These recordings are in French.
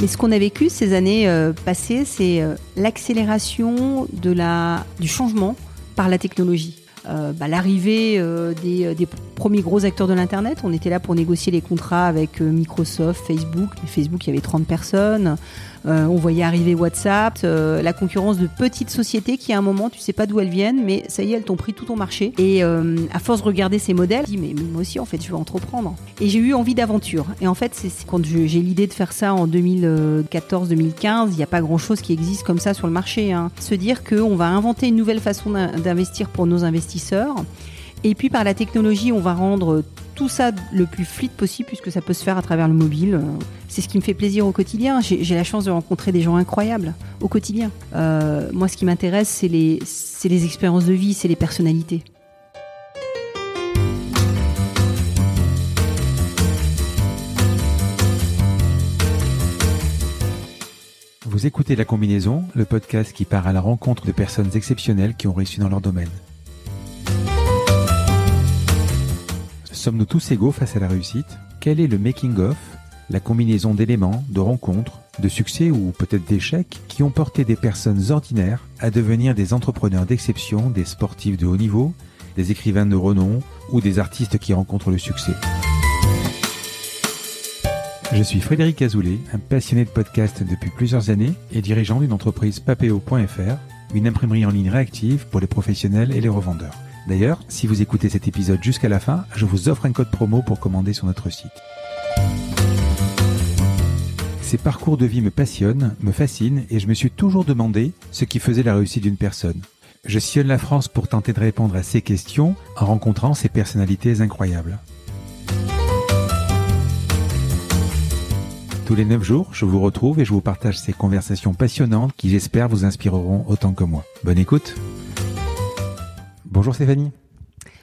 Mais ce qu'on a vécu ces années euh, passées, c'est euh, l'accélération du changement par la technologie. Euh, bah, l'arrivée des, des, premiers gros acteurs de l'Internet. On était là pour négocier les contrats avec Microsoft, Facebook. Mais Facebook, il y avait 30 personnes. Euh, on voyait arriver WhatsApp, euh, la concurrence de petites sociétés qui à un moment tu sais pas d'où elles viennent, mais ça y est elles t'ont pris tout ton marché. Et euh, à force de regarder ces modèles, je dis mais, moi aussi en fait je veux entreprendre. Et j'ai eu envie d'aventure. Et en fait c'est quand j'ai l'idée de faire ça en 2014-2015, il n'y a pas grand chose qui existe comme ça sur le marché. Hein. Se dire qu'on va inventer une nouvelle façon d'investir pour nos investisseurs. Et puis par la technologie, on va rendre tout ça le plus fluide possible puisque ça peut se faire à travers le mobile. C'est ce qui me fait plaisir au quotidien. J'ai la chance de rencontrer des gens incroyables au quotidien. Euh, moi, ce qui m'intéresse, c'est les, les expériences de vie, c'est les personnalités. Vous écoutez La Combinaison, le podcast qui part à la rencontre de personnes exceptionnelles qui ont réussi dans leur domaine. Sommes-nous tous égaux face à la réussite? Quel est le making-of, la combinaison d'éléments, de rencontres, de succès ou peut-être d'échecs qui ont porté des personnes ordinaires à devenir des entrepreneurs d'exception, des sportifs de haut niveau, des écrivains de renom ou des artistes qui rencontrent le succès? Je suis Frédéric Azoulay, un passionné de podcast depuis plusieurs années et dirigeant d'une entreprise papeo.fr, une imprimerie en ligne réactive pour les professionnels et les revendeurs. D'ailleurs, si vous écoutez cet épisode jusqu'à la fin, je vous offre un code promo pour commander sur notre site. Ces parcours de vie me passionnent, me fascinent et je me suis toujours demandé ce qui faisait la réussite d'une personne. Je sillonne la France pour tenter de répondre à ces questions en rencontrant ces personnalités incroyables. Tous les 9 jours, je vous retrouve et je vous partage ces conversations passionnantes qui j'espère vous inspireront autant que moi. Bonne écoute Bonjour Stéphanie.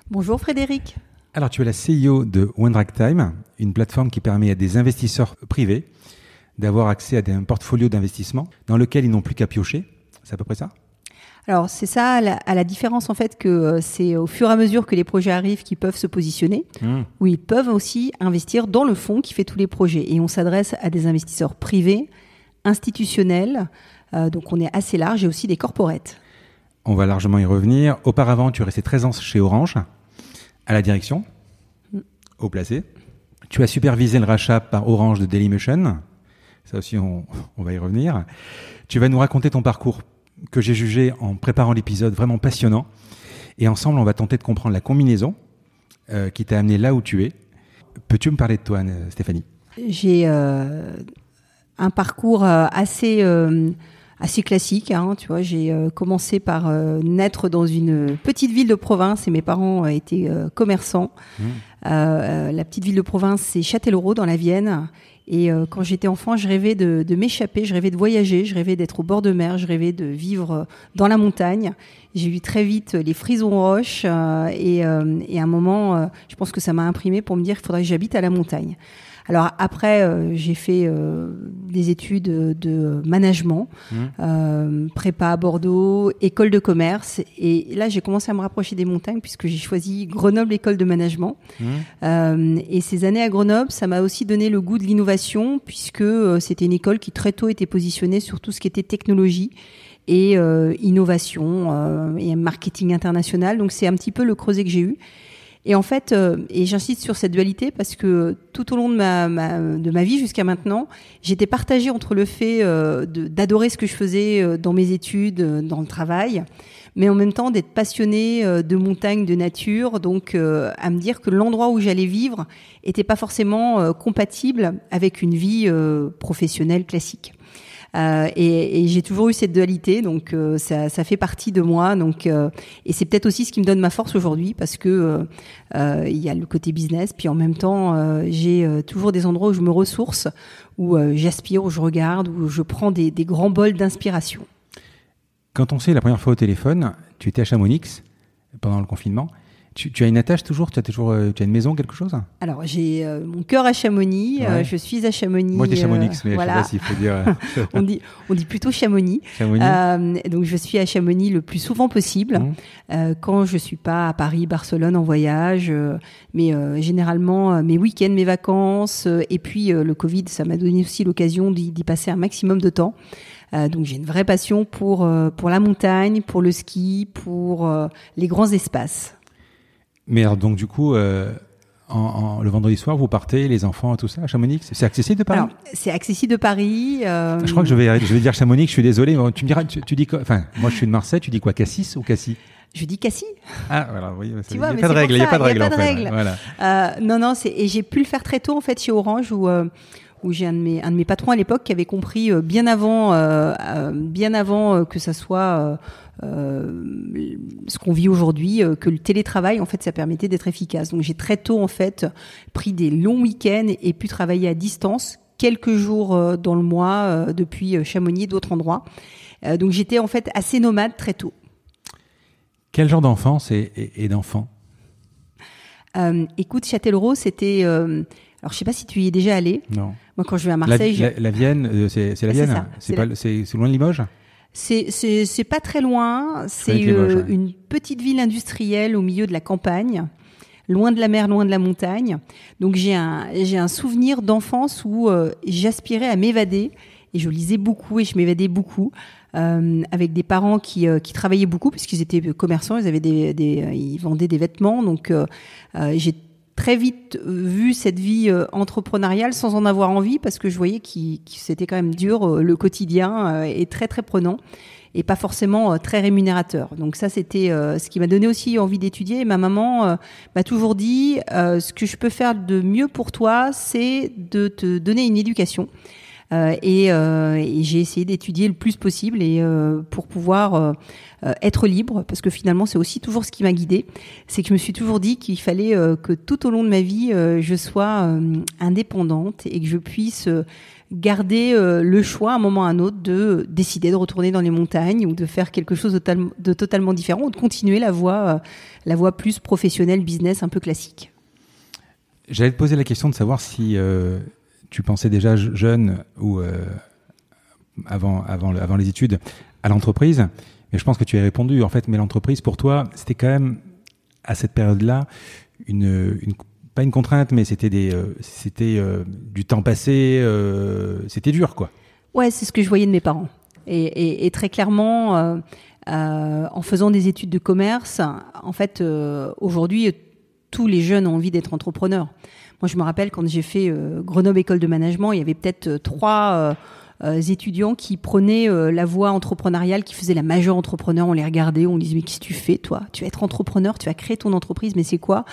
Bonjour Frédéric. Alors tu es la CEO de OneDrack Time, une plateforme qui permet à des investisseurs privés d'avoir accès à un portfolio d'investissement dans lequel ils n'ont plus qu'à piocher. C'est à peu près ça? Alors c'est ça, à la, différence en fait que euh, c'est au fur et à mesure que les projets arrivent qu'ils peuvent se positionner, mmh. où ils peuvent aussi investir dans le fonds qui fait tous les projets. Et on s'adresse à des investisseurs privés, institutionnels, euh, donc on est assez large, et aussi des corporates. On va largement y revenir. Auparavant, tu es resté 13 ans chez Orange, à la direction, au placé. Tu as supervisé le rachat par Orange de Dailymotion. Ça aussi, on, va y revenir. Tu vas nous raconter ton parcours que j'ai jugé en préparant l'épisode vraiment passionnant. Et ensemble, on va tenter de comprendre la combinaison euh, qui t'a amené là où tu es. Peux-tu me parler de toi, Stéphanie? J'ai euh, un parcours euh, assez classique. Hein, tu vois, j'ai euh, commencé par euh, naître dans une petite ville de province et mes parents étaient euh, commerçants. Mmh. la petite ville de province, c'est Châtellerault dans la Vienne. Et quand j'étais enfant, je rêvais de, de m'échapper, je rêvais de voyager, je rêvais d'être au bord de mer, je rêvais de vivre dans la montagne. J'ai eu très vite les frisons roches et, et, à un moment, je pense que ça m'a imprimé pour me dire qu'il faudrait que j'habite à la montagne. Alors après, euh, j'ai fait euh, des études de management, mmh. euh, prépa à Bordeaux, école de commerce, et là j'ai commencé à me rapprocher des montagnes puisque j'ai choisi Grenoble école de management. Mmh. et ces années à Grenoble, ça m'a aussi donné le goût de l'innovation puisque c'était une école qui très tôt était positionnée sur tout ce qui était technologie et innovation et marketing international. Donc c'est un petit peu le creuset que j'ai eu. Et en fait, euh, et j'insiste sur cette dualité parce que tout au long de ma, vie jusqu'à maintenant, j'étais partagée entre le fait euh, d'adorer ce que je faisais euh, dans mes études, dans le travail, mais en même temps d'être passionnée de montagne, de nature, donc à me dire que l'endroit où j'allais vivre était pas forcément compatible avec une vie professionnelle classique. Euh, et, j'ai toujours eu cette dualité, donc euh, ça, ça, fait partie de moi. Donc, euh, et c'est peut-être aussi ce qui me donne ma force aujourd'hui, parce que il y a le côté business, puis en même temps, j'ai toujours des endroits où je me ressource, où j'aspire, où je regarde, où je prends des, des grands bols d'inspiration. Quand on s'est la première fois au téléphone, tu étais à Chamonix pendant le confinement. Tu, tu, as une attache toujours Tu as toujours euh, tu as une maison, quelque chose? Alors, j'ai euh, mon cœur à Chamonix. Euh, je suis à Chamonix. Moi, dis Chamonix, euh, mais voilà. je sais pas s'il faut dire on, dit, on dit plutôt Chamonix. Chamonix. Donc, je suis à Chamonix le plus souvent possible. Euh, quand je suis pas à Paris, Barcelone en voyage, mais généralement mes week-ends, mes vacances, et puis le Covid, ça m'a donné aussi l'occasion d'y d'y passer un maximum de temps. Euh, donc j'ai une vraie passion pour euh, pour la montagne, pour le ski, pour euh, les grands espaces. Mais alors, donc, du coup, euh, en, en- le vendredi soir, vous partez, les enfants, tout ça, à Chamonix? C'est accessible de Paris? Alors c'est accessible de Paris. euh, Je crois que je vais, je vais dire Chamonix, je suis désolé, mais tu me diras, tu, tu dis quoi Enfin, moi je suis de Marseille, tu dis quoi Cassis ou Cassis? Je dis Cassis. Ah, voilà, oui, il n'y a pas de règle, il n'y a pas de il y a règle pas en de fait. règle. Voilà. Euh, non, non, et j'ai pu le faire très tôt en fait chez Orange où euh, où j'ai un de mes un de mes patrons à l'époque qui avait compris euh, bien avant euh, euh, bien avant que ça soit euh, ce qu'on vit aujourd'hui euh, que le télétravail en fait ça permettait d'être efficace. Donc j'ai très tôt en fait pris des longs week-ends et pu travailler à distance quelques jours euh, dans le mois depuis Chamonix et d'autres endroits. Donc j'étais en fait assez nomade très tôt. Quel genre d'enfance et, et, et d'enfant? Euh, écoute, Châtellerault, c'était. euh, alors, je sais pas si tu y es déjà allé. Non. Moi, quand je vais à Marseille, la, la Vienne, euh, c'est la Vienne c'est loin de Limoges? C'est pas très loin. C'est euh, une petite ville industrielle au milieu de la campagne, loin de la mer, loin de la montagne. Donc, j'ai un j'ai un souvenir d'enfance où euh, j'aspirais à m'évader et je lisais beaucoup et je m'évadais beaucoup. euh, avec des parents qui, euh, qui travaillaient beaucoup puisqu'ils étaient commerçants, ils avaient des, des euh, ils vendaient des vêtements, donc euh, euh, j'ai très vite vu cette vie euh, entrepreneuriale sans en avoir envie parce que je voyais que c'était quand même dur euh, le quotidien euh, et très très prenant et pas forcément euh, très rémunérateur. Donc ça c'était euh, ce qui m'a donné aussi envie d'étudier. Et ma maman euh, m'a toujours dit euh, ce que je peux faire de mieux pour toi, c'est de te donner une éducation. Euh, et, euh, et j'ai essayé d'étudier le plus possible et euh, pour pouvoir être libre, parce que finalement c'est aussi toujours ce qui m'a guidée, c'est que je me suis toujours dit qu'il fallait que tout au long de ma vie je sois indépendante et que je puisse garder le choix à un moment ou à un autre de décider de retourner dans les montagnes ou de faire quelque chose de, tal- de totalement différent ou de continuer la voie, la voie plus professionnelle, business, un peu classique. J'allais te poser la question de savoir si tu pensais déjà je- jeune ou euh, avant, avant, avant les études à l'entreprise. Mais je pense que tu as répondu. En fait, mais l'entreprise, pour toi, c'était quand même, à cette période-là, une, pas une contrainte, mais c'était des, euh, c'était euh, du temps passé, c'était dur, quoi. Ouais, c'est ce que je voyais de mes parents. Et, et, et très clairement, en faisant des études de commerce, en fait, aujourd'hui, tous les jeunes ont envie d'être entrepreneurs. Moi, je me rappelle quand j'ai fait euh, Grenoble École de Management, il y avait peut-être euh, trois euh, étudiants qui prenaient euh, la voie entrepreneuriale, qui faisaient la majeure entrepreneur. On les regardait, on disait mais qu'est-ce que tu fais toi? Tu vas être entrepreneur, tu vas créer ton entreprise, mais c'est quoi?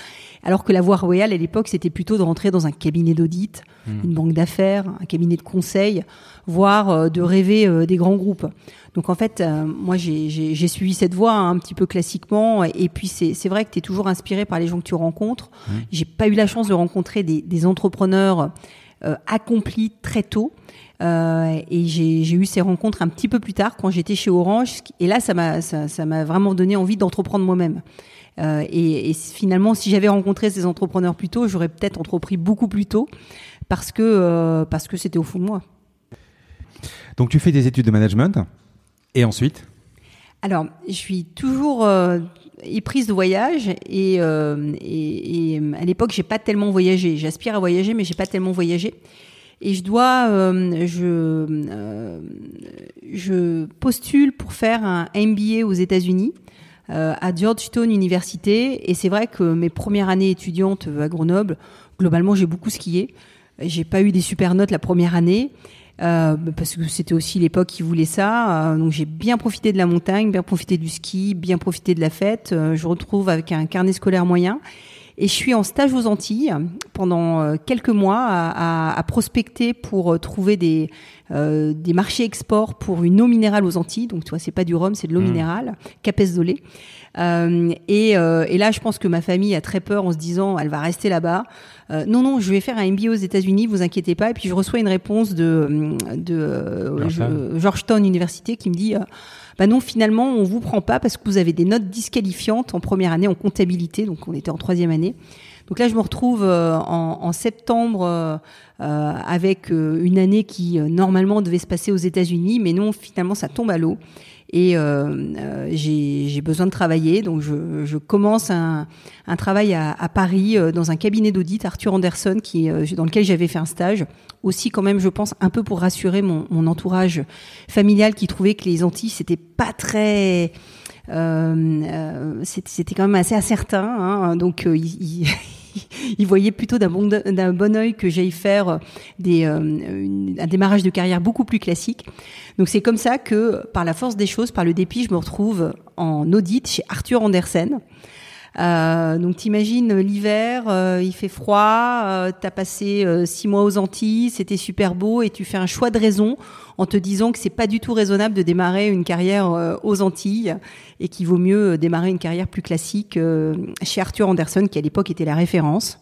Alors que la voie royale à l'époque, c'était plutôt de rentrer dans un cabinet d'audit, une banque d'affaires, un cabinet de conseil, voire euh, de rêver euh, des grands groupes. Donc en fait, euh, moi j'ai- suivi cette voie hein, un petit peu classiquement, et puis c'est vrai que tu es toujours inspiré par les gens que tu rencontres. J'ai pas eu la chance de rencontrer des, des entrepreneurs euh, accomplis très tôt. Euh, et j'ai eu ces rencontres un petit peu plus tard quand j'étais chez Orange. Et là, ça m'a ça, ça m'a vraiment donné envie d'entreprendre moi-même. Euh, et, et finalement, si j'avais rencontré ces entrepreneurs plus tôt, j'aurais peut-être entrepris beaucoup plus tôt parce que euh, parce que c'était au fond de moi. Donc, tu fais des études de management. Et ensuite? Alors, je suis toujours éprise de voyage et, et, et à l'époque, j'ai pas tellement voyagé. J'aspire à voyager, mais j'ai pas tellement voyagé. Et je dois, euh, je, euh, je postule pour faire un MBA aux États-Unis euh, à Georgetown Université. Et c'est vrai que mes premières années étudiantes à Grenoble, globalement, j'ai beaucoup skié. J'ai pas eu des super notes la première année. Euh, parce que c'était aussi l'époque qui voulait ça. Euh, donc j'ai bien profité de la montagne, bien profité du ski, bien profité de la fête. Euh, je retrouve avec un carnet scolaire moyen. Et je suis en stage aux Antilles pendant euh, quelques mois à, à, à prospecter pour euh, trouver des, des marchés export pour une eau minérale aux Antilles. Donc, tu vois, c'est pas du rhum, c'est de l'eau Mmh. minérale, Capes Dolé. Euh, et, euh, et là, je pense que ma famille a très peur en se disant, elle va rester là-bas. Euh, non, non, je vais faire un MBA aux États-Unis, vous inquiétez pas. Et puis je reçois une réponse de, de euh, Georgetown. Université qui me dit, euh, bah non, finalement, on vous prend pas parce que vous avez des notes disqualifiantes en première année en comptabilité. Donc on était en troisième année. Donc là, je me retrouve euh, en, en septembre euh, euh, avec une année qui normalement devait se passer aux États-Unis, mais non, finalement, ça tombe à l'eau. Et euh, euh, j'ai besoin de travailler, donc je, je commence un, un travail à, à Paris euh, dans un cabinet d'audit, Arthur Anderson, qui dans lequel j'avais fait un stage. Aussi, quand même, je pense un peu pour rassurer mon, mon entourage familial qui trouvait que les Antilles c'était pas très euh, c'était quand même assez incertain. Hein, donc, euh, il, il- il voyait plutôt d'un bon, d'un bon œil que j'aille faire des, euh, un démarrage de carrière beaucoup plus classique. Donc, c'est comme ça que, par la force des choses, par le dépit, je me retrouve en audit chez Arthur Andersen. Euh, donc t'imagines l'hiver, euh, il fait froid, euh, t'as passé euh, six mois aux Antilles, c'était super beau et tu fais un choix de raison en te disant que c'est pas du tout raisonnable de démarrer une carrière euh, aux Antilles et qu'il vaut mieux euh, démarrer une carrière plus classique chez Arthur Anderson qui à l'époque était la référence.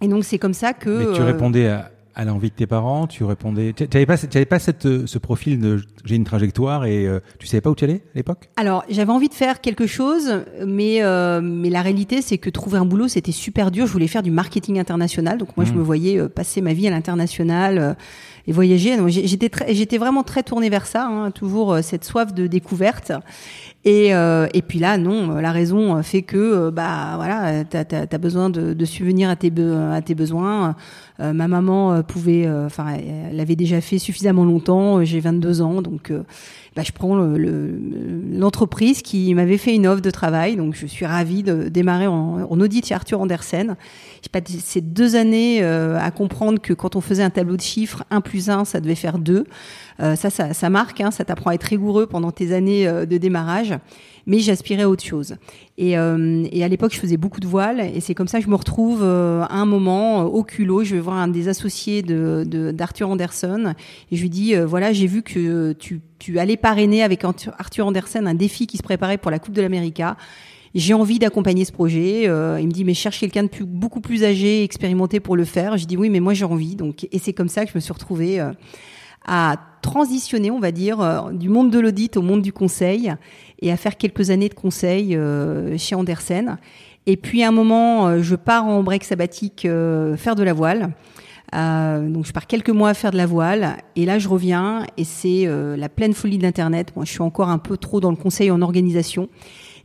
Et donc c'est comme ça que Mais tu répondais à, à l'envie de tes parents, tu répondais. Tu n'avais pas, t'avais pas cette, ce profil de j'ai une trajectoire et euh, tu savais pas où tu allais à l'époque? Alors, j'avais envie de faire quelque chose, mais euh, mais la réalité, c'est que trouver un boulot, c'était super dur. Je voulais faire du marketing international, donc moi, je Mhm. me voyais euh, passer ma vie à l'international euh, et voyager. J'étais vraiment très tournée vers ça, hein, toujours euh, cette soif de découverte. Et euh, et puis là, non, la raison euh, fait que euh, bah voilà, t'as as, besoin de, de subvenir à tes à tes besoins. Euh, ma maman euh, pouvait, euh, enfin, l'avait déjà fait suffisamment longtemps. euh, J'ai 22 ans, donc euh, bah, je prends le- le- l'entreprise qui m'avait fait une offre de travail. Donc, je suis ravie de démarrer en, en audit chez Arthur Andersen. J'ai passé deux années euh, à comprendre que quand on faisait un tableau de chiffres, 1 plus 1, ça devait faire 2. Euh, ça, ça, ça marque, hein, ça t'apprend à être rigoureux pendant tes années euh, de démarrage. Mais j'aspirais à autre chose. Et, euh, et à l'époque, je faisais beaucoup de voiles. Et c'est comme ça que je me retrouve euh, à un moment euh, au culot. Je vais voir un des associés de de- d'Arthur Anderson et je lui dis euh, voilà, j'ai vu que tu, tu allais parrainer avec Arthur Anderson un défi qui se préparait pour la Coupe de l'América. J'ai envie d'accompagner ce projet. Euh, il me dit mais cherche quelqu'un de plus, beaucoup plus âgé, expérimenté pour le faire. Je dis oui, mais moi j'ai envie. Donc et c'est comme ça que je me suis retrouvée euh, à transitionner, on va dire, euh, du monde de l'audit au monde du conseil et à faire quelques années de conseil euh, chez Andersen. Et puis à un moment, euh, je pars en break sabbatique faire de la voile. Euh, donc je pars quelques mois à faire de la voile et là je reviens et c'est euh, la pleine folie d'internet. Moi je suis encore un peu trop dans le conseil en organisation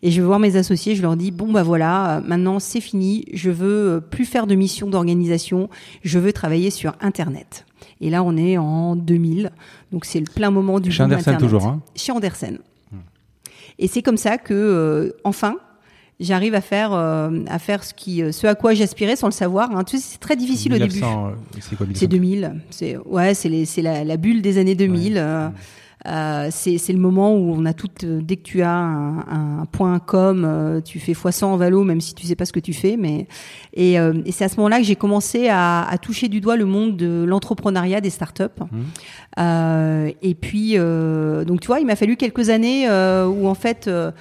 et je vais voir mes associés, je leur dis bon bah voilà, maintenant c'est fini, je veux plus faire de mission d'organisation, je veux travailler sur internet. Et là on est en 2000, donc c'est le plein moment du Chez boom Andersen Internet. toujours, hein Chez Andersen. Et c'est comme ça que euh, enfin j'arrive à faire euh, à faire ce qui euh, ce à quoi j'aspirais sans le savoir. Hein. Tu sais, c'est très difficile au début. 1900, C'est quoi 1900 C'est 2000. C'est ouais, c'est les- c'est la, la bulle des années 2000. euh, euh, c'est le moment où on a tout. euh, dès que tu as un, un point com, euh, tu fais x100 en valo, même si tu sais pas ce que tu fais. Mais et, euh, et c'est à ce moment-là que j'ai commencé à, à toucher du doigt le monde de l'entrepreneuriat des startups. Euh, et puis euh, donc tu vois, il m'a fallu quelques années euh, où en fait. euh,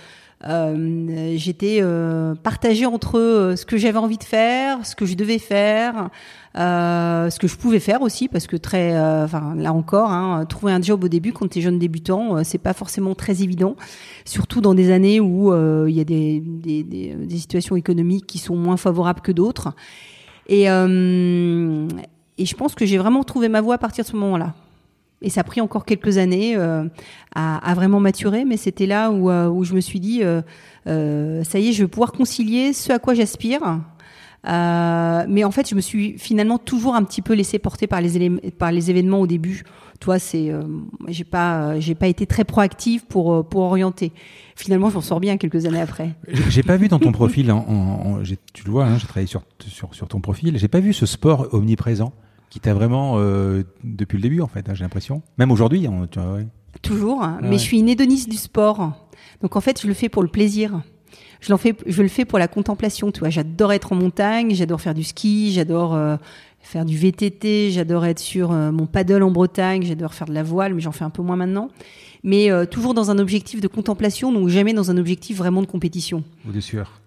euh, j'étais euh, partagée entre euh, ce que j'avais envie de faire, ce que je devais faire, euh, ce que je pouvais faire aussi, parce que très, euh, enfin là encore, hein, trouver un job au début quand tu es jeune débutant, euh, c'est pas forcément très évident, surtout dans des années où euh, il y a des, situations économiques qui sont moins favorables que d'autres. Et, je pense que j'ai vraiment trouvé ma voie à partir de ce moment-là. Et ça a pris encore quelques années à, vraiment maturer, mais c'était là où, je me suis dit, ça y est, je vais pouvoir concilier ce à quoi j'aspire. Euh, mais en fait, je me suis finalement toujours un petit peu laissé porter par les, élé- par les événements au début. Toi, c'est, euh, j'ai pas, euh, j'ai pas été très proactive pour euh, pour orienter. Finalement, je m'en sors bien quelques années après. J'ai pas vu dans ton profil, en, en- en- j'ai- tu le vois, hein, j'ai travaillé sur, sur, sur ton profil, j'ai pas vu ce sport omniprésent qui t'a vraiment, depuis le début en fait, hein, j'ai l'impression. Même aujourd'hui, hein, ouais. Toujours, hein. mais ouais. je suis une hédoniste du sport. Donc en fait, je le fais pour le plaisir. Je l'en fais, je le fais pour la contemplation. Tu vois, j'adore être en montagne, j'adore faire du ski, j'adore euh, faire du VTT, j'adore être sur mon paddle en Bretagne, j'adore faire de la voile, mais j'en fais un peu moins maintenant. Mais toujours dans un objectif de contemplation, donc jamais dans un objectif vraiment de compétition. Ou de sueur,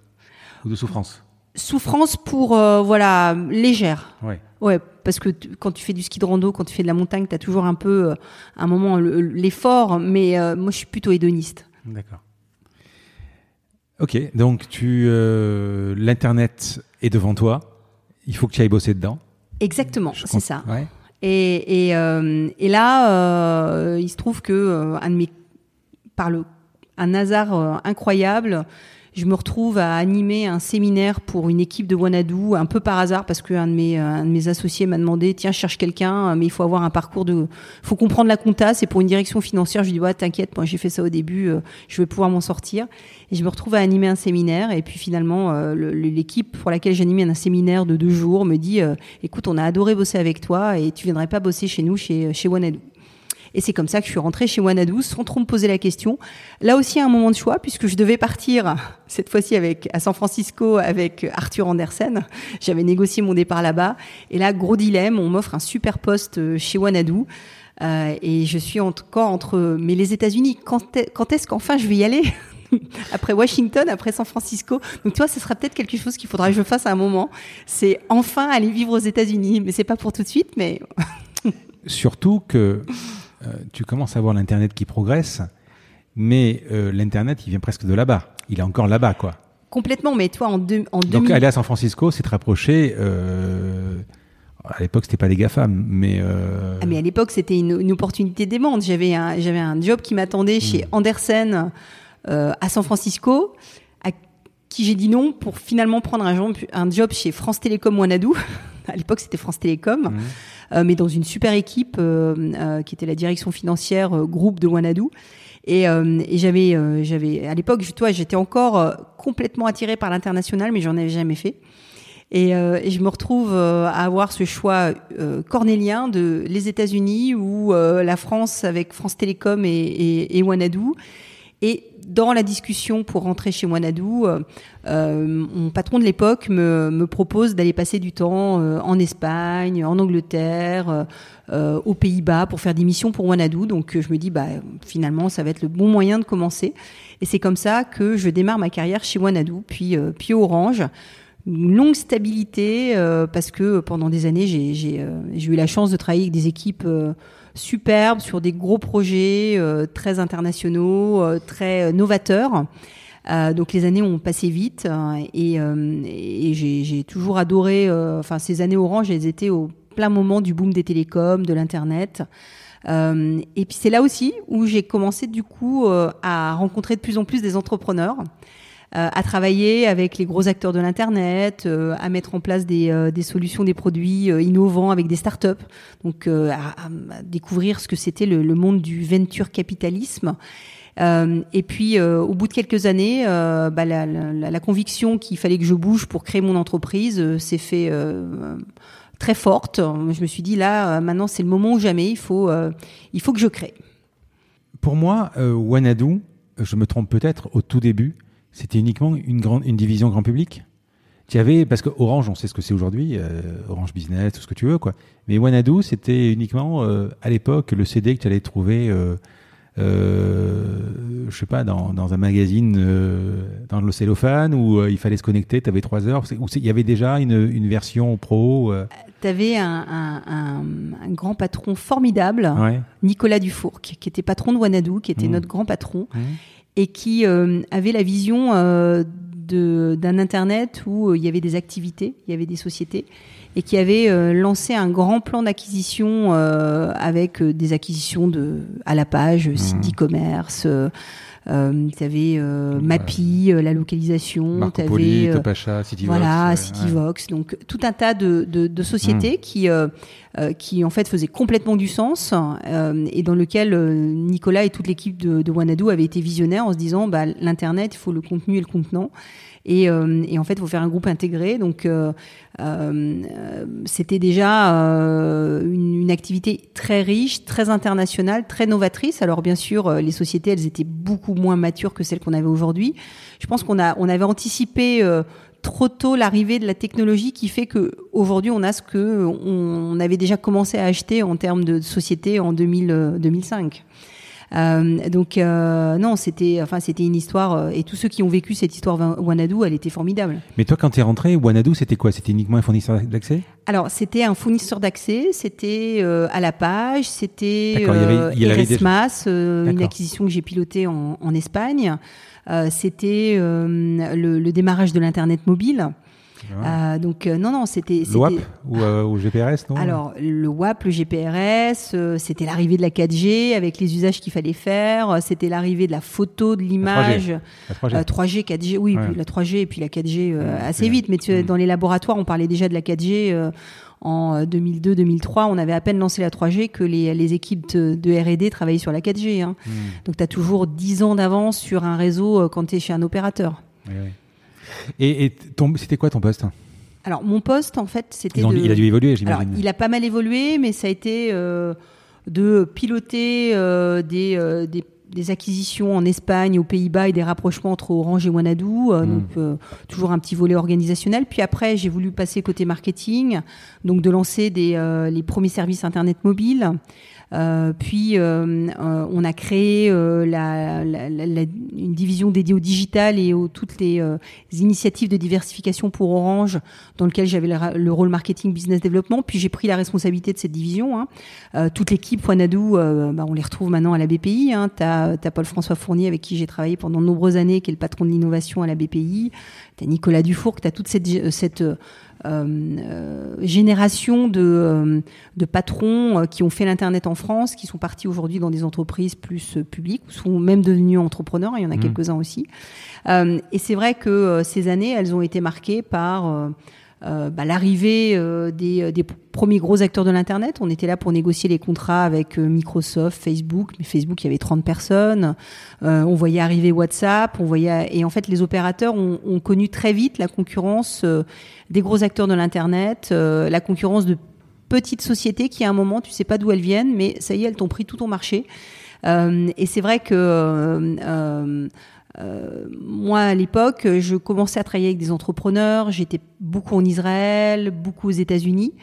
ou de souffrance souffrance pour voilà légère. Ouais. Ouais, parce que quand tu fais du ski de rando, quand tu fais de la montagne, tu as toujours un peu, un moment, l'effort, mais moi je suis plutôt hédoniste. D'accord. Ok, donc tu euh, l'internet est devant toi. Il faut que tu ailles bosser dedans. Exactement, c'est ça. Et, et, euh, et, là, euh, il se trouve que un de mes, par le, un hasard incroyable, je me retrouve à animer un séminaire pour une équipe de Wanadu un peu par hasard parce qu'un de mes un de mes associés m'a demandé tiens je cherche quelqu'un mais il faut avoir un parcours de faut comprendre la compta c'est pour une direction financière. Je lui dis ouais t'inquiète moi j'ai fait ça au début euh, je vais pouvoir m'en sortir. Et je me retrouve à animer un séminaire et puis finalement euh, l'équipe pour laquelle j'animais un séminaire de deux jours me dit euh, écoute on a adoré bosser avec toi et tu viendrais pas bosser chez nous chez chez Wanadu et c'est comme ça que je suis rentrée chez Wanadu sans trop me poser la question. Là aussi, un moment de choix, puisque je devais partir, cette fois-ci avec, à San Francisco avec Arthur Andersen. J'avais négocié mon départ là-bas. Et là, gros dilemme, on m'offre un super poste euh, chez Wanadu. Euh, et je suis encore entre, mais les États-Unis, quand est-ce qu'enfin je vais y aller après Washington, après San Francisco. Donc tu vois, ce sera peut-être quelque chose qu'il faudra que je fasse à un moment. C'est enfin aller vivre aux États-Unis, mais c'est pas pour tout de suite. Mais surtout que tu commences à voir l'Internet qui progresse, mais euh, l'Internet, il vient presque de là-bas. Il est encore là-bas, quoi. Complètement, mais toi, en, deux, en Donc, aller à San Francisco, c'est te rapprocher. Euh, à l'époque, c'était pas des GAFAM, mais. Ah, mais à l'époque, c'était une, une, opportunité d'aimante. J'avais un, j'avais un job qui m'attendait chez hmm. Andersen à San Francisco, à qui j'ai dit non pour finalement prendre un, un job chez France Télécom Wanadoo. À l'époque, c'était France Télécom. Hmm. Euh, mais dans une super équipe euh, euh, qui était la direction financière groupe de Wanadu. Et, et j'avais, j'avais à l'époque, toi, j'étais encore complètement attirée par l'international, mais j'en avais jamais fait. Et, et, je me retrouve à avoir ce choix cornélien de les États-Unis ou la France avec France Télécom et, et, et. Et dans la discussion pour rentrer chez Wanadu, euh, euh, mon patron de l'époque me, propose d'aller passer du temps euh, en Espagne, en Angleterre, euh, aux Pays-Bas pour faire des missions pour Wanadu. Donc je me dis, bah, finalement, ça va être le bon moyen de commencer. Et c'est comme ça que je démarre ma carrière chez Wanadu, puis, puis Orange une longue stabilité parce que pendant des années j'ai eu la chance de travailler avec des équipes superbe sur des gros projets euh, très internationaux, euh, très euh, novateurs. donc les années ont passé vite et, et j'ai toujours adoré. Enfin ces années Orange, elles étaient au plein moment du boom des télécoms, de l'internet. et puis c'est là aussi où j'ai commencé du coup à rencontrer de plus en plus des entrepreneurs. Euh, à travailler avec les gros acteurs de l'internet, euh, à mettre en place des, euh, solutions, des produits innovants avec des startups. Donc à, découvrir ce que c'était le, monde du venture capitalisme. Et puis, au bout de quelques années, bah, la, conviction qu'il fallait que je bouge pour créer mon entreprise s'est fait très forte. Je me suis dit là, maintenant, c'est le moment ou jamais. Il faut, il faut que je crée. Pour moi, Wanadu, je me trompe peut-être au tout début, c'était uniquement une, grande, une division grand public tu avais, parce que Orange, on sait ce que c'est aujourd'hui, euh, Orange Business, tout ce que tu veux, quoi. Mais Wanadu, c'était uniquement, euh, à l'époque, le CD que tu allais trouver, euh, euh, je sais pas, dans, dans un magazine, dans le cellophane, où il fallait se connecter, tu avais trois heures, où il y avait déjà une, une version pro. Tu avais un, un, un, un, grand patron formidable, ouais. Nicolas Dufourc, qui était patron de Wanadu, qui était mmh. notre grand patron. Mmh et qui euh, avait la vision euh, d'un Internet où euh, il y avait des activités, il y avait des sociétés, et qui avait lancé un grand plan d'acquisition avec des acquisitions de, à la page, site mmh. d'e-commerce. Euh, tu avais euh, Mappy, la localisation, tu avais Topacha, Cityvox, voilà, Cityvox, ouais. donc tout un tas de, de, de sociétés mmh. qui euh, qui en fait faisait complètement du sens euh, et dans lequel euh, Nicolas et toute l'équipe de, de Wanadu avaient été visionnaires en se disant bah, l'internet il faut le contenu et le contenant et, et en fait il faut faire un groupe intégré. Donc c'était déjà une, activité très riche très internationale très novatrice. Alors bien sûr les sociétés elles étaient beaucoup moins matures que celles qu'on avait aujourd'hui. Je pense qu'on a on avait anticipé trop tôt l'arrivée de la technologie qui fait que aujourd'hui on a ce que on avait déjà commencé à acheter en termes de société en 2000, 2005. Euh, donc euh, non, c'était enfin c'était une histoire euh, et tous ceux qui ont vécu cette histoire Wanadu, elle était formidable. Mais toi, quand tu es rentré, Wanadu, c'était quoi? C'était uniquement un fournisseur d'accès? Alors c'était un fournisseur d'accès, c'était à la page, c'était Eresmas, une acquisition que j'ai pilotée en, en Espagne. c'était le, le, démarrage de l'internet mobile. Euh, donc euh, non, non, c'était... Le WAP ou, euh, GPRS, non Alors, le WAP, le GPRS, c'était l'arrivée de la 4G avec les usages qu'il fallait faire, c'était l'arrivée de la photo, de l'image, 3G. 3G. 4G, oui, la 3G et puis la 4G assez vite, mais tu, dans les laboratoires, on parlait déjà de la 4G en 2002-2003, on avait à peine lancé la 3G que les, les équipes de, R&D travaillaient sur la 4G. Hein. Hmm. Donc tu as toujours 10 ans d'avance sur un réseau quand tu es chez un opérateur. Oui, oui. Et, c'était quoi ton poste Alors, mon poste, en fait, c'était. Il a dû évoluer, j'imagine. Il a pas mal évolué, mais ça a été euh, de piloter euh, euh, des, des, acquisitions en Espagne, aux Pays-Bas et des rapprochements entre Orange et Wanadu. Hmm. Donc, toujours un petit volet organisationnel. Puis après, j'ai voulu passer côté marketing, donc de lancer des, les premiers services Internet mobile. Euh, puis euh, euh, on a créé la, la, la, une division dédiée au digital et aux toutes les initiatives de diversification pour Orange, dans lequel j'avais le, rôle marketing business développement. Puis j'ai pris la responsabilité de cette division. Hein. toute l'équipe Wanadoo, bah, on les retrouve maintenant à la BPI. Hein. Tu as, Paul-François Fournier avec qui j'ai travaillé pendant de nombreuses années, qui est le patron de l'innovation à la BPI. Tu as Nicolas Dufour, tu as toute cette, cette génération de, euh, de patrons qui ont fait l'internet en France, qui sont partis aujourd'hui dans des entreprises plus publiques, ou sont même devenus entrepreneurs. Il y en a mmh. quelques-uns aussi. et c'est vrai que ces années, elles ont été marquées par euh, bah, l'arrivée euh, des, des, premiers gros acteurs de l'internet. On était là pour négocier les contrats avec euh, Microsoft, Facebook. Mais Facebook, il y avait 30 personnes. on voyait arriver WhatsApp. On voyait et en fait, les opérateurs ont, ont connu très vite la concurrence des gros acteurs de l'internet, la concurrence de petites sociétés qui, à un moment, tu sais pas d'où elles viennent, mais ça y est, elles t'ont pris tout ton marché. et c'est vrai que euh, moi, à l'époque, je commençais à travailler avec des entrepreneurs. J'étais beaucoup en Israël, beaucoup aux États-Unis.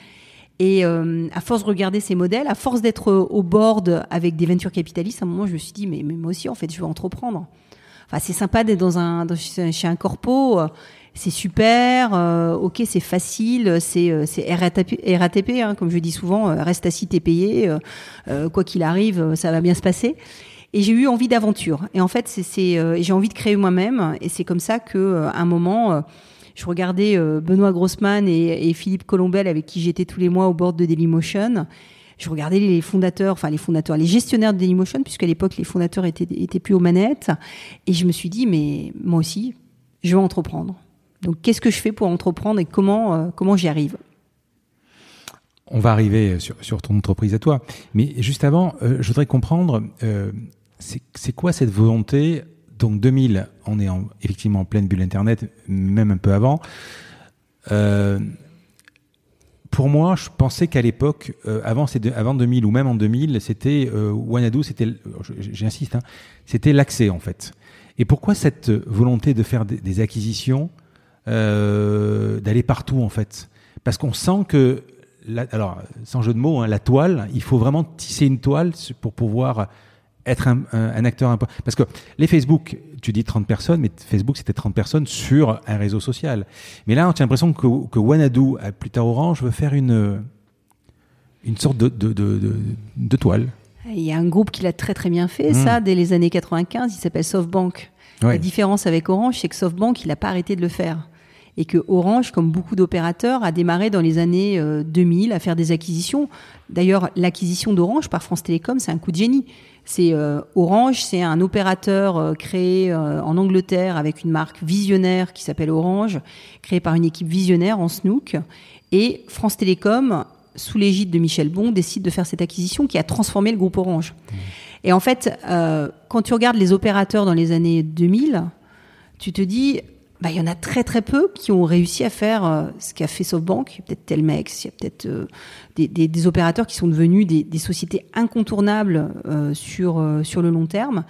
Et euh, à force de regarder ces modèles, à force d'être au board avec des ventures capitalistes, à un moment, je me suis dit, mais, mais moi aussi, en fait, je veux entreprendre. Enfin, c'est sympa d'être dans un, chez un corpo. C'est super, euh, ok, c'est facile, c'est RATP, RATP hein, comme je dis souvent, reste assis, t'es payé, quoi qu'il arrive, ça va bien se passer. Et j'ai eu envie d'aventure. Et en fait, c'est, euh, j'ai envie de créer moi-même. Et c'est comme ça que, euh, un moment, euh, je regardais Benoît Grossman et, Philippe Colombel, avec qui j'étais tous les mois au bord de Dailymotion. Je regardais les fondateurs, enfin les fondateurs, les gestionnaires de Dailymotion, puisqu'à l'époque les fondateurs étaient, étaient plus aux manettes. Et je me suis dit, mais moi aussi, je veux entreprendre. Donc, qu'est-ce que je fais pour entreprendre et comment, comment j'y arrive? On va arriver sur, ton entreprise à toi. Mais juste avant, je voudrais comprendre, c'est quoi cette volonté? Donc 2000, on est en, effectivement en pleine bulle Internet, même un peu avant. Euh, pour moi, je pensais qu'à l'époque, euh, avant, avant 2000 ou même en 2000, c'était euh, Wanadu, c'était, j'insiste, hein, c'était l'accès en fait. Et pourquoi cette volonté de faire des, acquisitions, euh, d'aller partout en fait? Parce qu'on sent que, alors sans jeu de mots, hein, la toile, il faut vraiment tisser une toile pour pouvoir être un, un, acteur important. Parce que les Facebook, tu dis 30 personnes, mais Facebook, c'était 30 personnes sur un réseau social. Mais là, on a l'impression que, que Wanadu, plus tard Orange, veut faire une, une sorte de, de, de, de, toile. Il y a un groupe qui l'a très très bien fait, ça, hmm. dès les années 95, il s'appelle SoftBank. La différence avec Orange, c'est que SoftBank, il n'a pas arrêté de le faire. Et que Orange, comme beaucoup d'opérateurs, a démarré dans les années 2000 euh, à faire des acquisitions. D'ailleurs, l'acquisition d'Orange par France Télécom, c'est un coup de génie. Euh, Orange, c'est un opérateur euh, créé en Angleterre avec une marque visionnaire qui s'appelle Orange, créé par une équipe visionnaire en Snook. Et France Télécom, sous l'égide de Michel Bon, décide de faire cette acquisition qui a transformé le groupe Orange. Et en fait, quand tu regardes les opérateurs dans les années 2000, tu te dis, bah, il y en a très très peu qui ont réussi à faire euh, ce qu'a fait SoftBank. Peut-être Telmex, il y a peut-être euh, des, des, opérateurs qui sont devenus des, sociétés incontournables euh, sur sur le long terme.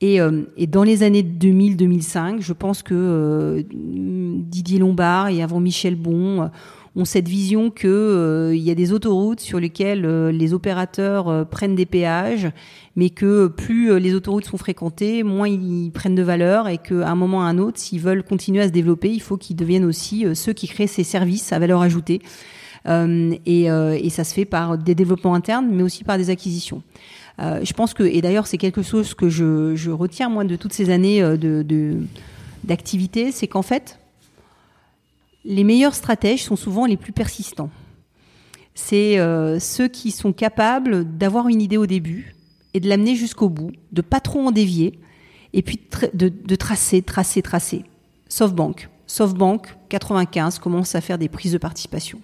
Et, et dans les années 2000-2005, je pense que Didier Lombard et avant Michel Bon ont cette vision que il y a des autoroutes sur lesquelles les opérateurs prennent des péages, mais que plus les autoroutes sont fréquentées, moins ils prennent de valeur et qu'à un moment ou à un autre, s'ils veulent continuer à se développer, il faut qu'ils deviennent aussi ceux qui créent ces services à valeur ajoutée. Et, et, ça se fait par des développements internes, mais aussi par des acquisitions. Euh, je pense que, et d'ailleurs c'est quelque chose que je, je, retiens moi de toutes ces années de d'activité, c'est qu'en fait, les meilleurs stratèges sont souvent les plus persistants. C'est euh, ceux qui sont capables d'avoir une idée au début et de l'amener jusqu'au bout, de pas trop en dévier, et puis de, de tracer, tracer, tracer. SoftBank. SoftBank, 95, commence à faire des prises de participation.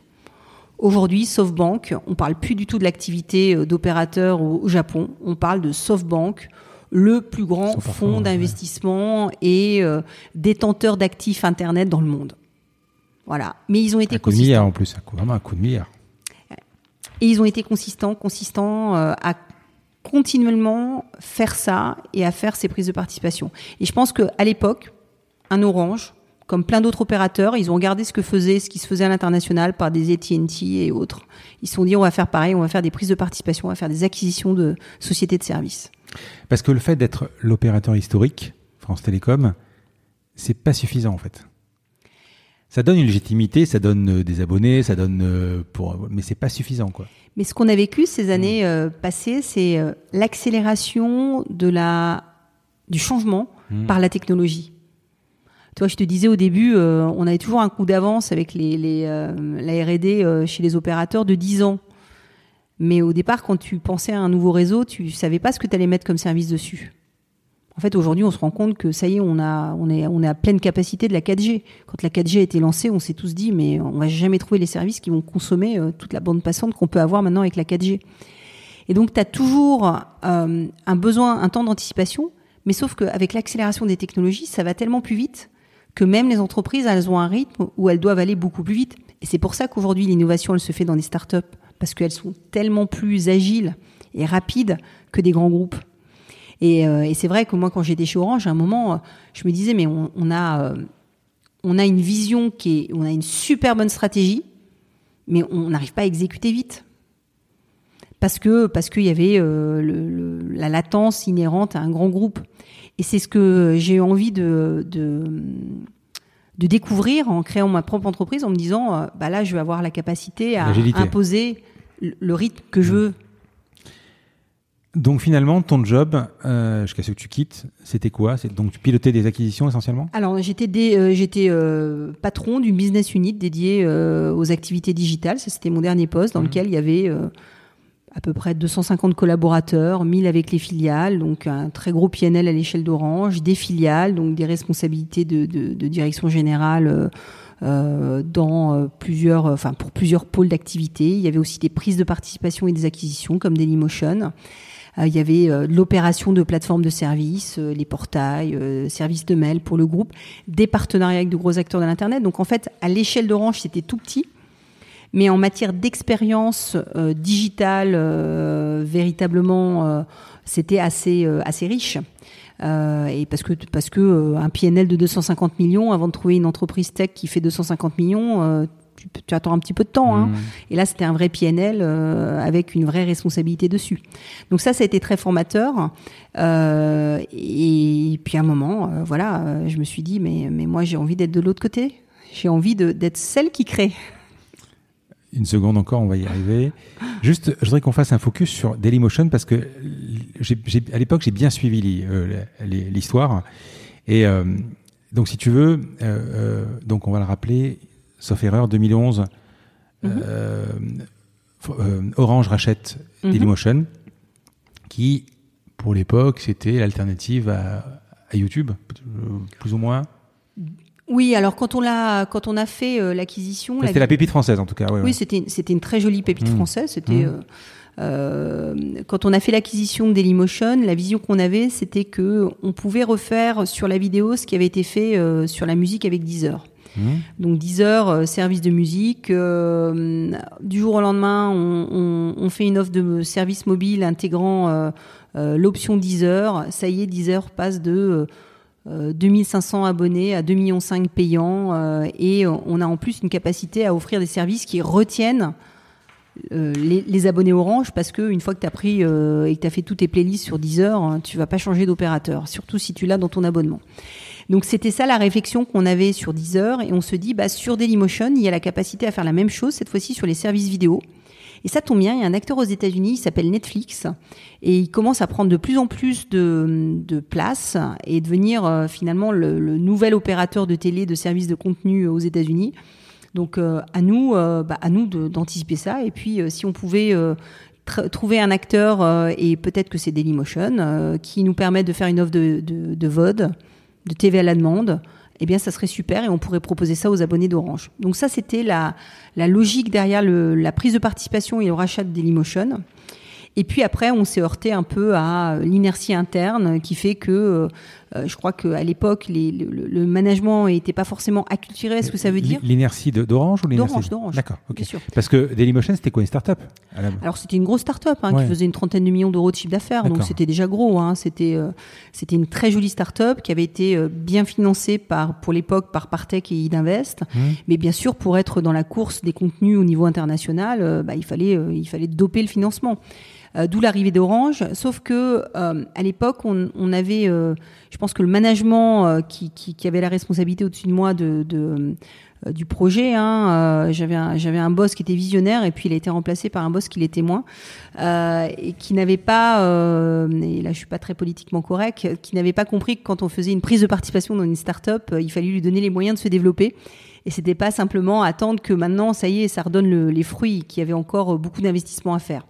Aujourd'hui, SoftBank, on parle plus du tout de l'activité euh, d'opérateur au Japon, on parle de SoftBank, le plus grand fonds d'investissement et euh, détenteur d'actifs Internet dans le monde. Voilà. Mais ils ont été un coup de milliard en plus, vraiment un coup de milliard. Et ils ont été consistants, consistants euh, à continuellement faire ça et à faire ces prises de participation. Et je pense qu'à l'époque, un Orange, comme plein d'autres opérateurs, ils ont regardé ce que faisait, ce qui se faisait à l'international par des AT&T et autres. Ils se sont dit on va faire pareil, on va faire des prises de participation, on va faire des acquisitions de sociétés de services. Parce que le fait d'être l'opérateur historique, France Télécom, c'est pas suffisant en fait ça donne une légitimité, ça donne euh, des abonnés, ça donne euh, pour, mais c'est pas suffisant quoi. Mais ce qu'on a vécu ces années mmh. euh, passées, c'est l'accélération de la du changement mmh. par la technologie. Toi, je te disais au début, on avait toujours un coup d'avance avec les, les la R&D chez les opérateurs de 10 ans. Mais au départ, quand tu pensais à un nouveau réseau, tu savais pas ce que tu allais mettre comme service dessus. En fait, aujourd'hui, on se rend compte que ça y est, on a, on est, on est à pleine capacité de la 4G. Quand la 4G a été lancée, on s'est tous dit, mais on va jamais trouver les services qui vont consommer euh, toute la bande passante qu'on peut avoir maintenant avec la 4G. Et donc, tu as toujours euh, un besoin, un temps d'anticipation, mais sauf qu'avec l'accélération des technologies, ça va tellement plus vite que même les entreprises, elles ont un rythme où elles doivent aller beaucoup plus vite. Et c'est pour ça qu'aujourd'hui, l'innovation, elle se fait dans des startups, parce qu'elles sont tellement plus agiles et rapides que des grands groupes. Et, euh, et c'est vrai que moi, quand j'étais chez Orange, à un moment, euh, je me disais, mais on, on a, euh, on a une vision qui est, on a une super bonne stratégie, mais on n'arrive pas à exécuter vite. Parce que parce qu'il y avait le, le, la latence inhérente à un grand groupe. Et c'est ce que j'ai eu envie de, de, de, découvrir en créant ma propre entreprise, en me disant, bah là, je vais avoir la capacité à imposer le rythme que je mmh. veux donc finalement, ton job, euh, jusqu'à ce que tu quittes, c'était quoi? C'est donc tu pilotais des acquisitions essentiellement? Alors j'étais euh, j'étais euh, patron d'une business unit dédiée aux activités digitales. C'était mon dernier poste dans mmh. lequel il y avait à peu près 250 collaborateurs, 1000 avec les filiales, donc un très gros PNL à l'échelle d'Orange, des filiales, donc des responsabilités de, de, de direction générale. Euh, dans plusieurs, enfin pour plusieurs pôles d'activité. Il y avait aussi des prises de participation et des acquisitions comme Dailymotion. Euh, il y avait euh, l'opération de plateformes de services, euh, les portails, services de mail pour le groupe, des partenariats avec de gros acteurs de l'internet. Donc en fait, à l'échelle d'Orange, c'était tout petit. Mais en matière d'expérience digitale, véritablement, c'était assez assez riche. Et parce que parce que un PNL de 250 millions avant de trouver une entreprise tech qui fait 250 millions, tu, tu, attends un petit peu de temps. Hein. Mmh. Et là, c'était un vrai PNL euh, avec une vraie responsabilité dessus. Donc ça, ça a été très formateur. Euh, et puis à un moment, euh, voilà, je me suis dit, mais, mais moi, j'ai envie d'être de l'autre côté. J'ai envie d'être celle qui crée. Une seconde encore, on va y arriver. Juste, je voudrais qu'on fasse un focus sur Dailymotion parce que à l'époque, j'ai bien suivi l'histoire. Et donc, si tu veux, donc on va le rappeler, sauf erreur, 2011, mm-hmm. euh, euh, Orange rachète mm-hmm. Dailymotion, qui, pour l'époque, c'était l'alternative à, à, YouTube, plus ou moins. Oui, alors quand on l'a, quand on a fait euh, l'acquisition, c'était la pépite française en tout cas. Ouais, oui, ouais. c'était c'était une très jolie pépite mmh. française. C'était mmh. quand on a fait l'acquisition de Dailymotion, la vision qu'on avait, c'était que on pouvait refaire sur la vidéo ce qui avait été fait sur la musique avec Deezer. Mmh. Donc Deezer, service de musique. du jour au lendemain, on, fait une offre de service mobile intégrant l'option Deezer. Ça y est, Deezer passe de 2500 euh, abonnés à 2,5 millions payants euh, et on a en plus une capacité à offrir des services qui retiennent euh, les, abonnés Orange parce que une fois que tu as pris et que tu as fait toutes tes playlists sur Deezer, hein, tu vas pas changer d'opérateur, surtout si tu l'as dans ton abonnement. Donc c'était ça la réflexion qu'on avait sur Deezer et on se dit bah sur Dailymotion, il y a la capacité à faire la même chose cette fois-ci sur les services vidéo. Et ça tombe bien, il y a un acteur aux États-Unis, il s'appelle Netflix, et il commence à prendre de plus en plus de, place et devenir euh, finalement le, nouvel opérateur de télé, de services de contenu aux États-Unis. Donc euh, à nous, euh, bah, à nous d'anticiper ça. Et puis si on pouvait trouver un acteur, et peut-être que c'est Dailymotion, qui nous permet de faire une offre de, de, de VOD, de TV à la demande, eh bien, ça serait super et on pourrait proposer ça aux abonnés d'Orange. Donc ça, c'était la, logique derrière la prise de participation et le rachat de Dailymotion. Et puis après, on s'est heurté un peu à l'inertie interne qui fait que euh, je crois qu'à l'époque, le, management n'était pas forcément acculturé ce que ça veut dire. L'inertie d'Orange ou l'inertie D'Orange, d'Orange. D'accord, ok. Parce que Dailymotion, c'était quoi une start-up Alors c'était une grosse start-up hein, qui faisait une trentaine de millions d'euros de chiffre d'affaires, donc c'était déjà gros. Hein. C'était euh, c'était une très jolie start-up qui avait été euh, bien financée par pour l'époque par Partech et Idinvest, mmh. mais bien sûr pour être dans la course des contenus au niveau international, bah, il fallait il fallait doper le financement. Euh, d'où l'arrivée d'Orange. Sauf que euh, à l'époque, on, on, avait, euh, je pense que le management qui, qui, qui, avait la responsabilité au-dessus de moi de, de du projet. Hein, j'avais un, j'avais un boss qui était visionnaire et puis il a été remplacé par un boss qui l'était moins euh, et qui n'avait pas, euh, et là je suis pas très politiquement correct, qui n'avait pas compris que quand on faisait une prise de participation dans une start-up, il fallait lui donner les moyens de se développer. Et c'était pas simplement attendre que maintenant, ça y est, ça redonne le, les fruits, qu'il y avait encore beaucoup d'investissements à faire.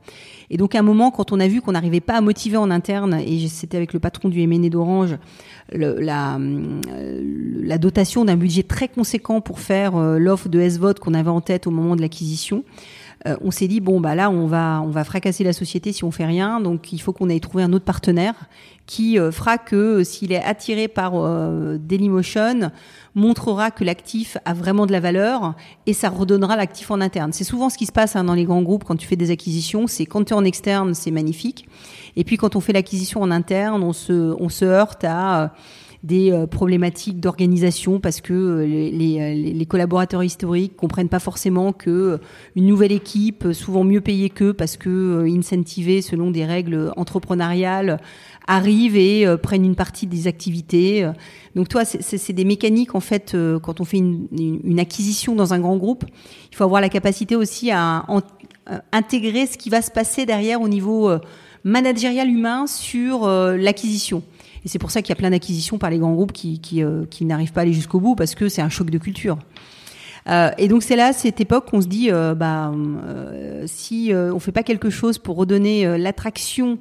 Et donc à un moment, quand on a vu qu'on n'arrivait pas à motiver en interne, et c'était avec le patron du MNE d'Orange, la, euh, la, dotation d'un budget très conséquent pour faire euh, l'offre de S-Vote qu'on avait en tête au moment de l'acquisition, euh, on s'est dit bon bah là on va on va fracasser la société si on fait rien. Donc il faut qu'on aille trouver un autre partenaire qui fera que s'il est attiré par Dailymotion montrera que l'actif a vraiment de la valeur et ça redonnera l'actif en interne. C'est souvent ce qui se passe hein, dans les grands groupes quand tu fais des acquisitions. C'est quand tu es en externe, c'est magnifique. Et puis quand on fait l'acquisition en interne, on se, on se heurte à euh, des euh, problématiques d'organisation parce que euh, les, les, les, collaborateurs historiques comprennent pas forcément que une nouvelle équipe, souvent mieux payée qu'eux parce que incentivée selon des règles entrepreneuriales, arrivent et euh, prennent une partie des activités. Donc toi, c'est des mécaniques en fait euh, quand on fait une, une, acquisition dans un grand groupe, il faut avoir la capacité aussi à, euh, intégrer ce qui va se passer derrière au niveau managérial humain sur l'acquisition. Et c'est pour ça qu'il y a plein d'acquisitions par les grands groupes qui, qui, qui n'arrivent pas à aller jusqu'au bout parce que c'est un choc de culture. Euh, et donc c'est là, cette époque, qu'on se dit, euh, bah, euh, si on fait pas quelque chose pour redonner l'attraction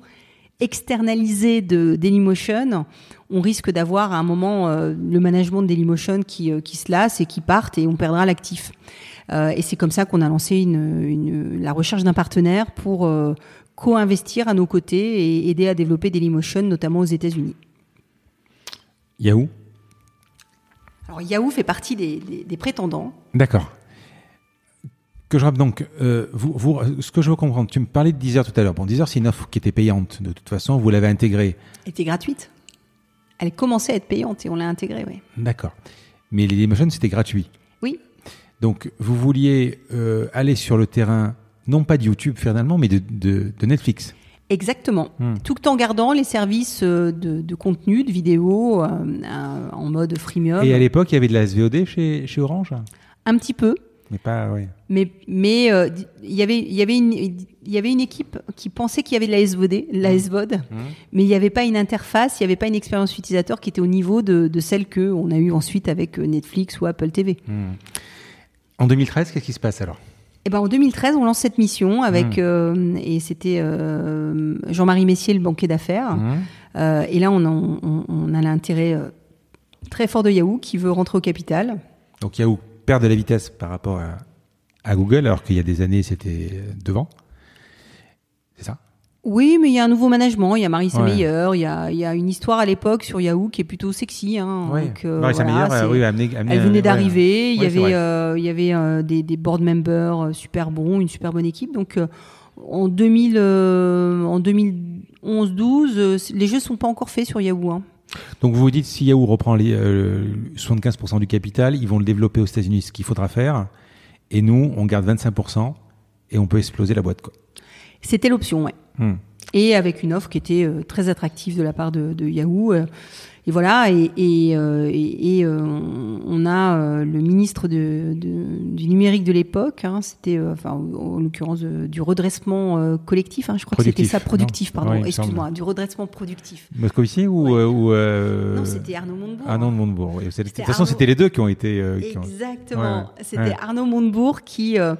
externalisé de Dailymotion, on risque d'avoir à un moment euh, le management de Dailymotion qui, euh, qui se lasse et qui parte et on perdra l'actif. Euh, et c'est comme ça qu'on a lancé une, une, la recherche d'un partenaire pour co-investir à nos côtés et aider à développer Dailymotion, notamment aux États-Unis. Yahoo? Alors Yahoo fait partie des, des, des prétendants. D'accord que je donc, euh, vous, vous, ce que je veux comprendre, tu me parlais de Deezer tout à l'heure. Bon, Deezer, c'est une offre qui était payante de toute façon, vous l'avez intégrée. Elle était gratuite. Elle commençait à être payante et on l'a intégrée, oui. D'accord. Mais Dailymotion, c'était gratuit. Oui. Donc, vous vouliez euh, aller sur le terrain, non pas de YouTube finalement, mais de, de, de Netflix. Exactement. Hmm. Tout en gardant les services euh, de, de contenu, de vidéo, euh, en mode freemium. Et à l'époque, il y avait de la SVOD chez, chez Orange? Un petit peu. Mais pas, oui. Mais mais euh, il y avait il y avait une il y avait une équipe qui pensait qu'il y avait de la SVOD, la mmh. SVOD, mmh. mais il n'y avait pas une interface, il n'y avait pas une expérience utilisateur qui était au niveau de, de celle que on a eu ensuite avec euh, Netflix ou Apple TV. Mmh. En 2013, qu'est-ce qui se passe alors? Eh ben, en 2013, on lance cette mission avec euh, et c'était euh, Jean-Marie Messier, le banquier d'affaires. Et là, on, on, on a l'intérêt très fort de Yahoo qui veut rentrer au capital. Donc Yahoo perd de la vitesse par rapport à, à Google, alors qu'il y a des années, c'était devant. C'est Oui, mais il y a un nouveau management. Il y a Marissa Meyer. Il y a, il y a une histoire à l'époque sur Yahoo qui est plutôt sexy. Hein. Donc, euh, Marissa Meyer, euh, oui, amené, elle venait d'arriver. il, y avait, euh, il y avait des, des, board members super bons, une super bonne équipe. Donc en 2000, en 2011-12, les jeux sont pas encore faits sur Yahoo. Hein. Donc vous vous dites si Yahoo reprend les 75% du capital, ils vont le développer aux États-Unis, ce qu'il faudra faire, et nous on garde 25% et on peut exploser la boîte quoi. C'était l'option, ouais. Hmm. Et avec une offre qui était euh, très attractive de la part de, de Yahoo. Euh, et voilà, et, et, euh, et on a le ministre de, du numérique de l'époque, hein, c'était, enfin, en, l'occurrence, du redressement collectif, hein, je crois que c'était ça, productif, pardon, excuse-moi, du redressement productif. Moscovici ou, ou Non, c'était Arnaud Montebourg. Arnaud Montebourg. De toute façon, c'était les deux qui ont été. Exactement. C'était Arnaud Montebourg qui euh,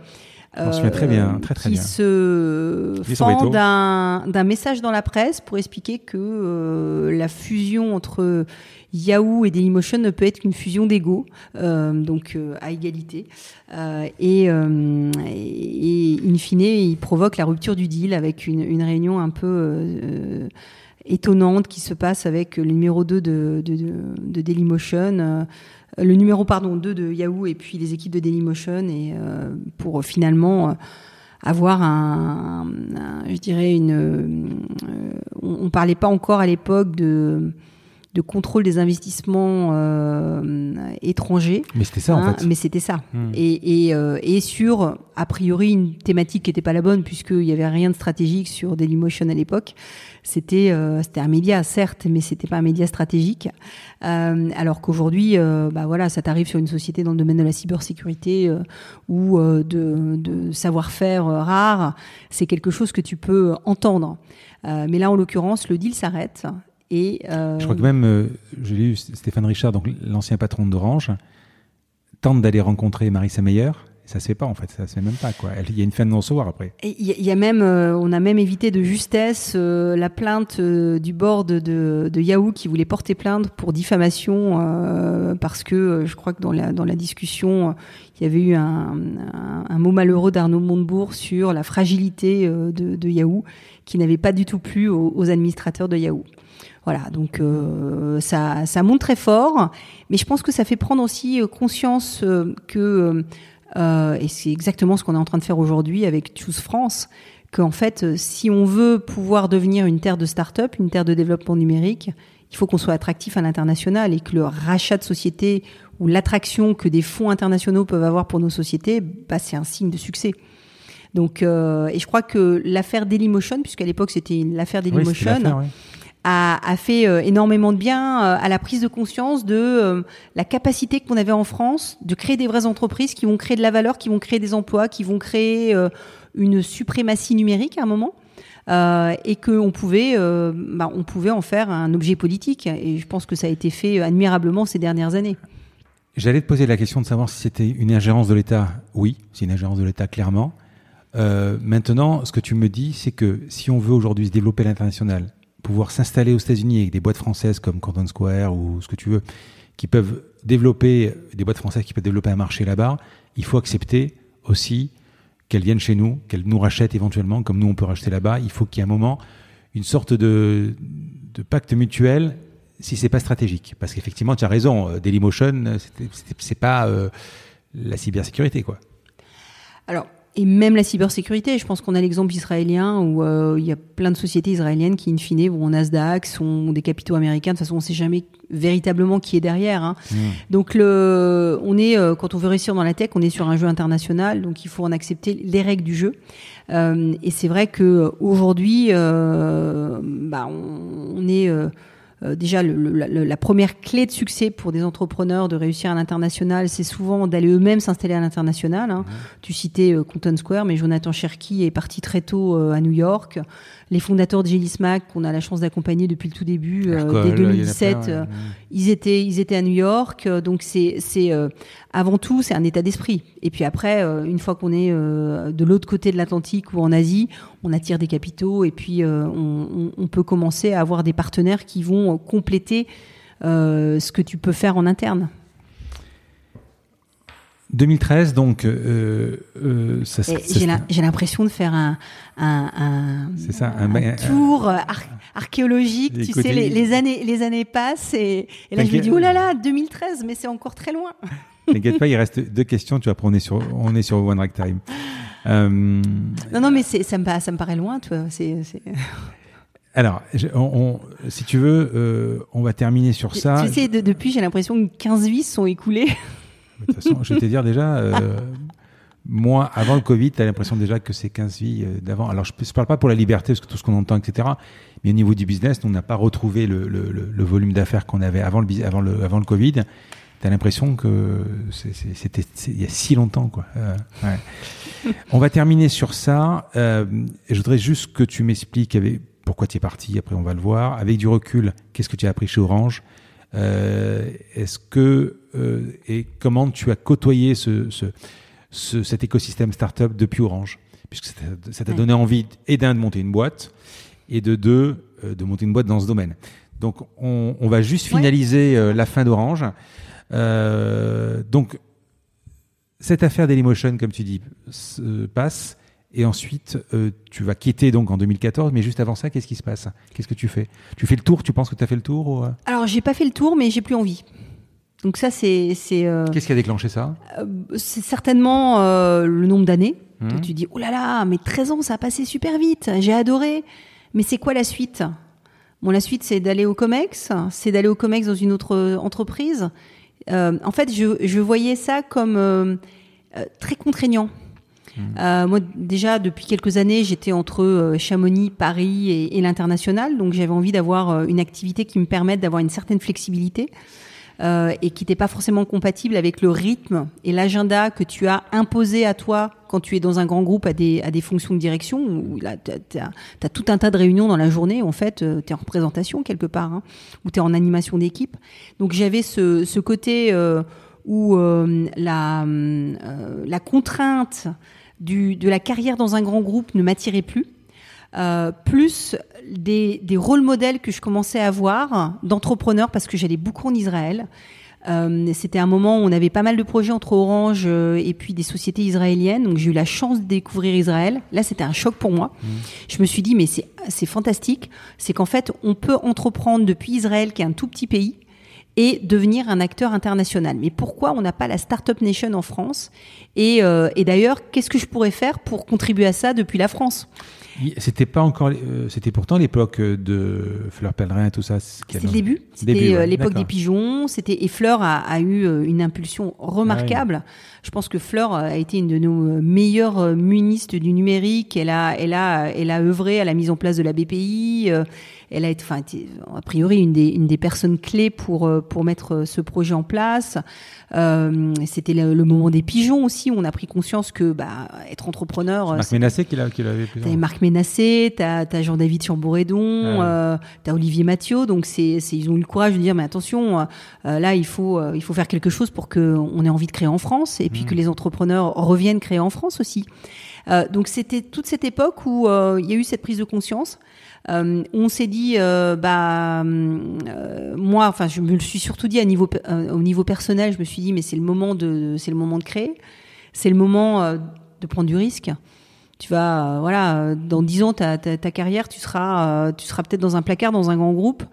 très bien, très très qui se fend d'un message dans la presse pour expliquer que euh, la fusion entre Yahoo et Dailymotion ne peut être qu'une fusion d'ego, euh, donc à égalité. Et, et, in fine, il provoque la rupture du deal avec une, une réunion un peu étonnante qui se passe avec le numéro 2 de, de, de, de Dailymotion le numéro pardon 2 de Yahoo et puis les équipes de Dailymotion et euh, pour finalement euh, avoir un, je dirais une euh, on, parlait pas encore à l'époque de de contrôle des investissements étrangers. Mais c'était ça en hein, fait. Mais c'était ça. Hmm. Et, et, et, sur a priori une thématique qui n'était pas la bonne puisqu'il n'y avait rien de stratégique sur Dailymotion à l'époque c'était euh, c'était un média certes, mais c'était pas un média stratégique. Euh, alors qu'aujourd'hui, euh, bah voilà, ça t'arrive sur une société dans le domaine de la cybersécurité ou de, savoir-faire rare, c'est quelque chose que tu peux entendre. mais là, en l'occurrence, le deal s'arrête. Et Je crois que même, j'ai lu Stéphane Richard, donc l'ancien patron d'Orange, tente d'aller rencontrer Marissa Meyer ça se fait pas en fait, ça se fait même pas quoi. Il y a une fin de non-recevoir après. Il y, a même, euh, on a même évité de justesse euh, la plainte euh, du board de, de, Yahoo qui voulait porter plainte pour diffamation parce que je crois que dans la dans la discussion il y avait eu un, un, mot malheureux d'Arnaud Montebourg sur la fragilité de, de, Yahoo qui n'avait pas du tout plu aux, administrateurs de Yahoo. Voilà, donc ça, ça monte très fort, mais je pense que ça fait prendre aussi conscience que euh, et c'est exactement ce qu'on est en train de faire aujourd'hui avec Choose France, qu'en fait, euh, si on veut pouvoir devenir une terre de start-up, une terre de développement numérique, il faut qu'on soit attractif à l'international et que le rachat de société ou l'attraction que des fonds internationaux peuvent avoir pour nos sociétés, bah, c'est un signe de succès. Donc, euh, et je crois que l'affaire Dailymotion, puisqu'à l'époque c'était l'affaire Dailymotion, oui, a, fait euh, énormément de bien euh, à la prise de conscience de euh, la capacité qu'on avait en France de créer des vraies entreprises qui vont créer de la valeur, qui vont créer des emplois, qui vont créer une suprématie numérique à un moment. et qu'on pouvait, bah, on pouvait en faire un objet politique. Et je pense que ça a été fait admirablement ces dernières années. J'allais te poser la question de savoir si c'était une ingérence de l'État. Oui, c'est une ingérence de l'État clairement. maintenant, ce que tu me dis, c'est que si on veut aujourd'hui se développer à l'international, pouvoir s'installer aux États-Unis avec des boîtes françaises comme Canton Square ou ce que tu veux, qui peuvent développer, des boîtes françaises qui peuvent développer un marché là-bas, il faut accepter aussi qu'elles viennent chez nous, qu'elles nous rachètent éventuellement, comme nous on peut racheter là-bas. Il faut qu'il y ait un moment une sorte de, pacte mutuel si c'est pas stratégique. Parce qu'effectivement, tu as raison, euh, Dailymotion, c'est pas euh, la cybersécurité, quoi. Alors, et même la cybersécurité, je pense qu'on a l'exemple israélien où euh, il y a plein de sociétés israéliennes qui, in fine, vont au Nasdaq, sont des capitaux américains. De toute façon, on ne sait jamais véritablement qui est derrière. Hein. Mmh. Donc, le, on est, euh, quand on veut réussir dans la tech, on est sur un jeu international, donc il faut en accepter les règles du jeu. Euh, et c'est vrai que aujourd'hui, euh, bah, on, on est euh, déjà le, la, première clé de succès pour des entrepreneurs de réussir à l'international, c'est souvent d'aller eux-mêmes s'installer à l'international. Hein. Tu citais euh, Compton Square, mais Jonathan Cherky est parti très tôt euh, à New York. Les fondateurs de Jelly Smack, qu'on a la chance d'accompagner depuis le tout début, dès 2017, ils étaient ils étaient à New York. donc c'est avant tout c'est un état d'esprit. Et puis après, une fois qu'on est de l'autre côté de l'Atlantique ou en Asie, on attire des capitaux et puis on, on, peut commencer à avoir des partenaires qui vont compléter euh, ce que tu peux faire en interne. 2013, donc, euh, euh, ça, J'ai l'im- j'ai l'impression de faire un, un, un, C'est ça, un un- un- tour ar- archéologique. Tu sais, les, années, les années passent et, et là je me dis oh là là, 2013, mais c'est encore très loin. T'inquiète pas, il reste deux questions. Tu après on est sur, on est sur One Rack Time. Euh, Non non, mais ça me pa- ça me paraît loin, toi. C'est alors, je- on, on- si tu veux, euh, on va terminer sur ça. Tu sais, de- depuis, j'ai l'impression que 15 vies sont écoulées. De toute façon, je vais te dire déjà, euh, moi, avant le Covid, tu as l'impression déjà que c'est 15 vies euh, d'avant. Alors, je ne parle pas pour la liberté, parce que tout ce qu'on entend, etc. Mais au niveau du business, on n'a pas retrouvé le, volume d'affaires qu'on avait avant le, avant le, avant Covid. Tu as l'impression que c'était il y a si longtemps. Quoi. Euh, ouais. on va terminer sur ça. Euh, je voudrais juste que tu m'expliques pourquoi tu es parti, après on va le voir. Avec du recul, qu'est-ce que tu as appris chez Orange? Euh, Est-ce que et comment tu as côtoyé ce, ce, ce- cet écosystème startup depuis Orange Puisque ça t'a- Ouais. donné envie, et d'un, de monter une boîte, et de deux, euh, de monter une boîte dans ce domaine. Donc, on, on va juste finaliser euh, la fin d'Orange. Euh, donc, cette affaire Dailymotion, comme tu dis, se passe. Et ensuite, euh, tu vas quitter donc en 2014. Mais juste avant ça, qu'est-ce qui se passe? Qu'est-ce que tu fais? Tu fais le tour? Tu penses que tu as fait le tour ou, euh? Alors, j'ai pas fait le tour, mais j'ai plus envie. Donc ça, c'est euh, Qu'est-ce qui a déclenché ça? c'est certainement euh, le nombre d'années. Toi, Tu dis, oh là là, mais 13 ans, ça a passé super vite, j'ai adoré. Mais c'est quoi la suite? Bon, la suite, c'est d'aller au COMEX, c'est d'aller au COMEX dans une autre entreprise. Euh, en fait, je, je voyais ça comme euh, euh, très contraignant. Euh, moi, déjà, depuis quelques années, j'étais entre euh, Chamonix, Paris et, et l'international. Donc, j'avais envie d'avoir euh, une activité qui me permette d'avoir une certaine flexibilité euh, et qui n'était pas forcément compatible avec le rythme et l'agenda que tu as imposé à toi quand tu es dans un grand groupe à des, à des fonctions de direction, où là, tu as, tout un tas de réunions dans la journée, en fait, tu es en représentation quelque part, hein, ou tu es en animation d'équipe. Donc j'avais ce, ce côté euh, où euh, la, euh, la contrainte du, de la carrière dans un grand groupe ne m'attirait plus. Euh, plus des, des rôles modèles que je commençais à avoir d'entrepreneurs parce que j'allais beaucoup en Israël. Euh, C'était un moment où on avait pas mal de projets entre Orange euh, et puis des sociétés israéliennes. Donc j'ai eu la chance de découvrir Israël. Là, c'était un choc pour moi. Je me suis dit, mais c'est c'est fantastique. C'est qu'en fait, on peut entreprendre depuis Israël, qui est un tout petit pays, et devenir un acteur international. Mais pourquoi on n'a pas la Startup Nation en France? Et, euh, et d'ailleurs, qu'est-ce que je pourrais faire pour contribuer à ça depuis la France? C'était pas encore, euh, c'était pourtant l'époque de Fleur Pellerin et tout ça. C'était le début. C'était euh, ouais, l'époque des pigeons. C'était et Fleur a, a eu euh, une impulsion remarquable. Je pense que Fleur euh, a été une de nos euh, meilleures euh, munistes du numérique. Elle a, elle a, elle a œuvré à la mise en place de la BPI. Euh, Elle a été, enfin, a priori une des, une des personnes clés pour euh, pour mettre euh, ce projet en place. Euh, C'était le, le moment des pigeons aussi. Où on a pris conscience que bah, être entrepreneur, euh, Marc Ménassé qui l'a- qui l'avait plus. T'as Marc Ménassé, t'as as Jean-David Chambouredon, Ah euh, t'as Olivier Mathieu. Donc c'est c'est- ils ont eu le courage de dire mais attention, euh, euh, là il faut euh, il faut faire quelque chose pour que on ait envie de créer en France et puis Mmh. que les entrepreneurs reviennent créer en France aussi. Euh, donc c'était toute cette époque où euh, il y a eu cette prise de conscience. Euh, on s'est dit, euh, bah, euh, moi, enfin, je me le suis surtout dit à niveau, euh, au niveau personnel, je me suis dit, mais c'est le moment de, c'est le moment de créer, c'est le moment euh, de prendre du risque. Tu vas, euh, voilà, dans dix ans, ta, ta, ta carrière, tu seras, tu seras peut-être dans un placard, dans un grand groupe.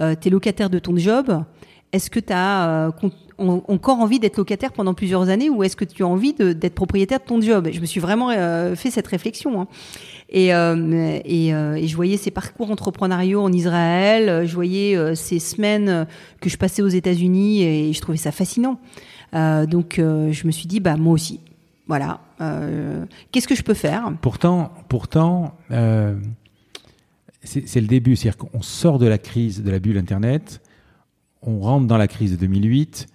Euh, tu es locataire de ton job. Est-ce que tu as encore envie d'être locataire pendant plusieurs années ou est-ce que tu as envie d'être propriétaire de ton job? Je me suis vraiment euh, fait cette réflexion. hein. Et, euh, euh, et je voyais ces parcours entrepreneuriaux en Israël, euh, je voyais ces semaines que je passais aux États-Unis et je trouvais ça fascinant. Donc je me suis dit, bah moi aussi. Voilà. Qu'est-ce que je peux faire? Pourtant, pourtant, c'est le début. C'est-à-dire qu'on sort de la crise de la bulle Internet, on rentre dans la crise de 2008.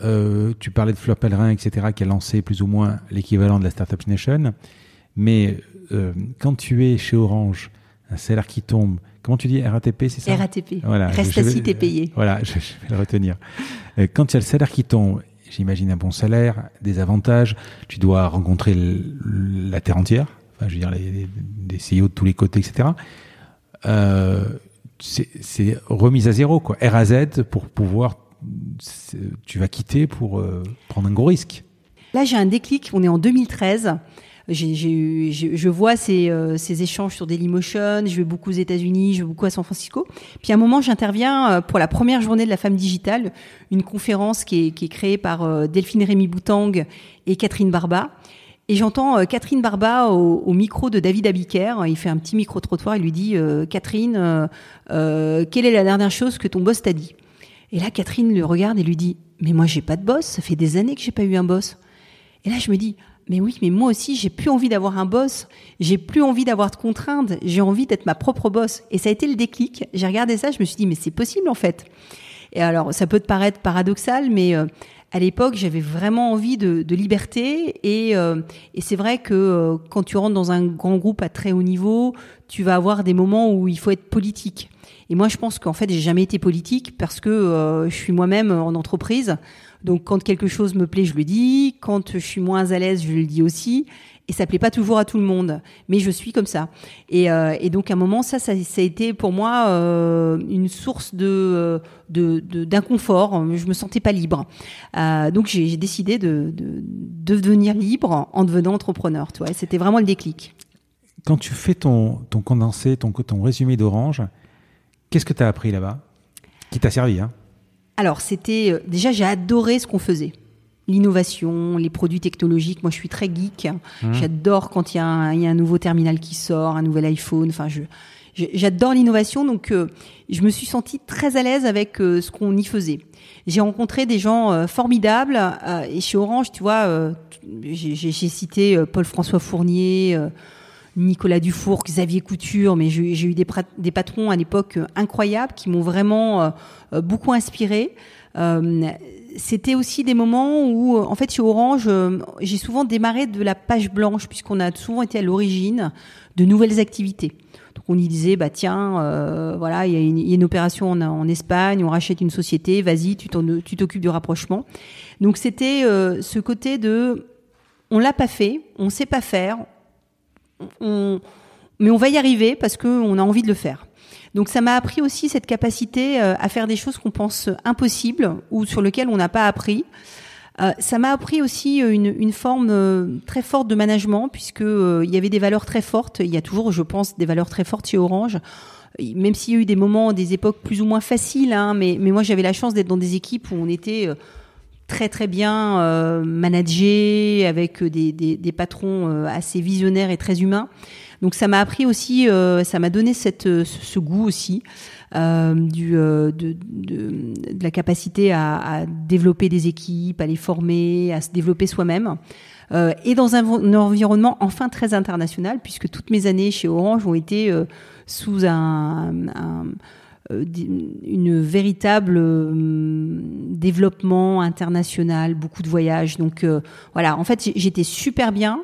Euh, tu parlais de Fleur Pellerin, etc., qui a lancé plus ou moins l'équivalent de la Startup Nation. Mais euh, quand tu es chez Orange, un salaire qui tombe, comment tu dis RATP, c'est ça? RATP. Voilà, Reste je- assis, t'es payé. Voilà, je, je vais le retenir. Euh, Quand il y a le salaire qui tombe, j'imagine un bon salaire, des avantages, tu dois rencontrer la terre entière, enfin, je veux dire, les, des CEO de tous les côtés, etc. Euh, c'est remise à zéro, quoi. R à Z pour pouvoir, tu vas quitter pour euh, prendre un gros risque. Là, j'ai un déclic. On est en 2013. J'ai, j'ai, je vois ces, euh, ces échanges sur Dailymotion. Je vais beaucoup aux États-Unis, je vais beaucoup à San Francisco. Puis à un moment, j'interviens euh, pour la première journée de la femme digitale, une conférence qui est, qui est créée par euh, Delphine Rémy Boutang et Catherine Barba. Et j'entends Catherine Barba au, au, micro de David Abiker. Il fait un petit micro-trottoir. Il lui dit Catherine, euh, quelle est la dernière chose que ton boss t'a dit? Et là, Catherine le regarde et lui dit Mais moi, j'ai pas de boss. Ça fait des années que j'ai pas eu un boss. Et là, je me dis mais oui, mais moi aussi, j'ai plus envie d'avoir un boss, j'ai plus envie d'avoir de contraintes, j'ai envie d'être ma propre boss. Et ça a été le déclic. J'ai regardé ça, je me suis dit, mais c'est possible en fait. Et alors, ça peut te paraître paradoxal, mais euh, à l'époque, j'avais vraiment envie de, liberté. Et, euh, et c'est vrai que euh, quand tu rentres dans un grand groupe à très haut niveau, tu vas avoir des moments où il faut être politique. Et moi, je pense qu'en fait, j'ai jamais été politique parce que je suis moi-même en entreprise. Donc quand quelque chose me plaît, je le dis. Quand je suis moins à l'aise, je le dis aussi. Et ça plaît pas toujours à tout le monde, mais je suis comme ça. Et, euh, donc à un moment, ça, ça, a été pour moi euh, une source de d'inconfort. De, je me sentais pas libre. Euh, donc j'ai décidé de, de, de, devenir libre en devenant entrepreneur. Tu vois, c'était vraiment le déclic. Quand tu fais ton, ton condensé, ton, ton résumé d'Orange, qu'est-ce que tu as appris là-bas? Qui t'a servi hein? Alors, c'était euh, déjà j'ai adoré ce qu'on faisait. L'innovation, les produits technologiques. Moi, je suis très geek. Mmh. J'adore quand il y, a un nouveau terminal qui sort, un nouvel iPhone. Enfin, je, j'adore l'innovation. Donc, euh, je me suis sentie très à l'aise avec euh, ce qu'on y faisait. J'ai rencontré des gens formidables. et chez Orange, tu vois, j'ai, cité Paul-François Fournier. Nicolas Dufour, Xavier Couture, mais j'ai eu des, patrons à l'époque incroyables qui m'ont vraiment euh, beaucoup inspiré. Euh, c'était aussi des moments où, en fait, chez Orange, euh, j'ai souvent démarré de la page blanche, puisqu'on a souvent été à l'origine de nouvelles activités. Donc on y disait, bah tiens, euh, voilà, il y, a une, opération en, Espagne, on rachète une société, vas-y, tu t'occupes du rapprochement. Donc c'était euh, ce côté de, on l'a pas fait, on sait pas faire, mais on va y arriver parce qu'on a envie de le faire. Donc ça m'a appris aussi cette capacité euh, à faire des choses qu'on pense impossibles ou sur lesquelles on n'a pas appris. Euh, ça m'a appris aussi une, forme euh, très forte de management puisque il y avait des valeurs très fortes. Il y a toujours, je pense, des valeurs très fortes chez Orange. Même s'il y a eu des moments, des époques plus ou moins faciles, hein, mais moi j'avais la chance d'être dans des équipes où on était très très bien euh, managés, avec des, des, des patrons assez visionnaires et très humains. Donc ça m'a appris aussi, euh, ça m'a donné cette, euh, ce goût aussi euh, du, de, de, de, la capacité à, à, développer des équipes, à les former, à se développer soi-même. Euh, et dans un, environnement enfin très international, puisque toutes mes années chez Orange ont été euh, sous un, un une véritable développement international, beaucoup de voyages. Donc voilà, en fait, j'étais super bien,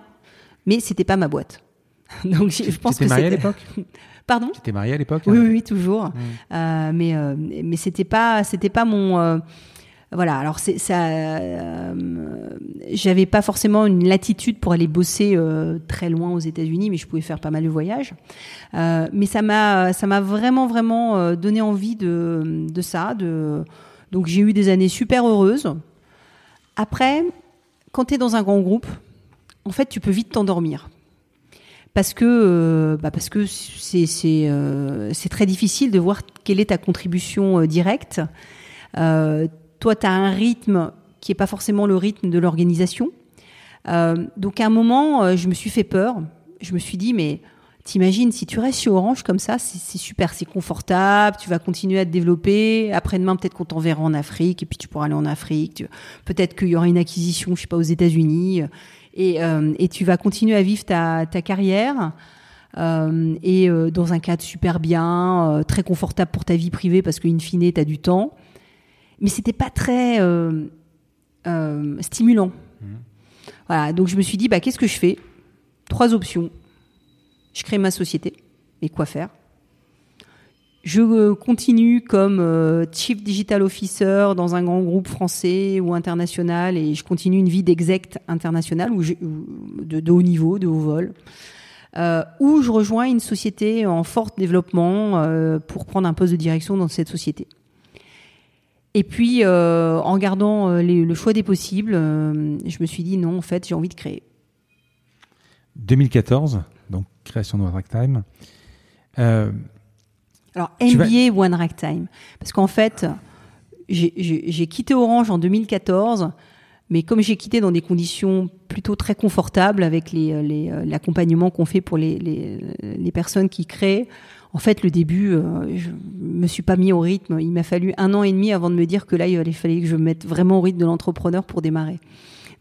mais c'était pas ma boîte. Donc je pense que mariée à l'époque? Pardon? Tu étais mariée à l'époque? Oui, oui, oui, toujours. Mmh. Euh, mais euh, mais c'était pas c'était pas mon euh, voilà. Alors c'est ça. Euh, J'avais pas forcément une latitude pour aller bosser euh, très loin aux États-Unis, mais je pouvais faire pas mal de voyages. mais ça m'a ça m'a vraiment vraiment donné envie de ça. Donc j'ai eu des années super heureuses. Après, quand tu es dans un grand groupe, en fait, tu peux vite t'endormir parce que euh, bah parce que c'est euh, très difficile de voir quelle est ta contribution euh, directe. Euh, toi, tu as un rythme qui est pas forcément le rythme de l'organisation. Euh, donc à un moment, je me suis fait peur. Je me suis dit mais T'imagines, si tu restes chez Orange comme ça, c'est super, c'est confortable, tu vas continuer à te développer. Après-demain, peut-être qu'on t'enverra en Afrique, et puis tu pourras aller en Afrique. Peut-être qu'il y aura une acquisition, je sais pas, aux États-Unis et, euh, tu vas continuer à vivre ta, carrière. Euh, et euh, dans un cadre super bien, euh, très confortable pour ta vie privée parce qu'in fine, tu as du temps. Mais c'était pas très euh, euh, stimulant. Mmh. Voilà, donc je me suis dit, bah, qu'est-ce que je fais? Trois options. Je crée ma société. Et quoi faire? Je euh, continue comme euh, Chief Digital Officer dans un grand groupe français ou international et je continue une vie d'exec international ou de, de, haut niveau, de haut vol. Euh, ou je rejoins une société en fort développement pour prendre un poste de direction dans cette société. Et puis, en gardant le choix des possibles, je me suis dit non, en fait, j'ai envie de créer. 2014, donc création de One Time. Alors, MBA One Time. Parce qu'en fait, j'ai quitté Orange en 2014 mais comme j'ai quitté dans des conditions plutôt très confortables avec l'accompagnement les, qu'on fait pour les, personnes qui créent, en fait, le début, euh, je me suis pas mis au rythme. Il m'a fallu un an et demi avant de me dire que là, il fallait que je me mette vraiment au rythme de l'entrepreneur pour démarrer.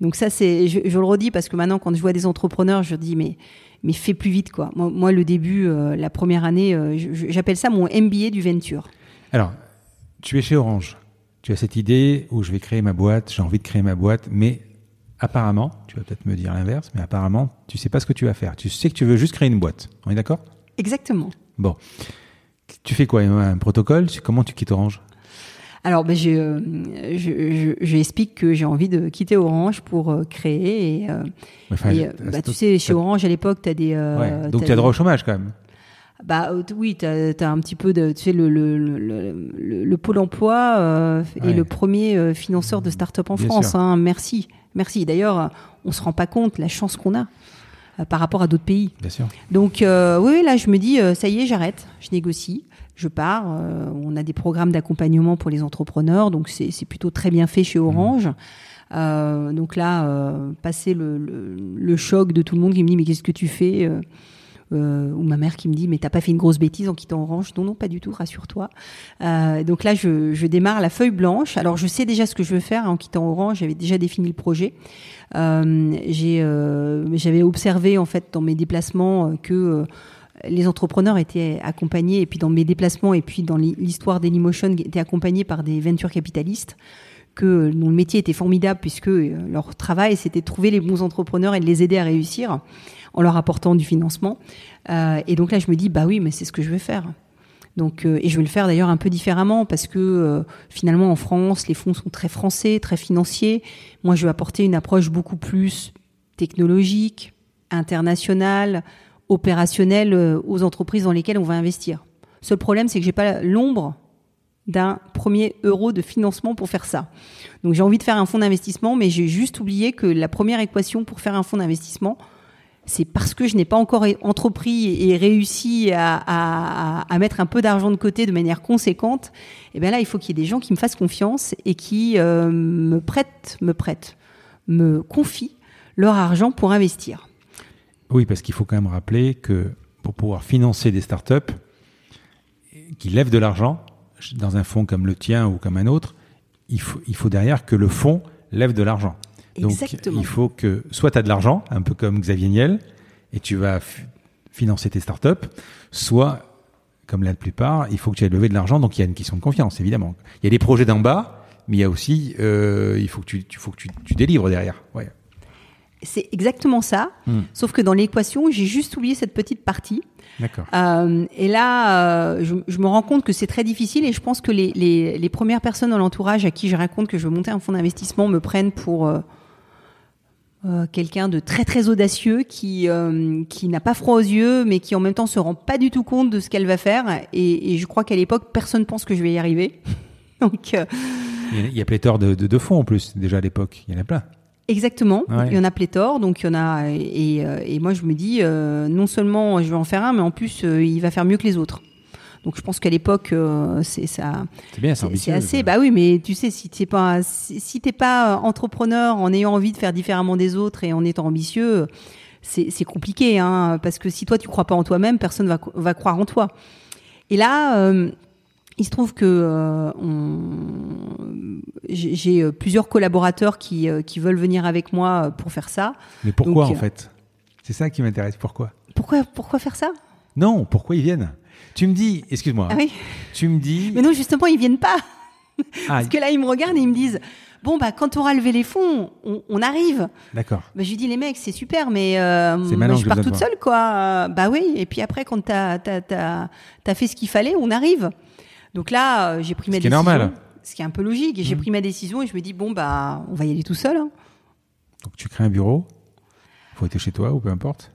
Donc ça, c'est, je, le redis parce que maintenant, quand je vois des entrepreneurs, je dis mais mais fais plus vite quoi. Moi, le début, euh, la première année, euh, j'appelle ça mon MBA du venture. Alors, tu es chez Orange tu as cette idée où je vais créer ma boîte, j'ai envie de créer ma boîte, mais apparemment, tu vas peut-être me dire l'inverse, mais apparemment, tu sais pas ce que tu vas faire. Tu sais que tu veux juste créer une boîte. On est d'accord? Exactement. Bon. Tu fais quoi Un protocole? Comment tu quittes Orange? Alors, ben, je, j'explique que j'ai envie de quitter Orange pour euh, créer. Et, euh, bah, tu sais, chez Orange à l'époque, tu as des. Euh, donc, tu as droit au chômage quand même. Bah euh, oui, tu as, un petit peu de, tu sais, le, le, le, le pôle emploi euh, est le premier euh, financeur de start-up en France. Hein, merci, merci. D'ailleurs, on se rend pas compte la chance qu'on a euh, par rapport à d'autres pays. Bien sûr. Donc euh, oui, là, je me dis, ça y est, j'arrête, je négocie, je pars. on a des programmes d'accompagnement pour les entrepreneurs, donc c'est plutôt très bien fait chez Orange. Mmh. donc là, passer le, le, choc de tout le monde qui me dit mais qu'est-ce que tu fais euh, ou ma mère qui me dit mais t'as pas fait une grosse bêtise en quittant Orange Non, non, pas du tout, rassure-toi. Euh, donc là, je, je, démarre la feuille blanche. Alors je sais déjà ce que je veux faire en quittant Orange. J'avais déjà défini le projet. Euh, J'avais observé en fait dans mes déplacements que les entrepreneurs étaient accompagnés, et puis dans mes déplacements, et puis dans l'histoire d'Anymotion, étaient accompagnés par des ventures capitalistes que dont le métier était formidable puisque leur travail c'était de trouver les bons entrepreneurs et de les aider à réussir en leur apportant du financement. Euh, et donc là, je me dis, bah oui, mais c'est ce que je veux faire. Donc, euh, et je vais le faire d'ailleurs un peu différemment parce que euh, finalement en France, les fonds sont très français, très financiers. Moi, je vais apporter une approche beaucoup plus technologique, internationale, opérationnelle aux entreprises dans lesquelles on va investir. Seul problème, c'est que j'ai pas l'ombre d'un premier euro de financement pour faire ça. Donc j'ai envie de faire un fonds d'investissement, mais j'ai juste oublié que la première équation pour faire un fonds d'investissement, c'est parce que je n'ai pas encore entrepris et réussi à, mettre un peu d'argent de côté de manière conséquente. Et eh bien là, il faut qu'il y ait des gens qui me fassent confiance et qui euh, me prêtent, me prêtent, me confient leur argent pour investir. Oui, parce qu'il faut quand même rappeler que pour pouvoir financer des startups qui lèvent de l'argent dans un fonds comme le tien ou comme un autre, il faut, il faut derrière que le fonds lève de l'argent. Donc, il faut que soit tu as de l'argent, un peu comme Xavier Niel, et tu vas financer tes startups, soit, comme la plupart, il faut que tu aies levé de l'argent. Donc, il y a une question de confiance, évidemment. Il y a des projets d'en bas, mais il y a aussi, euh, il faut que tu, faut que tu, tu délivres derrière. Ouais. C'est exactement ça. Hmm. Sauf que dans l'équation, j'ai juste oublié cette petite partie. D'accord. Euh, et là, euh, je, je, me rends compte que c'est très difficile et je pense que les, les, les premières personnes dans l'entourage à qui je raconte que je veux monter un fonds d'investissement me prennent pour euh, quelqu'un de très très audacieux qui euh, qui n'a pas froid aux yeux mais qui en même temps se rend pas du tout compte de ce qu'elle va faire. Et, et je crois qu'à l'époque personne pense que je vais y arriver. Donc euh, il y a pléthore de, de, de, fonds en plus déjà à l'époque. Il y en a plein. Exactement. Il y en a pléthore. Donc il y en a et, et moi je me dis non seulement je vais en faire un mais en plus il va faire mieux que les autres donc je pense qu'à l'époque, euh, c'est ça. C'est bien, c'est assez. Bah oui, mais tu sais, si t'es pas, si, t'es pas entrepreneur en ayant envie de faire différemment des autres et en étant ambitieux, c'est compliqué, hein, parce que si toi tu crois pas en toi-même, personne va va croire en toi. Et là. Euh, il se trouve que euh, j'ai plusieurs collaborateurs qui, qui veulent venir avec moi pour faire ça. Mais pourquoi en fait? C'est ça qui m'intéresse. Pourquoi? Pourquoi pourquoi faire ça? Non, pourquoi ils viennent? Tu me dis, excuse-moi. Ah oui. Tu me dis. Mais non, justement, ils viennent pas. Ah, Parce que là, ils me regardent et ils me disent Bon, bah, quand tu auras levé les fonds, on, arrive. D'accord. Bah, je lui dis Les mecs, c'est super, mais euh, je pars toute seule, quoi. Bah oui, et puis après, quand tu as, as, fait ce qu'il fallait, on arrive. Donc là, euh, j'ai pris ma décision. Ce qui est normal. Ce qui est un peu logique. Et j'ai mmh. pris ma décision et je me dis Bon, bah, on va y aller tout seul. Hein. Donc tu crées un bureau faut être chez toi ou peu importe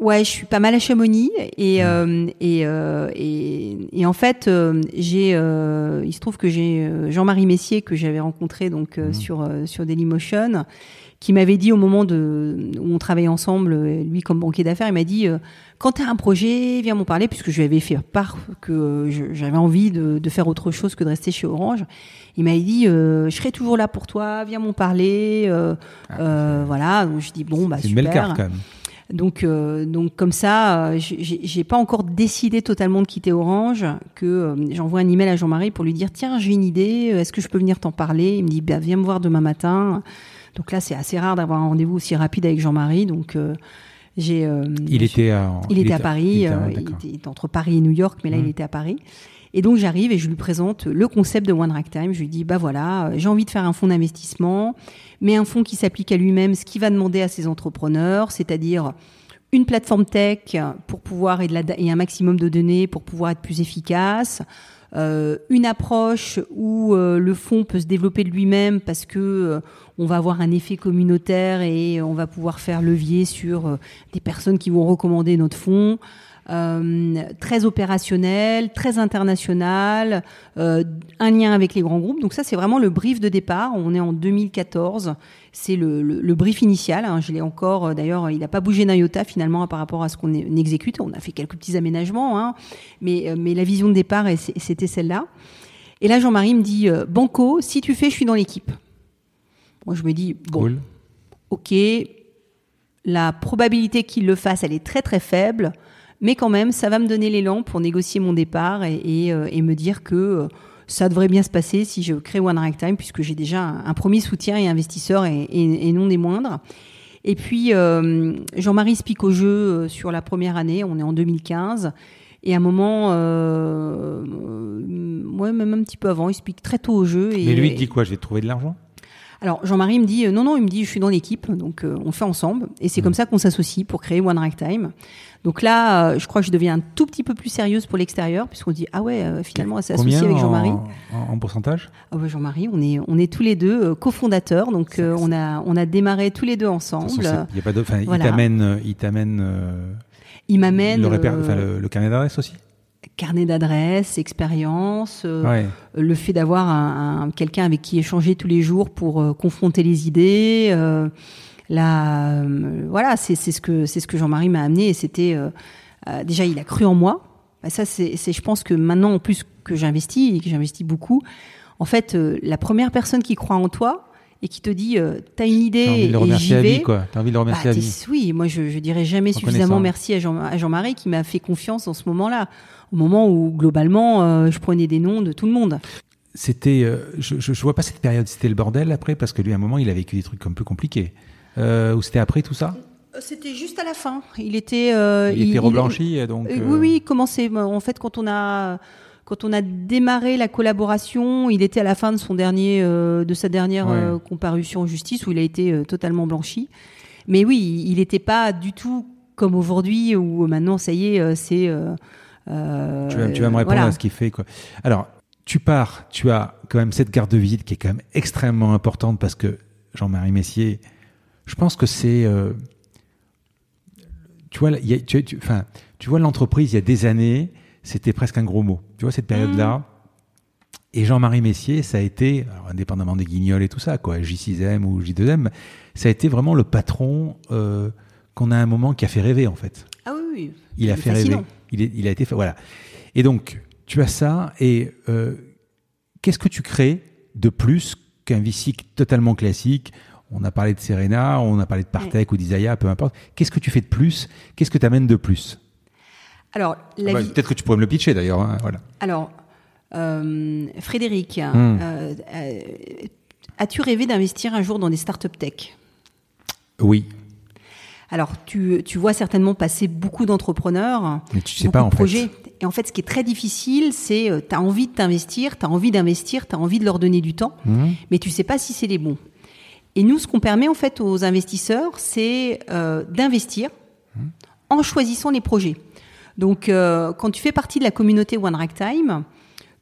Ouais, je suis pas mal à Chamonix et euh, et, euh, et, et en fait euh, j'ai euh, il se trouve que j'ai euh, Jean-Marie Messier que j'avais rencontré donc euh, Mhm. sur euh, sur Dailymotion qui m'avait dit au moment de où on travaillait ensemble lui comme banquier d'affaires il m'a dit euh, quand tu as un projet viens m'en parler puisque je lui avais fait part que j'avais envie de, de faire autre chose que de rester chez Orange il m'a dit euh, je serai toujours là pour toi viens m'en parler euh, euh, voilà donc je dis bon bah Ah, C'est une super belle carte quand même. Donc, euh, donc comme ça, euh, j'ai- pas encore décidé totalement de quitter Orange, que euh, j'envoie un email à Jean-Marie pour lui dire tiens j'ai une idée, euh, est-ce que je peux venir t'en parler? Il me dit bah, viens me voir demain matin. Donc là c'est assez rare d'avoir un rendez-vous aussi rapide avec Jean-Marie, donc euh, j'ai. euh, Il était à, il était à Paris, il était à- il d'accord. était, il était entre Paris et New York, mais là il était à Paris. Et donc j'arrive et je lui présente le concept de One Rack Time. Je lui dis bah voilà, euh, j'ai envie de faire un fonds d'investissement, mais un fonds qui s'applique à lui-même, ce qui va demander à ses entrepreneurs, c'est-à-dire une plateforme tech pour pouvoir et, un maximum de données pour pouvoir être plus efficace. Euh, une approche où euh, le fonds peut se développer de lui-même parce que on va avoir un effet communautaire et on va pouvoir faire levier sur des personnes qui vont recommander notre fonds. Euh, très opérationnel, très international, euh, un lien avec les grands groupes. Donc ça, c'est vraiment le brief de départ. On est en 2014. C'est le, le, le brief initial. hein. Je l'ai encore. euh, D'ailleurs, il n'a pas bougé d'un iota finalement par rapport à ce qu'on exécute. On a fait quelques petits aménagements, hein. mais, mais la vision de départ, c'était celle-là. Et là, Jean-Marie me dit Banco, si tu fais, je suis dans l'équipe. Moi, je me dis bon, Cool. ok, la probabilité qu'il le fasse, elle est très très faible, mais quand même, ça va me donner l'élan pour négocier mon départ et, et, euh, et me dire que euh, ça devrait bien se passer si je crée One Rack Time, puisque j'ai déjà un, un premier soutien et investisseur et, et- et non des moindres. Et puis, euh, Jean-Marie se pique au jeu sur la première année, on est en 2015. Et à un moment, euh, ouais, même un petit peu avant, il se pique très tôt au jeu. Et, Mais lui, il dit quoi? Je vais trouver de l'argent? Alors Jean-Marie me dit euh, non non il me dit je suis dans l'équipe donc euh, on le fait ensemble et Mmh. c'est comme ça qu'on s'associe pour créer One Rack Time. Donc là euh, je crois que je deviens un tout petit peu plus sérieuse pour l'extérieur puisqu'on dit ah ouais euh, finalement elle s'est associée Combien avec Jean-Marie. en, en- en pourcentage? Ah ouais Jean-Marie on est on est tous les deux euh, cofondateurs donc euh, on a on a démarré tous les deux De toute façon, ensemble. c'est- il y a pas de, enfin, voilà. il t'amène, il t'amène Il m'amène le, carnet d'adresse aussi? carnet d'adresse, expérience, euh, ouais. le fait d'avoir un, un- quelqu'un avec qui échanger tous les jours pour euh, confronter les idées. euh, là, euh, voilà, c'est c'est ce que c'est ce que Jean-Marie m'a amené et c'était euh, euh, déjà il a cru en moi. Bah, ça c'est je pense que maintenant en plus que j'investis et que j'investis beaucoup, en fait la première personne qui croit en toi et qui te dit euh, t'as une idée envie de le et remercier j'y à vais. vie, quoi. T'as envie de le Bah, remercier à t'es- vie. oui, moi je, je dirais jamais En suffisamment merci à, Jean, à Jean-Marie qui m'a fait confiance dans ce moment-là, au moment où globalement euh, je prenais des noms de tout le monde. C'était, euh, je, je, je vois pas cette période. C'était le bordel après, parce que lui, à un moment, il a vécu des trucs un peu compliqués. Euh, ou c'était après tout ça C'était juste à la fin. Il était. euh, Il était reblanchi, donc. Euh, euh, Oui, oui, comment c'est En fait, quand on a quand on a démarré la collaboration, il était à la fin de son dernier euh, de sa dernière Ouais. euh, comparution en justice où il a été euh, totalement blanchi. Mais oui, il n'était pas du tout comme aujourd'hui où maintenant ça y est, euh, c'est. euh, euh, Tu vas, tu vas me répondre voilà. à ce qu'il fait. Quoi. Alors, tu pars, tu as quand même cette garde de visite qui est quand même extrêmement importante parce que Jean-Marie Messier, je pense que c'est. euh, tu vois, il y a- tu, tu- vois l'entreprise il y a des années, c'était presque un gros mot. Tu vois cette période-là. Et Jean-Marie Messier, ça a été, alors, indépendamment des guignols et tout ça, quoi, J6M ou J2M, ça a été vraiment le patron euh, qu'on a un moment qui a fait rêver en fait. Ah oui, oui. Il a fait fascinant. rêver. Il, est- il a été fait. Voilà. Et donc, tu as ça. Et euh, qu'est-ce que tu crées de plus qu'un VC totalement classique On a parlé de Serena, on a parlé de Partech ou d'Isaiah, peu importe. Qu'est-ce que tu fais de plus? Qu'est-ce que tu amènes de plus? Alors, la Bah, vie- Peut-être que tu pourrais me le pitcher d'ailleurs. hein, voilà. Alors, euh, Frédéric, Hmm. euh, euh, as-tu rêvé d'investir un jour dans des startups tech? Oui, Alors, tu, tu vois certainement passer beaucoup d'entrepreneurs, mais tu sais beaucoup pas de en projets. fait. Et en fait, ce qui est très difficile, c'est tu as envie de t'investir, tu as envie d'investir, tu as envie de leur donner du temps, Mhm. mais tu sais pas si c'est les bons. Et nous, ce qu'on permet en fait aux investisseurs, c'est euh, d'investir en choisissant les projets. Donc, euh, quand tu fais partie de la communauté One Rack Time,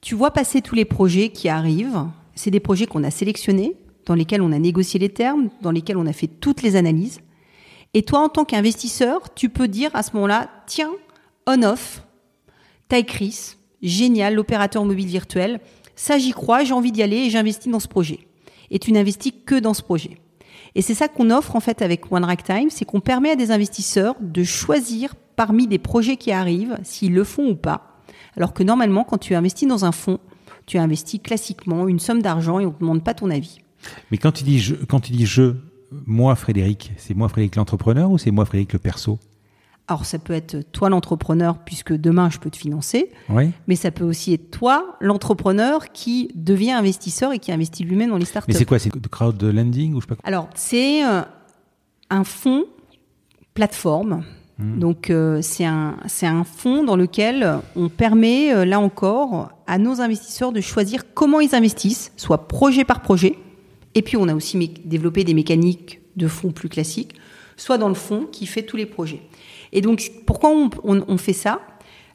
tu vois passer tous les projets qui arrivent. C'est des projets qu'on a sélectionnés, dans lesquels on a négocié les termes, dans lesquels on a fait toutes les analyses. Et toi, en tant qu'investisseur, tu peux dire à ce moment-là, tiens, on-off, Chris, génial, l'opérateur mobile virtuel, ça j'y crois, j'ai envie d'y aller et j'investis dans ce projet. Et tu n'investis que dans ce projet. Et c'est ça qu'on offre en fait avec One Time, c'est qu'on permet à des investisseurs de choisir parmi des projets qui arrivent s'ils le font ou pas. Alors que normalement, quand tu investis dans un fonds, tu investis classiquement une somme d'argent et on ne demande pas ton avis. Mais quand tu dis je, quand tu dis je, moi Frédéric, c'est moi Frédéric l'entrepreneur ou c'est moi Frédéric le perso? Alors ça peut être toi l'entrepreneur puisque demain je peux te financer, oui. mais ça peut aussi être toi l'entrepreneur qui devient investisseur et qui investit lui-même dans les startups. Mais c'est quoi C'est de crowd lending ou je sais pas Alors c'est euh, un fonds plateforme. Hmm. Donc euh, c'est un c'est un fonds dans lequel on permet euh, là encore à nos investisseurs de choisir comment ils investissent, soit projet par projet. Et puis on a aussi développé des mécaniques de fonds plus classiques, soit dans le fonds qui fait tous les projets. Et donc, pourquoi on, fait ça?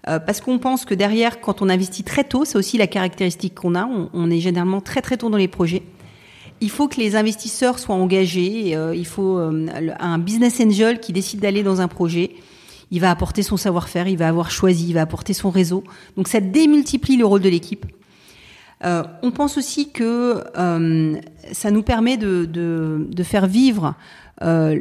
Euh, parce qu'on pense que derrière, quand on investit très tôt, c'est aussi la caractéristique qu'on a. On, est généralement très très tôt dans les projets. Il faut que les investisseurs soient engagés. Euh, il faut euh, un business angel qui décide d'aller dans un projet. Il va apporter son savoir-faire, il va avoir choisi, il va apporter son réseau. Donc ça démultiplie le rôle de l'équipe. on pense aussi que ça nous permet de, de faire vivre euh,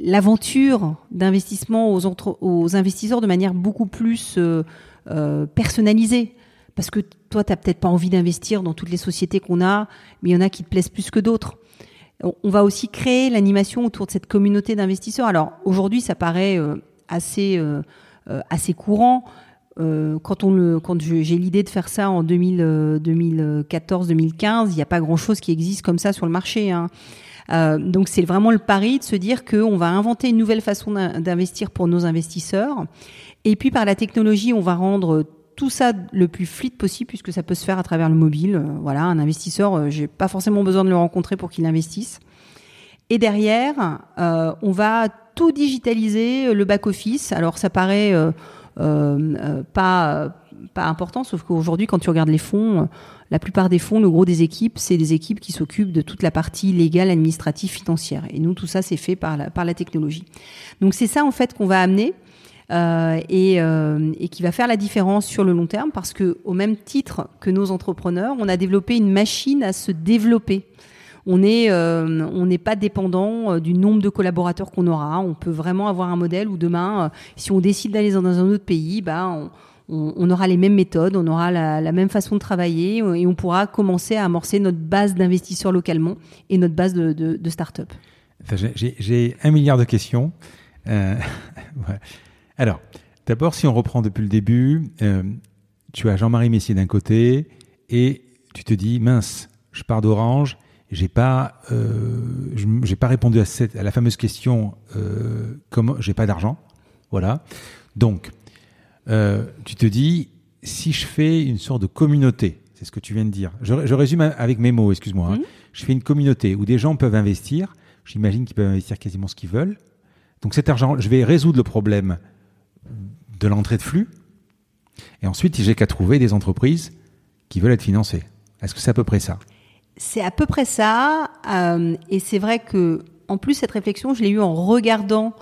l'aventure d'investissement aux, aux, investisseurs de manière beaucoup plus euh, euh, personnalisée. Parce que toi, tu n'as peut-être pas envie d'investir dans toutes les sociétés qu'on a, mais il y en a qui te plaisent plus que d'autres. On va aussi créer l'animation autour de cette communauté d'investisseurs. Alors aujourd'hui, ça paraît assez assez courant. quand on le, quand j'ai l'idée de faire ça en 2014-2015, il n'y a pas grand-chose qui existe comme ça sur le marché. Hein. Euh, donc c'est vraiment le pari de se dire qu'on va inventer une nouvelle façon d'investir pour nos investisseurs. Et puis par la technologie, on va rendre tout ça le plus fluide possible puisque ça peut se faire à travers le mobile. Euh, voilà, un investisseur, euh, j'ai pas forcément besoin de le rencontrer pour qu'il investisse. Et derrière, on va tout digitaliser, le back office. Alors ça paraît euh, euh, pas pas important, sauf qu'aujourd'hui, quand tu regardes les fonds, la plupart des fonds, le gros des équipes, c'est des équipes qui s'occupent de toute la partie légale, administrative, financière. Et nous, tout ça, c'est fait par la, par la technologie. Donc c'est ça, en fait, qu'on va amener. Euh, et, euh, et, qui va faire la différence sur le long terme parce que au même titre que nos entrepreneurs, on a développé une machine à se développer. On est, euh, on n'est pas dépendant euh, du nombre de collaborateurs qu'on aura. On peut vraiment avoir un modèle où demain, euh, si on décide d'aller dans un autre pays, bah, on, on, aura les mêmes méthodes, on aura la, même façon de travailler et on pourra commencer à amorcer notre base d'investisseurs localement et notre base de, de, start-up. J'ai un milliard de questions. Euh, Alors, d'abord, si on reprend depuis le début, euh, tu as Jean-Marie Messier d'un côté et tu te dis, mince, je pars d'Orange, j'ai pas, euh, j'ai pas répondu à, à la fameuse question, comment, j'ai pas d'argent, voilà. Donc, euh, tu te dis, si je fais une sorte de communauté, c'est ce que tu viens de dire. Je, résume avec mes mots, excuse-moi. Hein. Mhm. Je fais une communauté où des gens peuvent investir. J'imagine qu'ils peuvent investir quasiment ce qu'ils veulent. Donc cet argent, je vais résoudre le problème de l'entrée de flux. Et ensuite, j'ai qu'à trouver des entreprises qui veulent être financées. Est-ce que c'est à peu près ça? C'est à peu près ça. Euh, et c'est vrai que, en plus, cette réflexion, je l'ai eue en regardant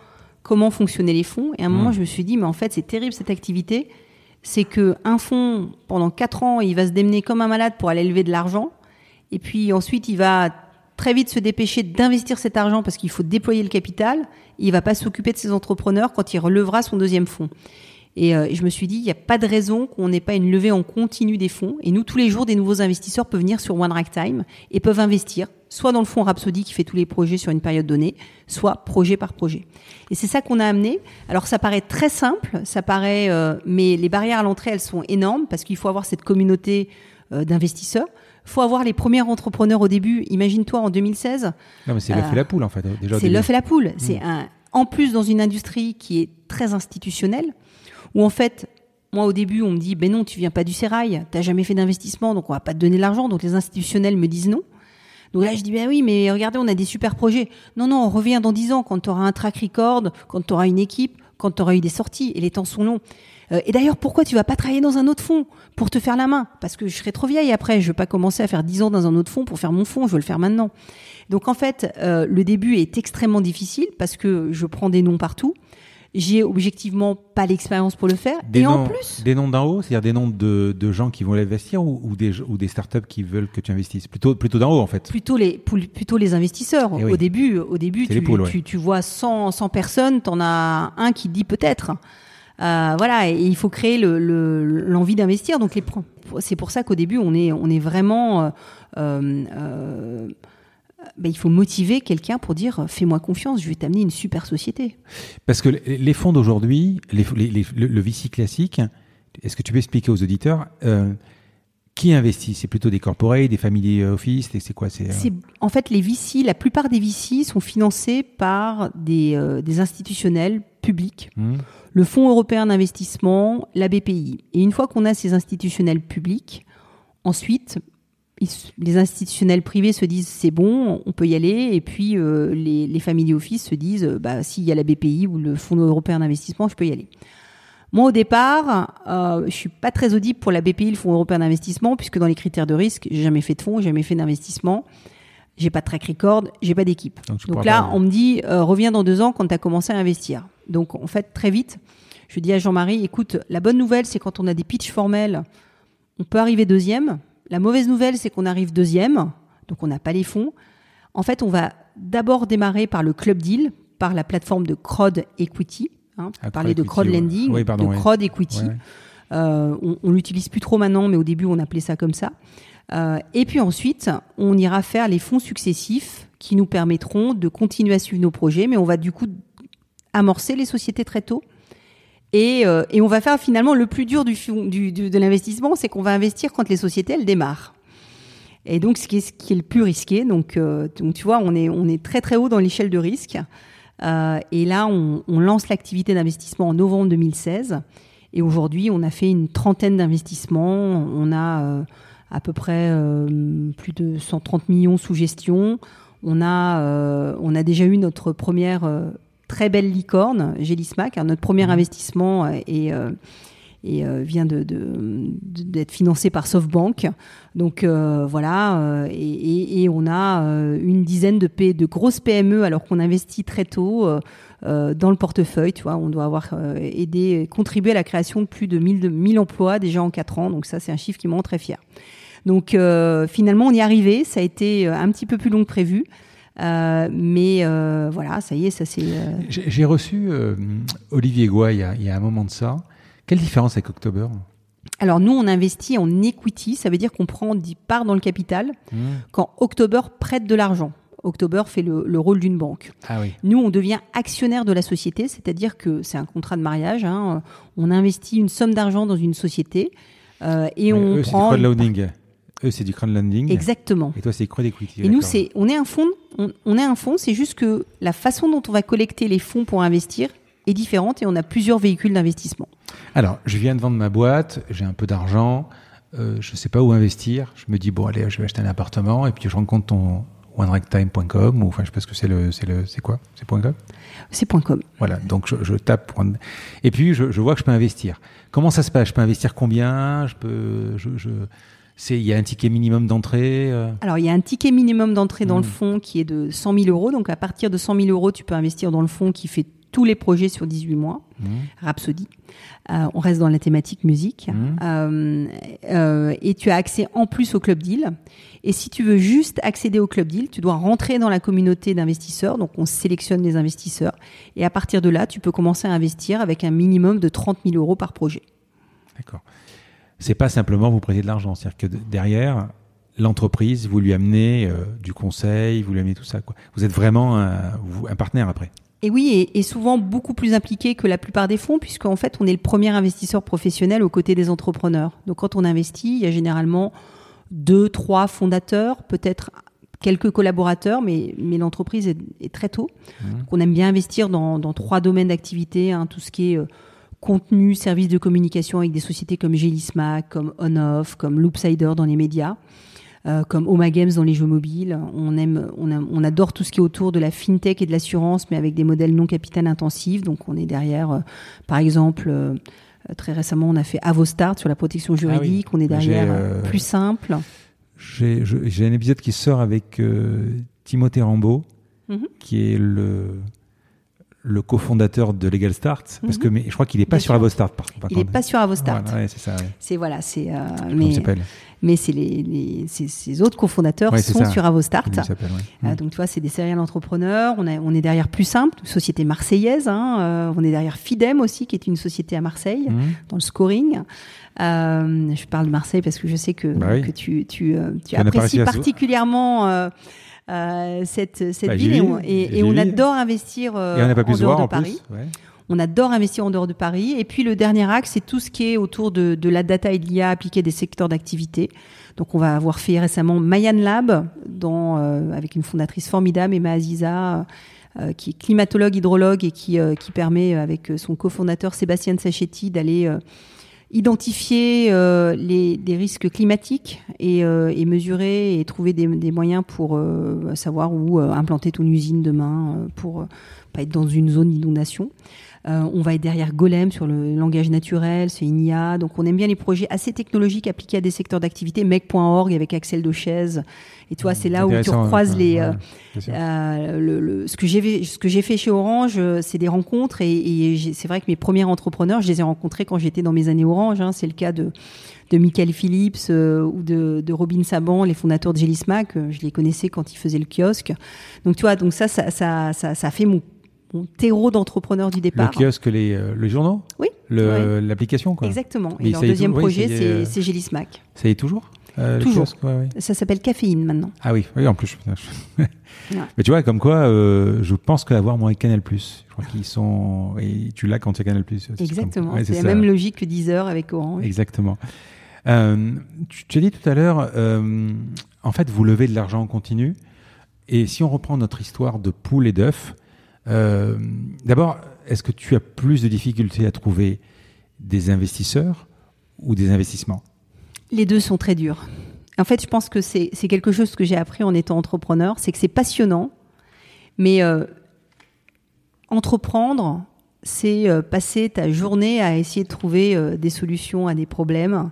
comment fonctionnaient les fonds. Et à un moment, mmh. je me suis dit, mais en fait, c'est terrible cette activité. C'est que un fonds, pendant quatre ans, il va se démener comme un malade pour aller lever de l'argent. Et puis ensuite, il va très vite se dépêcher d'investir cet argent parce qu'il faut déployer le capital. Il va pas s'occuper de ses entrepreneurs quand il relevera son deuxième fonds. Et, euh, je me suis dit, il n'y a pas de raison qu'on n'ait pas une levée en continu des fonds. Et nous, tous les jours, des nouveaux investisseurs peuvent venir sur One Time et peuvent investir, soit dans le fonds Rhapsody qui fait tous les projets sur une période donnée, soit projet par projet. Et c'est ça qu'on a amené. Alors ça paraît très simple, ça paraît, euh, mais les barrières à l'entrée, elles sont énormes parce qu'il faut avoir cette communauté euh, d'investisseurs faut avoir les premiers entrepreneurs au début. Imagine-toi en 2016. Non, mais c'est l'œuf et la poule en fait. C'est l'œuf et la poule. C'est mm. un, en plus dans une industrie qui est très institutionnelle où en fait, moi au début, on me dit, ben non, tu viens pas du sérail, t'as jamais fait d'investissement, donc on va pas te donner l'argent. Donc les institutionnels me disent non. Donc là, je dis, ben oui, mais regardez, on a des super projets. Non, non, on revient dans dix ans quand tu auras un track record, quand tu auras une équipe, quand tu auras eu des sorties. Et les temps sont longs. Euh, et d'ailleurs, pourquoi tu vas pas travailler dans un autre fonds pour te faire la main? Parce que je serai trop vieille après. Je veux pas commencer à faire 10 ans dans un autre fonds pour faire mon fonds. Je veux le faire maintenant. Donc en fait, euh, le début est extrêmement difficile parce que je prends des noms partout. J'ai objectivement pas l'expérience pour le faire. Des et noms, en plus, des noms d'en haut, c'est-à-dire des noms de, de gens qui vont l'investir ou, ou des ou des startups qui veulent que tu investisses? Plutôt plutôt d'en haut en fait. plutôt les plutôt les investisseurs. Eh oui. Au début, au début, tu, les poules, ouais. tu, tu vois 100, 100 personnes, t'en as un qui dit peut-être. Euh, voilà, et il faut créer le- le- l'envie d'investir. Donc c'est pour ça qu'au début, on est on est vraiment euh, euh, ben, il faut motiver quelqu'un pour dire fais-moi confiance, je vais t'amener une super société. Parce que les fonds d'aujourd'hui, les, les- les- le, VC classique, est-ce que tu peux expliquer aux auditeurs euh, qui investit? C'est plutôt des corporates, des family office, c'est quoi? C'est euh, C'est en fait les VC, la plupart des VC sont financés par des, euh, des institutionnels publics. hmm, le Fonds européen d'investissement, la BPI. Et une fois qu'on a ces institutionnels publics, ensuite, les institutionnels privés se disent c'est bon, on peut y aller. Et puis euh, les, les family office se disent euh, bah, s'il y a la BPI ou le Fonds européen d'investissement, je peux y aller. Moi, au départ, euh, je suis pas très audible pour la BPI, le Fonds européen d'investissement, puisque dans les critères de risque, j'ai jamais fait de fonds, j'ai jamais fait d'investissement, j'ai pas de track record, j'ai pas d'équipe. donc là, on me dit, euh, reviens dans deux ans quand tu as commencé à investir. Donc en fait, très vite, je dis à Jean-Marie, écoute, la bonne nouvelle, c'est quand on a des pitchs formels, on peut arriver deuxième. La mauvaise nouvelle, c'est qu'on arrive deuxième, donc on n'a pas les fonds. En fait, on va d'abord démarrer par le club deal, par la plateforme de Crowd Equity. Hein, Ah, parler de Crowd ouais. lending, Oui, pardon, de crowd equity. Ouais. Euh, on, on l'utilise plus trop maintenant, mais au début, on appelait ça comme ça. Euh, et puis ensuite, on ira faire les fonds successifs qui nous permettront de continuer à suivre nos projets, mais on va du coup amorcer les sociétés très tôt. Et, euh, et on va faire finalement le plus dur du, de l'investissement, c'est qu'on va investir quand les sociétés elles démarrent. Et donc ce qui est, le plus risqué. Donc, euh, donc tu vois, on est, on est très très haut dans l'échelle de risque. Euh, et là, on, on lance l'activité d'investissement en novembre 2016. Et aujourd'hui, on a fait une trentaine d'investissements. On a à peu près plus de 130 millions sous gestion. On a, on a déjà eu notre première très belle licorne, Gélismac. hein, notre premier Mhm. investissement euh, est, euh, et euh, vient de, d'être financé par SoftBank. Donc euh, voilà, euh, et, on a une dizaine de, P- de grosses PME alors qu'on investit très tôt dans le portefeuille. Tu vois, on doit avoir aidé, contribué à la création de plus de 1000, de 1000 emplois déjà en 4 ans. Donc ça, c'est un chiffre qui me rend très fier. Donc finalement, on y est arrivé. Ça a été un petit peu plus long que prévu. Euh, mais euh, voilà, ça y est, ça c'est. euh, J'ai reçu Olivier Goua il y, a, il y a un moment de ça. Quelle différence avec October? Alors nous, on investit en equity, ça veut dire qu'on prend 10 parts dans le capital Hmm. quand October prête de l'argent. October fait le, le rôle d'une banque. Ah oui. Nous, on devient actionnaire de la société, c'est-à-dire que c'est un contrat de mariage. hein. On investit une somme d'argent dans une société et Ouais, on eux, c'est du prend. Eux, c'est du crowdloading. exactement. Et toi, c'est crowd equity. Et nous, c'est, on est un fonds, on, on est un fonds, c'est juste que la façon dont on va collecter les fonds pour investir est différente et on a plusieurs véhicules d'investissement. Alors, je viens de vendre ma boîte, j'ai un peu d'argent, euh, je sais pas où investir. Je me dis bon, allez, je vais acheter un appartement et puis je rencontre ton oneragtime.com ou enfin, je sais pas ce que c'est le, c'est le, c'est quoi, c'est .com? C'est .com. Voilà, donc je, je tape et puis je, je vois que je peux investir. Comment ça se passe? Je peux investir combien? Je peux, je, je, c'est, il y a un ticket minimum d'entrée. euh, Alors, il y a un ticket minimum d'entrée dans le fonds qui est de 100 000 euros. Donc, à partir de 100 000 euros, tu peux investir dans le fonds qui fait tous les projets sur 18 mois. hmm, Rhapsody. Euh, on reste dans la thématique musique. Euh, euh, et tu as accès en plus au club deal. Et si tu veux juste accéder au club deal, tu dois rentrer dans la communauté d'investisseurs. Donc on sélectionne les investisseurs. Et à partir de là, tu peux commencer à investir avec un minimum de 30 000 euros par projet. D'accord. C'est pas simplement vous prêter de l'argent, c'est-à-dire que de- derrière l'entreprise, vous lui amenez euh, du conseil, vous lui amenez tout ça. Quoi. Vous êtes vraiment un, partenaire après. Et oui, et, et souvent beaucoup plus impliqué que la plupart des fonds, puisqu'en fait, on est le premier investisseur professionnel aux côtés des entrepreneurs. Donc, quand on investit, il y a généralement deux, trois fondateurs, peut-être quelques collaborateurs, mais, mais l'entreprise est, est très tôt. Mhm. Donc, on aime bien investir dans, dans trois domaines d'activité, hein, tout ce qui est euh, contenu, services de communication avec des sociétés comme Gélismac, comme On-Off, comme Loopsider dans les médias. euh, comme Oma Games dans les jeux mobiles. On aime, on, aime- on adore tout ce qui est autour de la fintech et de l'assurance, mais avec des modèles non capital intensifs. Donc, on est derrière, euh, par exemple, euh, très récemment, on a fait Avostart sur la protection Ah juridique. On est derrière euh, plus simple. J'ai un épisode qui sort avec Timothée Rambeau, mm -hmm. qui est le le cofondateur de Legal Start, parce que mais, je crois qu'il n'est pas sur. Avostart. Il n'est pas sur Avostart. Voilà, ouais, c'est ça. Ouais. C'est voilà, c'est. Euh, mais mais c'est les, les ces, ces autres cofondateurs Ouais, sont ça. sur Avostart. Ouais. Euh, donc tu vois, c'est des serial entrepreneurs. On, a, on est derrière Plus Simple, une société marseillaise. Hein, euh, on est derrière Fidem aussi, qui est une société à Marseille Mhm. dans le scoring. Euh, je parle de Marseille parce que je sais que, Bah oui. que tu, tu, tu apprécies particuliement euh, euh, cette, cette Bah, ville et on, et, et on adore investir euh, Et on n'a pas pu en dehors de en Paris. plus. Ouais. On adore investir en dehors de Paris. Et puis le dernier axe, c'est tout ce qui est autour de, de la data et de l'IA appliquée des secteurs d'activité. Donc on va avoir fait récemment Mayan Lab dans, euh, avec une fondatrice formidable, Emma Aziza, euh, qui est climatologue, hydrologue et qui, euh, qui permet euh, avec son cofondateur Sébastien Sachetti d'aller euh, identifier euh, les, des risques climatiques et, euh, et mesurer et trouver des, des moyens pour euh, savoir où euh, implanter ton usine demain euh, pour euh, pas être dans une zone d'inondation. Euh, on va être derrière Golem sur le langage naturel, c'est une IA. Donc on aime bien les projets assez technologiques appliqués à des secteurs d'activité. Mec.org avec Axel Dochaise. Et toi, c'est là où tu ouais, les, ouais, euh, euh, le, le- ce que j'ai ce que j'ai fait chez Orange, euh, c'est des rencontres et, et c'est vrai que mes premiers entrepreneurs, je les ai rencontrés quand j'étais dans mes années Orange. hein. c'est le cas de de Michael Phillips euh, ou de, de Robin Saban, les fondateurs de Gélismac. euh, je les connaissais quand ils faisaient le kiosque. Donc tu vois, donc ça, ça, ça, ça, ça fait mon, mon terreau d'entrepreneur du Le départ. kiosque, les, euh, le journaux Oui, Le- L'application, quoi. Exactement. Mais Et leur y deuxième tout- projet, y c'est euh, c'est Gélismac. Ça y est toujours euh, le Toujours. kiosque, ouais, ouais. Ça s'appelle Caféine maintenant. Ah oui, oui, en plus. Mais tu vois, comme quoi, euh, je pense que l'avoir moi avec Canal+. Je crois qu'ils sont... Et tu l'as quand tu as Canal+. c'est comme- Exactement. c'est la ça. même logique que Deezer avec Orange. Exactement. Tu, tu as dit tout à l'heure, en fait, vous levez de l'argent en continu. Et si on reprend notre histoire de poule et d'œuf, euh, d'abord, est-ce que tu as plus de difficultés à trouver des investisseurs ou des investissements? Les deux sont très durs. En fait, je pense que c'est quelque chose que j'ai appris en étant entrepreneur, c'est que c'est passionnant, mais euh, entreprendre, c'est euh, passer ta journée à essayer de trouver des solutions à des problèmes.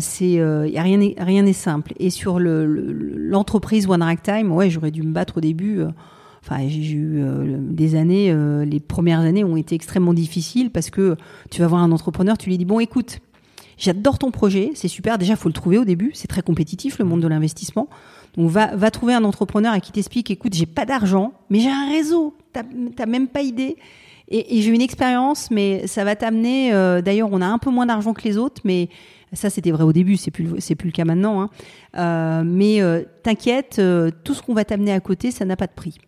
C'est rien n'est- rien simple. Et sur le- le- l'entreprise One Ragtime, ouais, j'aurais dû me battre au début. Enfin, j'ai eu euh, des années, euh, les premières années ont été extrêmement difficiles parce que tu vas voir un entrepreneur, tu lui dis bon, écoute, J'adore ton projet, c'est super. Déjà, faut le trouver au début. C'est très compétitif le monde de l'investissement. Donc, va, va trouver un entrepreneur à qui t'explique, écoute, j'ai pas d'argent, mais j'ai un réseau. T'as même pas idée. Et, j'ai une expérience, mais ça va t'amener. euh, D'ailleurs, on a un peu moins d'argent que les autres, mais ça, c'était vrai au début. C'est plus, plus le cas maintenant. Hein. Mais t'inquiète, tout ce qu'on va t'amener à côté, ça n'a pas de prix.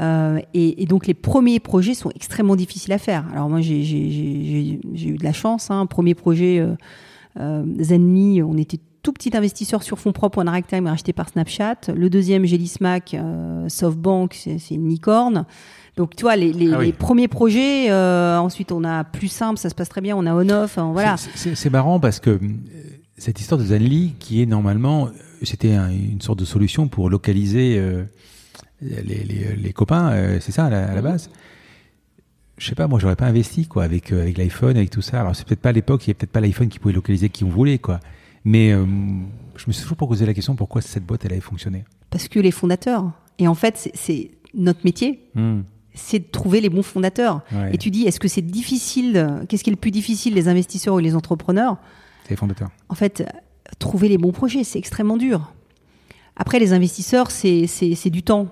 Euh, et, et donc les premiers projets sont extrêmement difficiles à faire. Alors moi j'ai eu de la chance. Hein. Premier projet euh, euh, Zenly, on était tout petit investisseur sur fonds propres, One Ragtime racheté par Snapchat. Le deuxième Gélismac, euh, SoftBank, c'est une licorne. Donc tu vois les, les, Ah oui. les premiers projets. euh, ensuite on a plus simple, ça se passe très bien. On a on-off, hein, voilà. C'est- marrant parce que cette histoire de Zenly, qui est normalement, c'était un- une sorte de solution pour localiser euh, les, les- les copains, euh, c'est ça à la, à la base. Je sais pas, moi j'aurais pas investi quoi avec euh, avec l'iPhone, avec tout ça. Alors c'est peut-être pas à l'époque, il y avait peut-être pas l'iPhone qui pouvait localiser qui on voulait quoi. Mais euh, je me suis toujours posé la question pourquoi cette boîte elle avait fonctionné. Parce que les fondateurs. Et en fait c'est- notre métier, Hmm, c'est de trouver les bons fondateurs. ouais, Et tu dis, est-ce que c'est difficile Qu'est-ce qui est le plus difficile, les investisseurs ou les entrepreneurs les fondateurs. En fait, euh, trouver les bons projets, c'est extrêmement dur. Après, les investisseurs, c'est c'est- c'est du temps.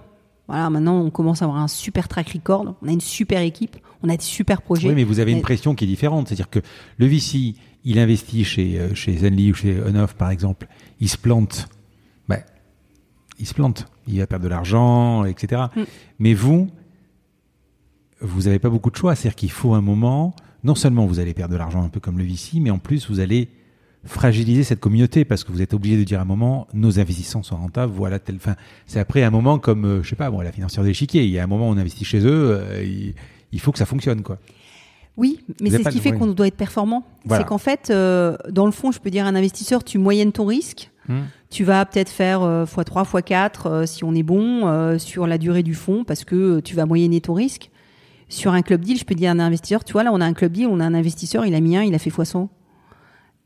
Voilà, maintenant, on commence à avoir un super track record. On a une super équipe, on a des super projets. Oui, mais vous avez une pression qui est différente. C'est-à-dire que le VC, il investit chez, euh, chez Zenly ou chez Onoff, par exemple, il se plante. Ben, il se plante. Il va perdre de l'argent, etc. Mm. Mais vous, vous n'avez pas beaucoup de choix. C'est-à-dire qu'il faut un moment, non seulement vous allez perdre de l'argent un peu comme le VC, mais en plus, vous allez fragiliser cette communauté parce que vous êtes obligé de dire à un moment nos investisseurs sont rentables voilà tel fin c'est après un moment comme euh, je sais pas bon la financière de l'échiquier il y a un moment où on investit chez eux euh, il, il faut que ça fonctionne quoi Oui, mais c'est ce qui fait qu'on doit être performant. Voilà. C'est qu'en fait, euh, dans le fond, je peux dire à un investisseur, tu moyennes ton risque. Hmm. Tu vas peut-être faire euh, x3, x4 euh, si on est bon sur la durée du fonds parce que tu vas moyenner ton risque. Sur un club deal, je peux dire à un investisseur, tu vois, là, on a un club deal, on a un investisseur, il a mis un, il a fait x100.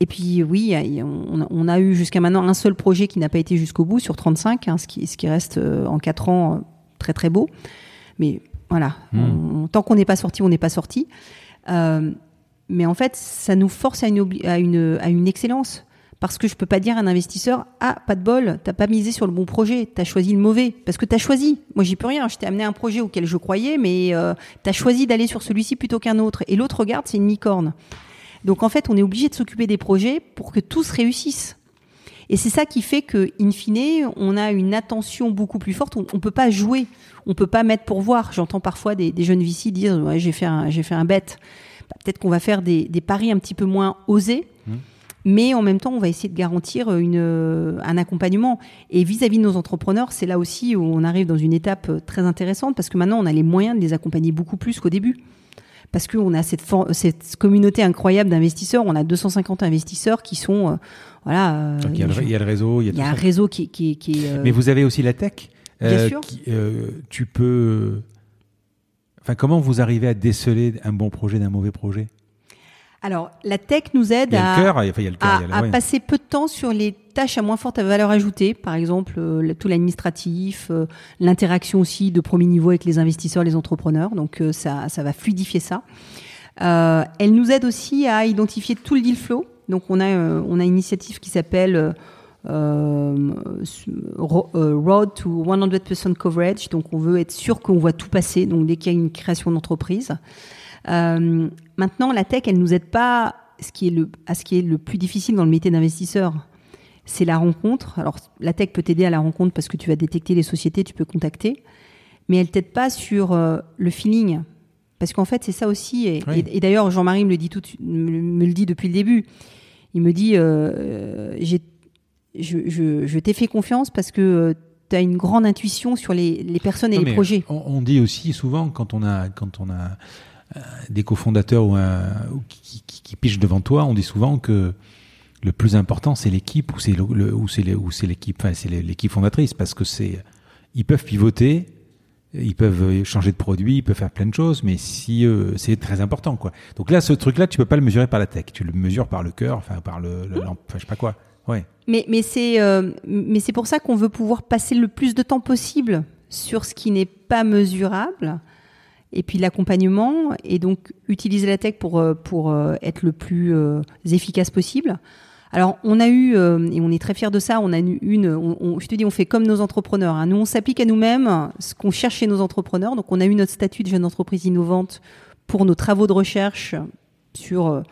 Et puis oui, on, a eu jusqu'à maintenant un seul projet qui n'a pas été jusqu'au bout sur 35, hein, ce, qui, ce qui reste euh, en 4 ans euh, très très beau. Mais voilà, hmm. tant qu'on n'est pas sorti, on n'est pas sorti. Euh, mais en fait, ça nous force à une, à une, à une excellence. Parce que je peux pas dire à un investisseur, ah, pas de bol, t'as pas misé sur le bon projet, t'as choisi le mauvais. Parce que t'as choisi. Moi, j'y peux rien. Je t'ai amené un projet auquel je croyais, mais t'as choisi d'aller sur celui-ci plutôt qu'un autre. Et l'autre, regarde, c'est une licorne. Donc en fait, on est obligé de s'occuper des projets pour que tous réussissent. Et c'est ça qui fait que, in fine, on a une attention beaucoup plus forte. On, ne peut pas jouer, on peut pas mettre pour voir. J'entends parfois des, jeunes VC dire ouais, j'ai fait un, j'ai fait un bet. Bah, peut-être qu'on va faire des, paris un petit peu moins osés, mmh. mais en même temps, on va essayer de garantir une, un accompagnement. Et vis-à-vis -vis de nos entrepreneurs, c'est là aussi où on arrive dans une étape très intéressante parce que maintenant, on a les moyens de les accompagner beaucoup plus qu'au début parce qu'on a cette, cette communauté incroyable d'investisseurs. On a 250 investisseurs qui sont, euh, voilà. Euh, il, y a le, réseau, il y a, un réseau qui, qui, est. Euh, Mais vous avez aussi la tech. Bien sûr. tu peux. Enfin, comment vous arrivez à déceler un bon projet d'un mauvais projet? Alors, la tech nous aide à, passer peu de temps sur les tâches à moins forte valeur ajoutée, par exemple euh, tout l'administratif, euh, l'interaction aussi de premier niveau avec les investisseurs, les entrepreneurs. Donc, euh, ça, ça va fluidifier ça. elle nous aide aussi à identifier tout le deal flow. Donc, on a, on a une initiative qui s'appelle Road to 100% Coverage. Donc, on veut être sûr qu'on voit tout passer. Donc, dès qu'il y a une création d'entreprise. Euh, maintenant, la tech, elle nous aide pas ce qui est le, à ce qui est le plus difficile dans le métier d'investisseur. C'est la rencontre. Alors, la tech peut t'aider à la rencontre parce que tu vas détecter les sociétés, tu peux contacter, mais elle t'aide pas sur euh, le feeling. Parce qu'en fait, c'est ça aussi. Et, d'ailleurs, Jean-Marie me le dit tout, me, le dit depuis le début. Il me dit, euh, je, je, je t'ai fait confiance parce que tu as une grande intuition sur les, les personnes et les projets. On, on, dit aussi souvent quand on a quand on a des cofondateurs ou, un, qui, qui, qui, pichent devant toi, on dit souvent que le plus important c'est l'équipe ou c'est le, ou c'est l'équipe, enfin c'est l'équipe fondatrice parce que c'est ils peuvent pivoter, ils peuvent changer de produit, ils peuvent faire plein de choses, mais si euh, c'est très important quoi. Donc là, ce truc-là, tu peux pas le mesurer par la tech, tu le mesures par le cœur, enfin par le, le enfin je sais pas quoi. Ouais. Mais mais c'est euh, mais c'est pour ça qu'on veut pouvoir passer le plus de temps possible sur ce qui n'est pas mesurable et puis l'accompagnement et donc utiliser la tech pour euh, pour euh, être le plus euh, efficace possible. Alors on a eu et on est très fiers de ça. On a eu une, je te dis, on fait comme nos entrepreneurs. Hein. Nous on s'applique à nous-mêmes ce qu'on cherche chez nos entrepreneurs. Donc on a eu notre statut de jeune entreprise innovante pour nos travaux de recherche sur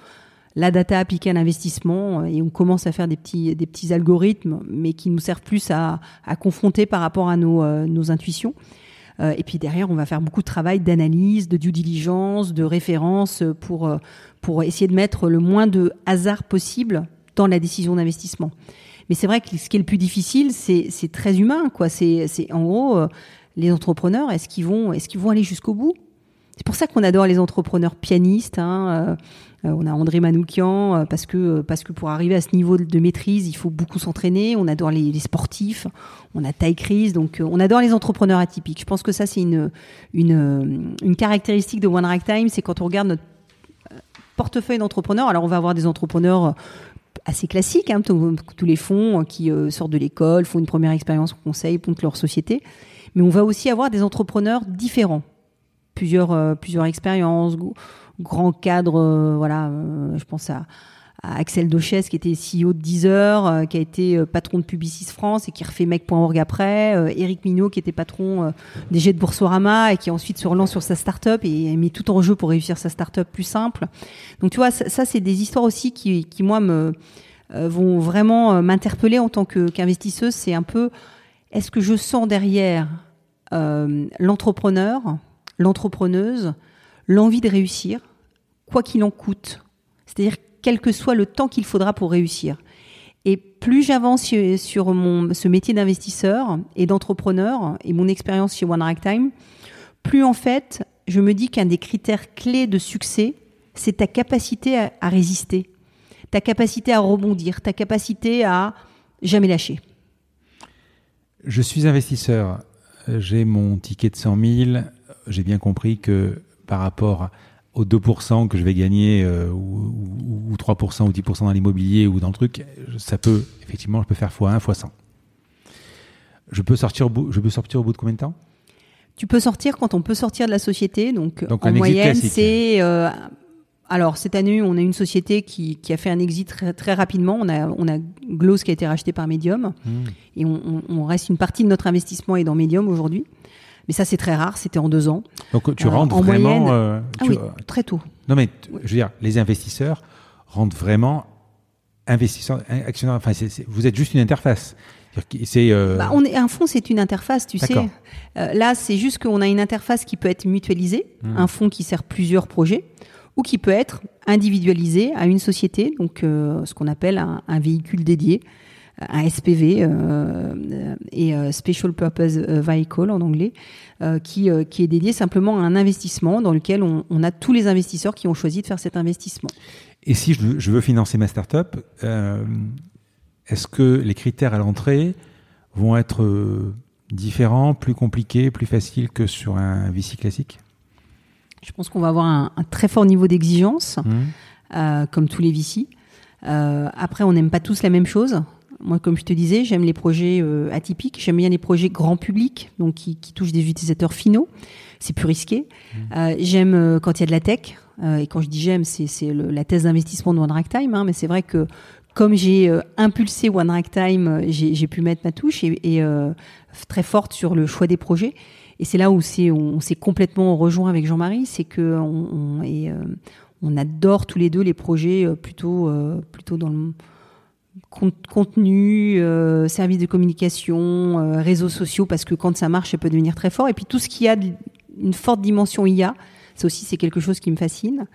la data appliquée à l'investissement et on commence à faire des petits des petits algorithmes, mais qui nous servent plus à, à confronter par rapport à nos, nos intuitions. Euh, et puis derrière, on va faire beaucoup de travail d'analyse, de due diligence, de référence pour, euh, pour essayer de mettre le moins de hasard possible dans la décision d'investissement. Mais c'est vrai que ce qui est le plus difficile, c'est très humain. quoi. C'est en gros, euh, les entrepreneurs, est-ce qu'ils vont, est qu'ils vont aller jusqu'au bout? C'est pour ça qu'on adore les entrepreneurs pianistes. Hein, euh, on a André Manoukian euh, parce que euh, parce que pour arriver à ce niveau de maîtrise, il faut beaucoup s'entraîner. On adore les, sportifs, on a taille crise, donc on adore les entrepreneurs atypiques. Je pense que ça c'est une une caractéristique de One Rack Time, c'est quand on regarde notre portefeuille d'entrepreneurs. Alors on va avoir des entrepreneurs assez classiques, hein, tous, les fonds qui sortent de l'école, font une première expérience au conseil, montent leur société. Mais on va aussi avoir des entrepreneurs différents, plusieurs plusieurs expériences grand cadre, euh, voilà, euh, je pense à, Axel Dochès qui était CEO de Deezer, euh, qui a été patron de Publicis France et qui refait mec.org après, Eric Minot qui était patron des jets de Boursorama et qui ensuite se relance sur sa start-up et met tout en jeu pour réussir sa start-up plus simple. Donc tu vois, ça, c'est des histoires aussi qui, qui moi me vont vraiment m'interpeller en tant qu'investisseuse. C'est un peu, est-ce que je sens derrière l'entrepreneur, l'entrepreneuse, l'envie de réussir, quoi qu'il en coûte. C'est-à-dire quel que soit le temps qu'il faudra pour réussir. Et plus j'avance sur mon, ce métier d'investisseur et d'entrepreneur et mon expérience chez One Time, plus en fait, je me dis qu'un des critères clés de succès, c'est ta capacité à, à, résister, ta capacité à rebondir, ta capacité à jamais lâcher. Je suis investisseur, j'ai mon ticket de 100 000, j'ai bien compris que par rapport aux 2% que je vais gagner ou, ou, 3% ou 10% dans l'immobilier ou dans le truc, ça peut effectivement, je peux faire x1, x100. Je peux sortir je peux sortir au bout de combien de temps? Tu peux sortir quand on peut sortir de la société. Donc, en moyenne, c'est alors cette année, on a une société qui, a fait un exit très, très, rapidement. On a, on a Gloss qui a été racheté par Medium hmm. et on, reste une partie de notre investissement est dans Medium aujourd'hui. Mais ça, c'est très rare. C'était en deux ans. Donc tu euh, rentres en vraiment moyenne, euh, ah oui, très tôt. Non mais je veux dire, les investisseurs rentrent vraiment investisseurs, actionnaires. Enfin, vous êtes juste une interface. C'est euh... bah, on est un fonds, c'est une interface, tu sais. Euh, là, c'est juste qu'on a une interface qui peut être mutualisée, hmm. un fonds qui sert plusieurs projets ou qui peut être individualisé à une société, donc euh, ce qu'on appelle un, véhicule dédié, un SPV euh, et euh, Special Purpose Vehicle en anglais, qui, qui est dédié simplement à un investissement dans lequel on, a tous les investisseurs qui ont choisi de faire cet investissement. Et si je, veux financer ma startup, est-ce que les critères à l'entrée vont être différents, plus compliqués, plus faciles que sur un VC classique? Je pense qu'on va avoir un, très fort niveau d'exigence, mmh. euh, comme tous les VC. Euh, après, on n'aime pas tous la même chose. Moi, comme je te disais, j'aime les projets euh, atypiques, j'aime bien les projets grand public, donc qui, touchent des utilisateurs finaux. C'est plus risqué. Mmh. j'aime quand il y a de la tech. et quand je dis j'aime, c'est la thèse d'investissement de One Time. Hein, mais c'est vrai que comme j'ai impulsé One Time, j'ai pu mettre ma touche et, et très forte sur le choix des projets. Et c'est là où on, s'est complètement rejoint avec Jean-Marie, c'est que on, euh, on, adore tous les deux les projets euh, plutôt, euh, plutôt dans le contenu, services de communication, réseaux sociaux, parce que quand ça marche, ça peut devenir très fort. Et puis tout ce qui a une forte dimension IA, ça aussi c'est quelque chose qui me fascine.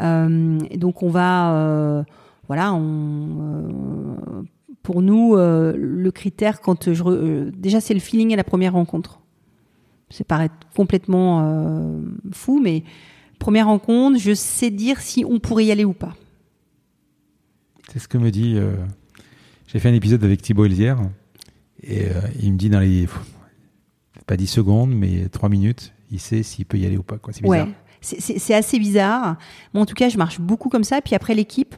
et donc on va, voilà, pour nous, le critère quand je, déjà c'est le feeling à la première rencontre. Ça paraît complètement euh, fou, mais première rencontre, je sais dire si on pourrait y aller ou pas. C'est ce que me dit. Euh, j'ai fait un épisode avec Thibaut Elzière et euh, il me dit dans les pas 10 secondes, mais 3 minutes, il sait s'il peut y aller ou pas. C'est bizarre. Ouais, c'est assez bizarre. Moi, en tout cas, je marche beaucoup comme ça. Puis après, l'équipe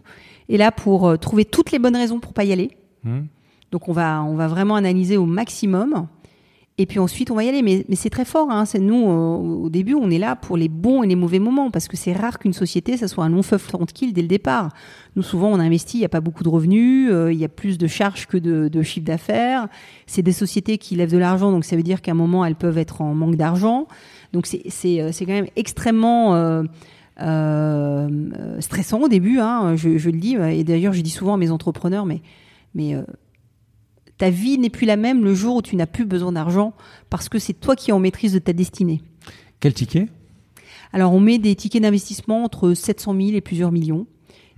est là pour trouver toutes les bonnes raisons pour pas y aller. Hmm. Donc, on va, on va vraiment analyser au maximum. Et puis ensuite, on va y aller. Mais, c'est très fort. Hein. C'est nous, euh, au début, on est là pour les bons et les mauvais moments, parce que c'est rare qu'une société, ça soit un long feu tranquille dès le départ. Nous, souvent, on investit, il n'y a pas beaucoup de revenus, euh, il y a plus de charges que de, de chiffre d'affaires. C'est des sociétés qui lèvent de l'argent, donc ça veut dire qu'à un moment, elles peuvent être en manque d'argent. Donc c'est c'est quand même extrêmement euh, euh, stressant au début. Hein, je, le dis. Et d'ailleurs, je dis souvent à mes entrepreneurs, mais ta vie n'est plus la même le jour où tu n'as plus besoin d'argent parce que c'est toi qui es en maîtrise de ta destinée. Quel ticket? Alors, on met des tickets d'investissement entre 700 000 et plusieurs millions.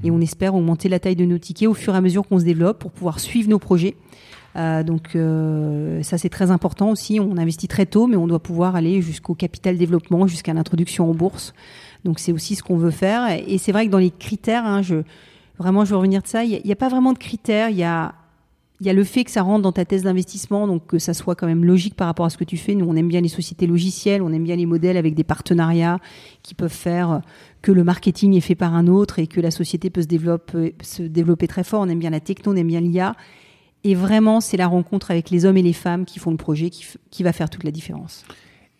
Et mmh. on espère augmenter la taille de nos tickets au fur et à mesure qu'on se développe pour pouvoir suivre nos projets. Euh, donc euh, ça c'est très important aussi. On investit très tôt, mais on doit pouvoir aller jusqu'au capital développement, jusqu'à l'introduction en bourse. Donc c'est aussi ce qu'on veut faire. Et c'est vrai que dans les critères, hein, je, vraiment je veux revenir de ça, il n'y a, a, pas vraiment de critères. Il y a il y a le fait que ça rentre dans ta thèse d'investissement, donc que ça soit quand même logique par rapport à ce que tu fais. Nous, on aime bien les sociétés logicielles, on aime bien les modèles avec des partenariats qui peuvent faire que le marketing est fait par un autre et que la société peut se développer, se développer très fort. On aime bien la techno, on aime bien l'IA. Et vraiment, c'est la rencontre avec les hommes et les femmes qui font le projet qui, qui va faire toute la différence.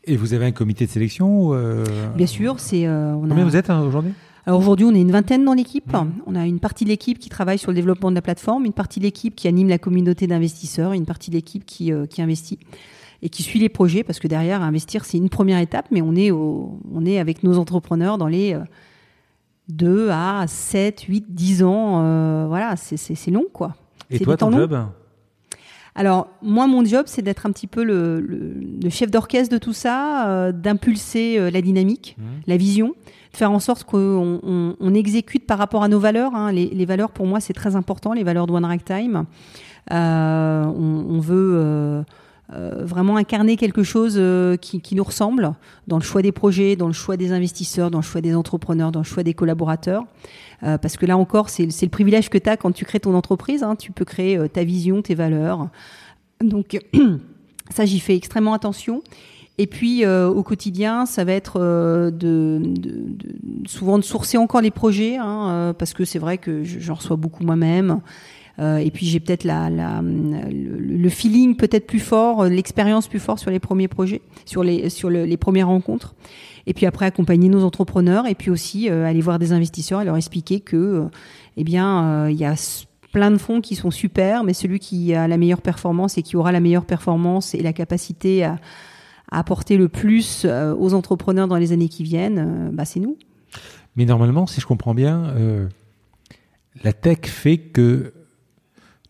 Et vous avez un comité de sélection euh, Bien sûr, c'est. Euh, Combien vous êtes hein, aujourd'hui? Alors aujourd'hui, on est une vingtaine dans l'équipe. On a une partie de l'équipe qui travaille sur le développement de la plateforme, une partie de l'équipe qui anime la communauté d'investisseurs, une partie de l'équipe qui, euh, qui investit et qui suit les projets parce que derrière, investir, c'est une première étape, mais on est, au, on est avec nos entrepreneurs dans les 2 euh, à 7, 8, 10 ans. Euh, voilà, c'est long, quoi. Et toi, ton job alors, moi, mon job, c'est d'être un petit peu le, le, chef d'orchestre de tout ça, d'impulser la dynamique, mmh. la vision, faire en sorte qu'on on, exécute par rapport à nos valeurs. Hein. Les, valeurs, pour moi, c'est très important, les valeurs de One Ragtime. Euh, on, veut euh, euh, vraiment incarner quelque chose qui, nous ressemble dans le choix des projets, dans le choix des investisseurs, dans le choix des entrepreneurs, dans le choix des collaborateurs. Parce que là encore, c'est le privilège que tu as quand tu crées ton entreprise. Hein. Tu peux créer ta vision, tes valeurs. Donc, ça, j'y fais extrêmement attention. Et puis au quotidien, ça va être de, souvent de sourcer encore les projets, hein, parce que c'est vrai que j'en reçois beaucoup moi-même. et puis j'ai peut-être la, le, feeling peut-être plus fort, l'expérience plus fort sur les premiers projets, sur les sur les premières rencontres. Et puis après accompagner nos entrepreneurs et puis aussi aller voir des investisseurs et leur expliquer que eh bien il y a plein de fonds qui sont super, mais celui qui a la meilleure performance et qui aura la meilleure performance et la capacité à, apporter le plus euh, aux entrepreneurs dans les années qui viennent, euh, bah, c'est nous. Mais normalement, si je comprends bien, euh, la tech fait que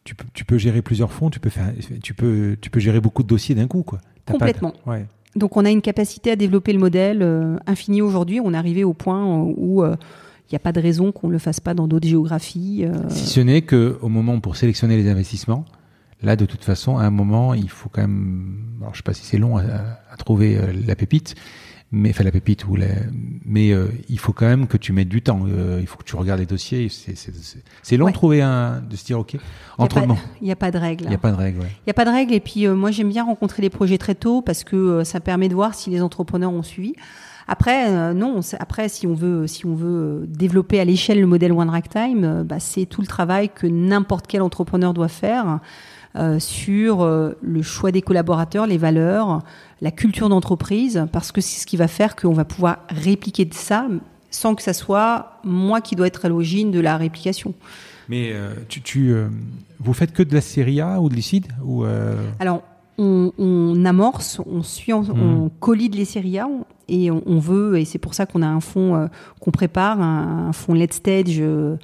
tu peux, tu peux, gérer plusieurs fonds, tu peux, faire, tu peux, tu peux gérer beaucoup de dossiers d'un coup. Quoi. Complètement. ouais. Donc on a une capacité à développer le modèle infini aujourd'hui. On est arrivé au point où il n'y a pas de raison qu'on ne le fasse pas dans d'autres géographies. Euh. Si ce n'est qu'au moment pour sélectionner les investissements, là, de toute façon, à un moment, il faut quand même, alors je sais pas si c'est long à, trouver euh, la pépite, mais enfin la pépite ou la, mais euh, il faut quand même que tu mettes du temps. il faut que tu regardes les dossiers. C'est long de trouver un de se dire ok. Entre il n'y a pas de règle. Il n'y a pas de règle. Il n'y a pas de règle. Et puis moi j'aime bien rencontrer les projets très tôt parce que ça permet de voir si les entrepreneurs ont suivi. Après, euh, non. Après, si on veut, si on veut développer à l'échelle le modèle One Rack Time, euh, bah, c'est tout le travail que n'importe quel entrepreneur doit faire euh, sur le choix des collaborateurs, les valeurs, la culture d'entreprise, parce que c'est ce qui va faire qu'on va pouvoir répliquer de ça sans que ça soit moi qui dois être à l'origine de la réplication. Mais tu, vous faites que de la série A ou de l'ICID ou Alors, on, amorce, on suit, on, mmh. on les séries A et on, veut, et c'est pour ça qu'on a un fonds euh, qu'on prépare, un, fonds Let's Stage, euh, euh,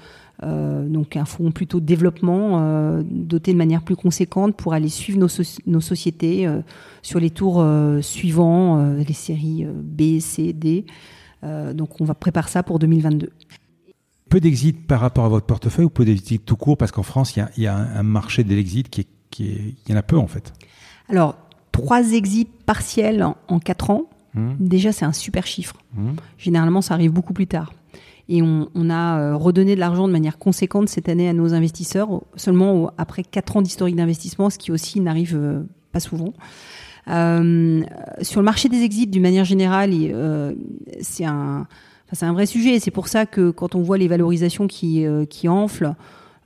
donc un fonds plutôt de développement, doté de manière plus conséquente pour aller suivre nos, sociétés sur les tours suivants, les séries B, C, D. donc on va préparer ça pour 2022 peu d'exit par rapport à votre portefeuille ou peu d'exit tout court? Parce qu'en France, il y a, un, marché de l'exit qui est, qui est, il y en a peu en fait. Alors, trois exits partiels en, quatre ans, mmh. déjà c'est un super chiffre. Mmh. Généralement, ça arrive beaucoup plus tard. Et on, a euh, redonné de l'argent de manière conséquente cette année à nos investisseurs, seulement après quatre ans d'historique d'investissement, ce qui aussi n'arrive euh, pas souvent. Euh, sur le marché des exits, d'une manière générale, c'est un, vrai sujet. Et c'est pour ça que quand on voit les valorisations qui, enflent,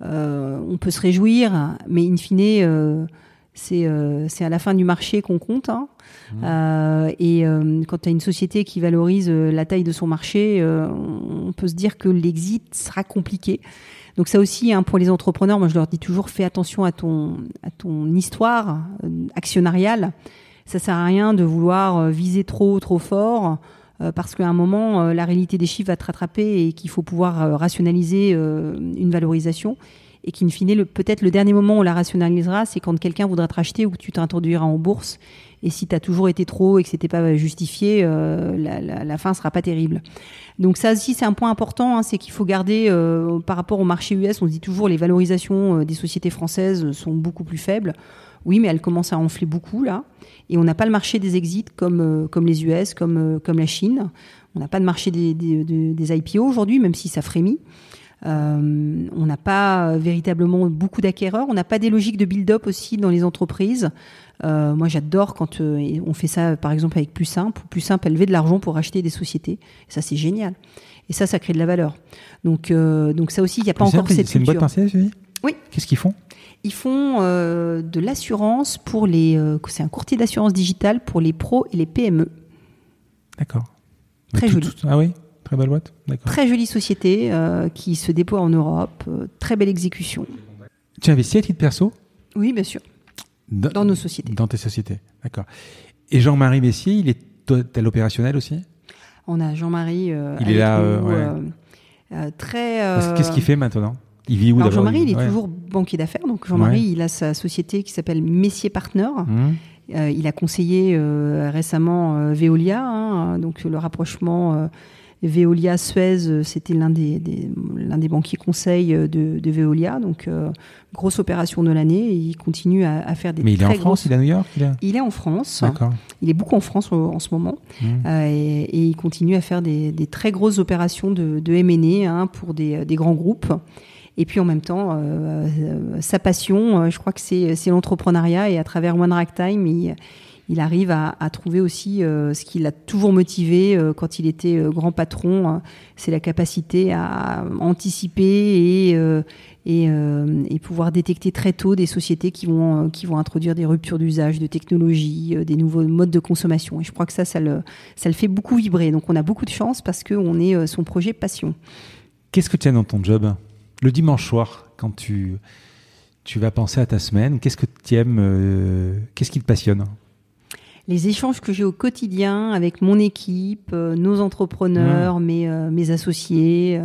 on peut se réjouir, mais in fine, c'est à la fin du marché qu'on compte. Hein. Mmh. Euh, et euh, quand tu as une société qui valorise la taille de son marché, on peut se dire que l'exit sera compliqué. Donc ça aussi, hein, pour les entrepreneurs, moi je leur dis toujours, fais attention à ton, à ton histoire actionnariale. Ça sert à rien de vouloir viser trop, trop fort parce qu'à un moment, la réalité des chiffres va te rattraper et qu'il faut pouvoir rationaliser une valorisation et qu'in fine, peut-être le dernier moment où on la rationalisera, c'est quand quelqu'un voudra te racheter ou que tu t'introduiras en bourse. Et si tu as toujours été trop et que c'était pas justifié, euh, la, la, la, fin sera pas terrible. Donc ça aussi, c'est un point important, hein, c'est qu'il faut garder, euh, par rapport au marché US, on se dit toujours les valorisations euh, des sociétés françaises sont beaucoup plus faibles. Oui, mais elles commencent à enfler beaucoup là. Et on n'a pas le marché des exits comme, comme les US, comme, comme la Chine. On n'a pas de marché des, des, des IPO aujourd'hui, même si ça frémit. Euh, on n'a pas véritablement beaucoup d'acquéreurs. On n'a pas des logiques de build-up aussi dans les entreprises. Euh, moi, j'adore quand euh, on fait ça, par exemple, avec Plus Simple. Plus Simple a levé de l'argent pour acheter des sociétés. Et ça, c'est génial. Et ça, ça crée de la valeur. Donc, donc ça aussi, il n'y a pas encore cette C'est une boîte partielle, Oui. Qu'est-ce qu'ils font? Ils font de l'assurance pour les. c'est un courtier d'assurance digitale pour les pros et les PME. D'accord. Très joli. Ah oui? Très belle boîte Très jolie société euh, qui se déploie en Europe. Euh, très belle exécution. Tu investis à titre perso? Oui, bien sûr. Dans, nos sociétés. Dans tes sociétés, d'accord. Et Jean-Marie Messier, il est à l'opérationnel aussi? On a Jean-Marie. Euh, il est là. très. Qu'est-ce qu'il fait maintenant? Il vit où Jean-Marie, il est toujours banquier d'affaires. Donc Jean-Marie, il a sa société qui s'appelle Messier Partner. Mmh. il a conseillé récemment Veolia, hein, donc le rapprochement Veolia Suez, euh, c'était l'un des, l'un des banquiers conseils euh, de, de Veolia, donc euh, grosse opération de l'année. Il continue à, à, faire des. Mais il est en France, il est à New York. Il, est en France. D'accord. Il est beaucoup en France en, ce moment, mmh. et, et, il continue à faire des, des très grosses opérations de, de M&A hein, pour des, des, grands groupes. Et puis en même temps, euh, sa passion, je crois que c'est, c'est l'entrepreneuriat. Et à travers One Rack Time, il, il arrive à, trouver aussi ce qui l'a toujours motivé quand il était grand patron, c'est la capacité à anticiper et, pouvoir détecter très tôt des sociétés qui vont, qui vont introduire des ruptures d'usage, de technologie, des nouveaux modes de consommation. Et je crois que ça, ça le, ça le fait beaucoup vibrer. Donc on a beaucoup de chance parce qu'on est son projet passion. Qu'est-ce que tu as dans ton job Le dimanche soir, quand tu, tu vas penser à ta semaine, qu'est-ce que tu aimes euh, Qu'est-ce qui te passionne? Les échanges que j'ai au quotidien avec mon équipe, euh, nos entrepreneurs, mes, euh, mes, associés,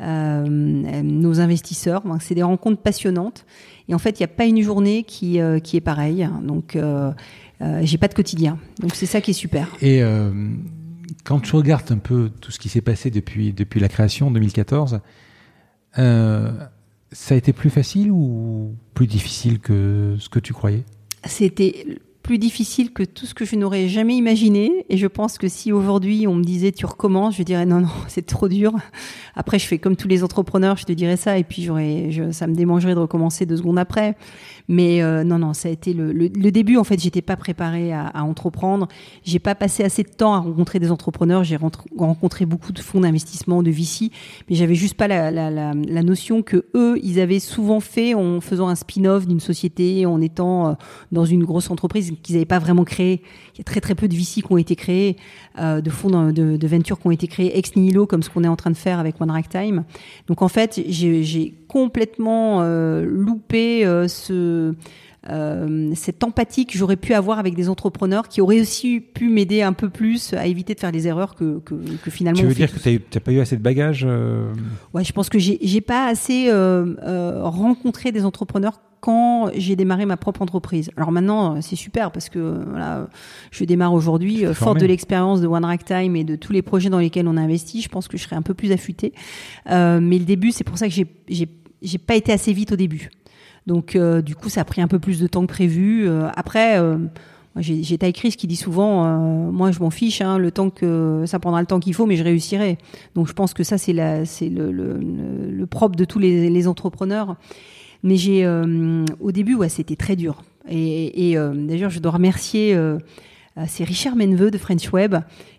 nos investisseurs, c'est des rencontres passionnantes. Et en fait, il n'y a pas une journée qui, qui est pareille. Donc, j'ai pas de quotidien. Donc, c'est ça qui est super. Et quand tu regardes un peu tout ce qui s'est passé depuis, depuis la création en 2014, euh, ça a été plus facile ou plus difficile que ce que tu croyais? C'était plus difficile que tout ce que je n'aurais jamais imaginé. Et je pense que si aujourd'hui on me disait tu recommences, je dirais non, non, c'est trop dur. Après, je fais comme tous les entrepreneurs, je te dirais ça, et puis j'aurais, ça me démangerait de recommencer deux secondes après. Mais euh, non, non, ça a été le, début. En fait, j'étais pas préparée à, à entreprendre. J'ai pas passé assez de temps à rencontrer des entrepreneurs. J'ai rencontré beaucoup de fonds d'investissement, de VC, mais j'avais juste pas la, notion que eux, ils avaient souvent fait en faisant un spin-off d'une société, en étant euh, dans une grosse entreprise qu'ils n'avaient pas vraiment créée. Il y a très très peu de VC qui ont été créés, euh, de fonds de, de venture qui ont été créés ex nihilo, comme ce qu'on est en train de faire avec One Time. Donc en fait, j'ai complètement euh, loupé euh, ce euh, cette empathie que j'aurais pu avoir avec des entrepreneurs qui auraient aussi pu m'aider un peu plus à éviter de faire les erreurs que, que, que finalement. Tu veux dire que tu n'as pas eu assez de bagages euh Ouais, je pense que j'ai pas assez euh, euh, rencontré des entrepreneurs quand j'ai démarré ma propre entreprise. Alors maintenant, c'est super parce que voilà, je démarre aujourd'hui, forte de l'expérience de One Rack Time et de tous les projets dans lesquels on a investi. Je pense que je serai un peu plus affûtée. Euh, mais le début, c'est pour ça que j'ai pas été assez vite au début. Donc, euh, du coup, ça a pris un peu plus de temps que prévu. Euh, après, euh, j'ai Ty Chris qui dit souvent, moi, je m'en fiche, hein, le temps que ça prendra le temps qu'il faut, mais je réussirai. Donc, je pense que ça, c'est le, le, propre de tous les, entrepreneurs. Mais j'ai, au début, c'était très dur. Et, et d'ailleurs, je dois remercier. c'est Richard Menveux de French Web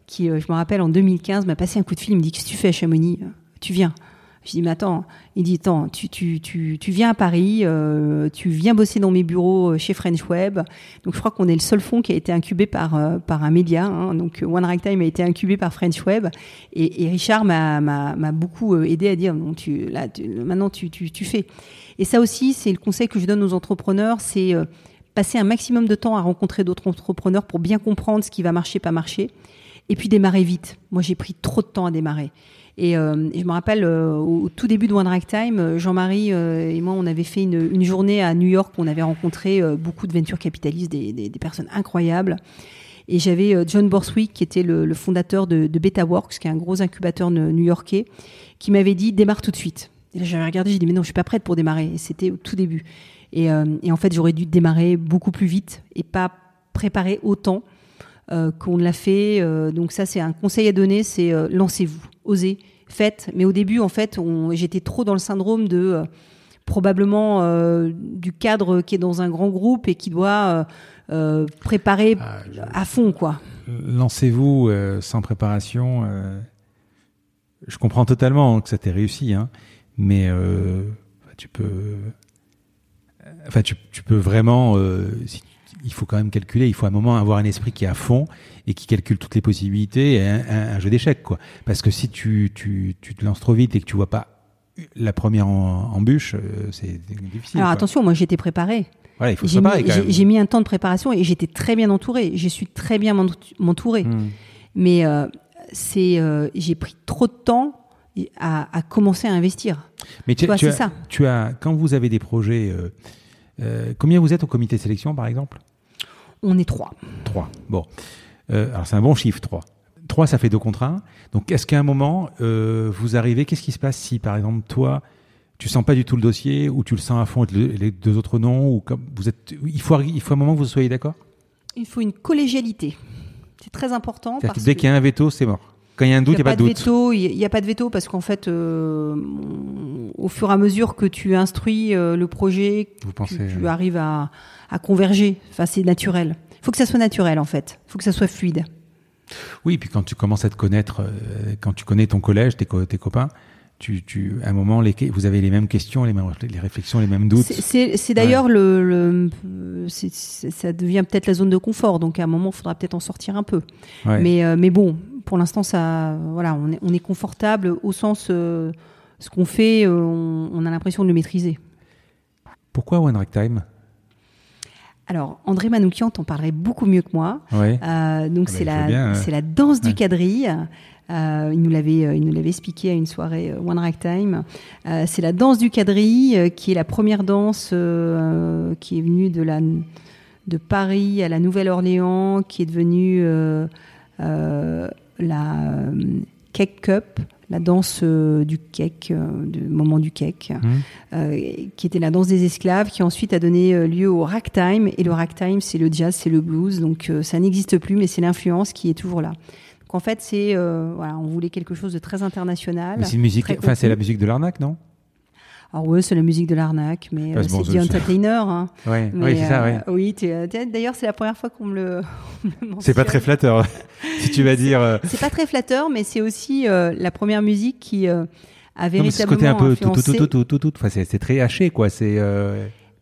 qui, je me rappelle, en 2015, m'a passé un coup de fil. Il me dit Qu'est-ce que tu fais à Chamonix? Tu viens. Je dis, mais attends, il dit, attends, tu, tu, tu, tu viens à Paris, euh, tu viens bosser dans mes bureaux euh, chez French Web. Donc, je crois qu'on est le seul fonds qui a été incubé par, euh, par un média. Hein. Donc, One Time a été incubé par French Web. Et, et Richard m'a beaucoup aidé à dire, non, tu, là, maintenant, tu, tu, tu fais. Et ça aussi, c'est le conseil que je donne aux entrepreneurs, c'est passer un maximum de temps à rencontrer d'autres entrepreneurs pour bien comprendre ce qui va marcher, pas marcher. Et puis démarrer vite. Moi, j'ai pris trop de temps à démarrer. Et, euh, je me rappelle euh, au tout début de One Rack Time, euh, Jean-Marie et moi, on avait fait une, journée à New York où on avait rencontré beaucoup de venture capitalistes, des, personnes incroyables. Et j'avais John Borswick, qui était le, fondateur de, de BetaWorks, qui est un gros incubateur new-yorkais, qui m'avait dit démarre tout de suite. Et là, j'avais regardé, j'ai dit mais non, je suis pas prête pour démarrer. C'était au tout début. Et, et en fait, j'aurais dû démarrer beaucoup plus vite et pas préparer autant euh, qu'on l'a fait. donc ça, c'est un conseil à donner, c'est lancez-vous, osez, faites. Mais au début, en fait, j'étais trop dans le syndrome de euh, probablement euh, du cadre qui est dans un grand groupe et qui doit euh, préparer ah, à fond, quoi. Lancez-vous sans préparation. je comprends totalement que ça t'ait réussi, hein, mais tu peux, enfin, tu, tu peux vraiment, si il faut quand même calculer, il faut à un moment avoir un esprit qui est à fond et qui calcule toutes les possibilités, et un, jeu d'échecs, quoi. Parce que si tu, tu, tu, te lances trop vite et que tu vois pas la première embûche, euh, c'est difficile. Alors attention, moi j'étais préparé. Voilà, il faut se préparer. J'ai mis un temps de préparation et j'étais très bien entouré. Je suis très bien m'entourer. Hmm. Mais euh, c'est, euh, j'ai pris trop de temps à, à commencer à investir. Mais tu, tu, as, ça. tu as, quand vous avez des projets, combien vous êtes au comité de sélection, par exemple? On est trois. Trois. Bon. Euh, alors c'est un bon chiffre, trois. Trois, ça fait deux contre un. Donc est-ce qu'à un moment, euh, vous arrivez, qu'est-ce qui se passe si par exemple toi, tu sens pas du tout le dossier ou tu le sens à fond et les deux autres non ou comme vous êtes, il faut, il faut un moment que vous soyez d'accord? Il faut une collégialité. C'est très important. Parce que dès qu'il y a un veto, c'est mort. Quand il y a un doute, il n'y a, pas de doute. Il n'y a pas de veto parce qu'en fait, euh, au fur et à mesure que tu instruis le projet, tu, arrives à, à converger. Enfin, c'est naturel. Il faut que ça soit naturel en fait. Il faut que ça soit fluide. Oui, puis quand tu commences à te connaître, euh, quand tu connais ton collège, tes, tes copains, tu, tu, à un moment, les, vous avez les mêmes questions, les mêmes les réflexions, les mêmes doutes. C'est d'ailleurs le, le ça devient peut-être la zone de confort. Donc à un moment, il faudra peut-être en sortir un peu. Mais, euh, mais bon, pour l'instant, ça, voilà, on est, on est confortable au sens, euh, ce qu'on fait, on, a l'impression de le maîtriser. Pourquoi One Time? Alors, André Manoukian t'en parlerait beaucoup mieux que moi. Euh, donc, ah c'est bah, la, c'est la danse du quadrille. Euh, il nous l'avait, euh, il nous l'avait expliqué à une soirée One Ragtime. c'est la danse du quadrille qui est la première danse qui est venue de la de Paris à la Nouvelle-Orléans, qui est devenue la Cake Cup, la danse euh, du cake, euh, du moment du cake, mmh. euh, qui était la danse des esclaves, qui ensuite a donné lieu au ragtime. Et le ragtime, c'est le jazz, c'est le blues. Donc ça n'existe plus, mais c'est l'influence qui est toujours là. Donc en fait, c'est voilà, on voulait quelque chose de très international. c'est musique, enfin c'est la musique de l'arnaque, non? Alors oui, c'est la musique de l'arnaque, mais euh, c'est du entertainer. Hein. oui, c'est ça, euh, oui. Euh, d'ailleurs, c'est la première fois qu'on me le. c'est pas très flatteur, si tu vas dire. C'est pas très flatteur, mais c'est aussi la première musique qui a véritablement. ce côté un peu tout, tout, tout, tout, tout, tout. Enfin, c'est très haché, quoi. C'est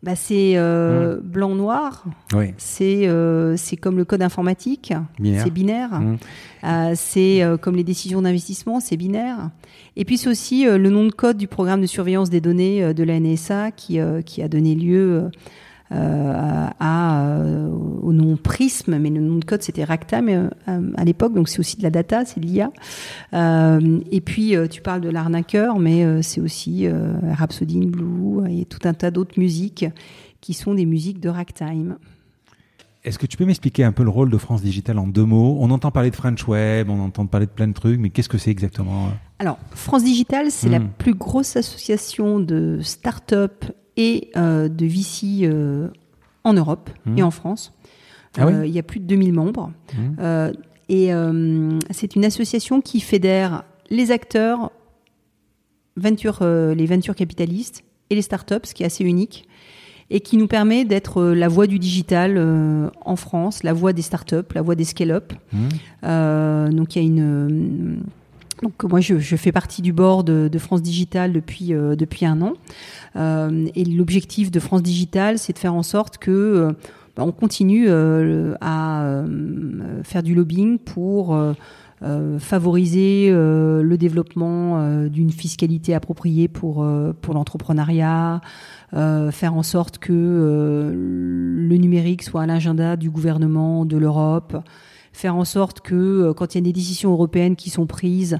bah, c'est euh, mmh. blanc noir. Oui. C'est euh, c'est comme le code informatique. C'est binaire. Mmh. Euh, c'est euh, comme les décisions d'investissement, c'est binaire. Et puis c'est aussi euh, le nom de code du programme de surveillance des données euh, de la NSA qui qui a donné lieu euh, à, euh, au nom Prism, mais le nom de code c'était Ractam euh, à l'époque, donc c'est aussi de la data, c'est de l'IA. et puis tu parles de l'arnaqueur, mais c'est aussi Rhapsody in Blue et tout un tas d'autres musiques qui sont des musiques de Ragtime. Est-ce que tu peux m'expliquer un peu le rôle de France Digital en deux mots? On entend parler de French Web, on entend parler de plein de trucs, mais qu'est-ce que c'est exactement? Alors, France Digital, c'est la hmm. plus grosse association de start-up et euh, de VC euh, en Europe mmh. et en France. Ah euh, il y a plus de 2000 membres. Mmh. et c'est une association qui fédère les acteurs, venture, les ventures capitalistes et les startups, ce qui est assez unique et qui nous permet d'être la voix du digital en France, la voix des startups, la voix des scale-up. Mmh. donc il y a une donc moi, je, je, fais partie du board de, de France Digital depuis euh, depuis un an. Euh, et l'objectif de France Digital, c'est de faire en sorte que euh, bah, on continue euh, à faire du lobbying pour favoriser le développement d'une fiscalité appropriée pour pour l'entrepreneuriat, faire en sorte que le numérique soit à l'agenda du gouvernement de l'Europe faire en sorte que euh, quand il y a des décisions européennes qui sont prises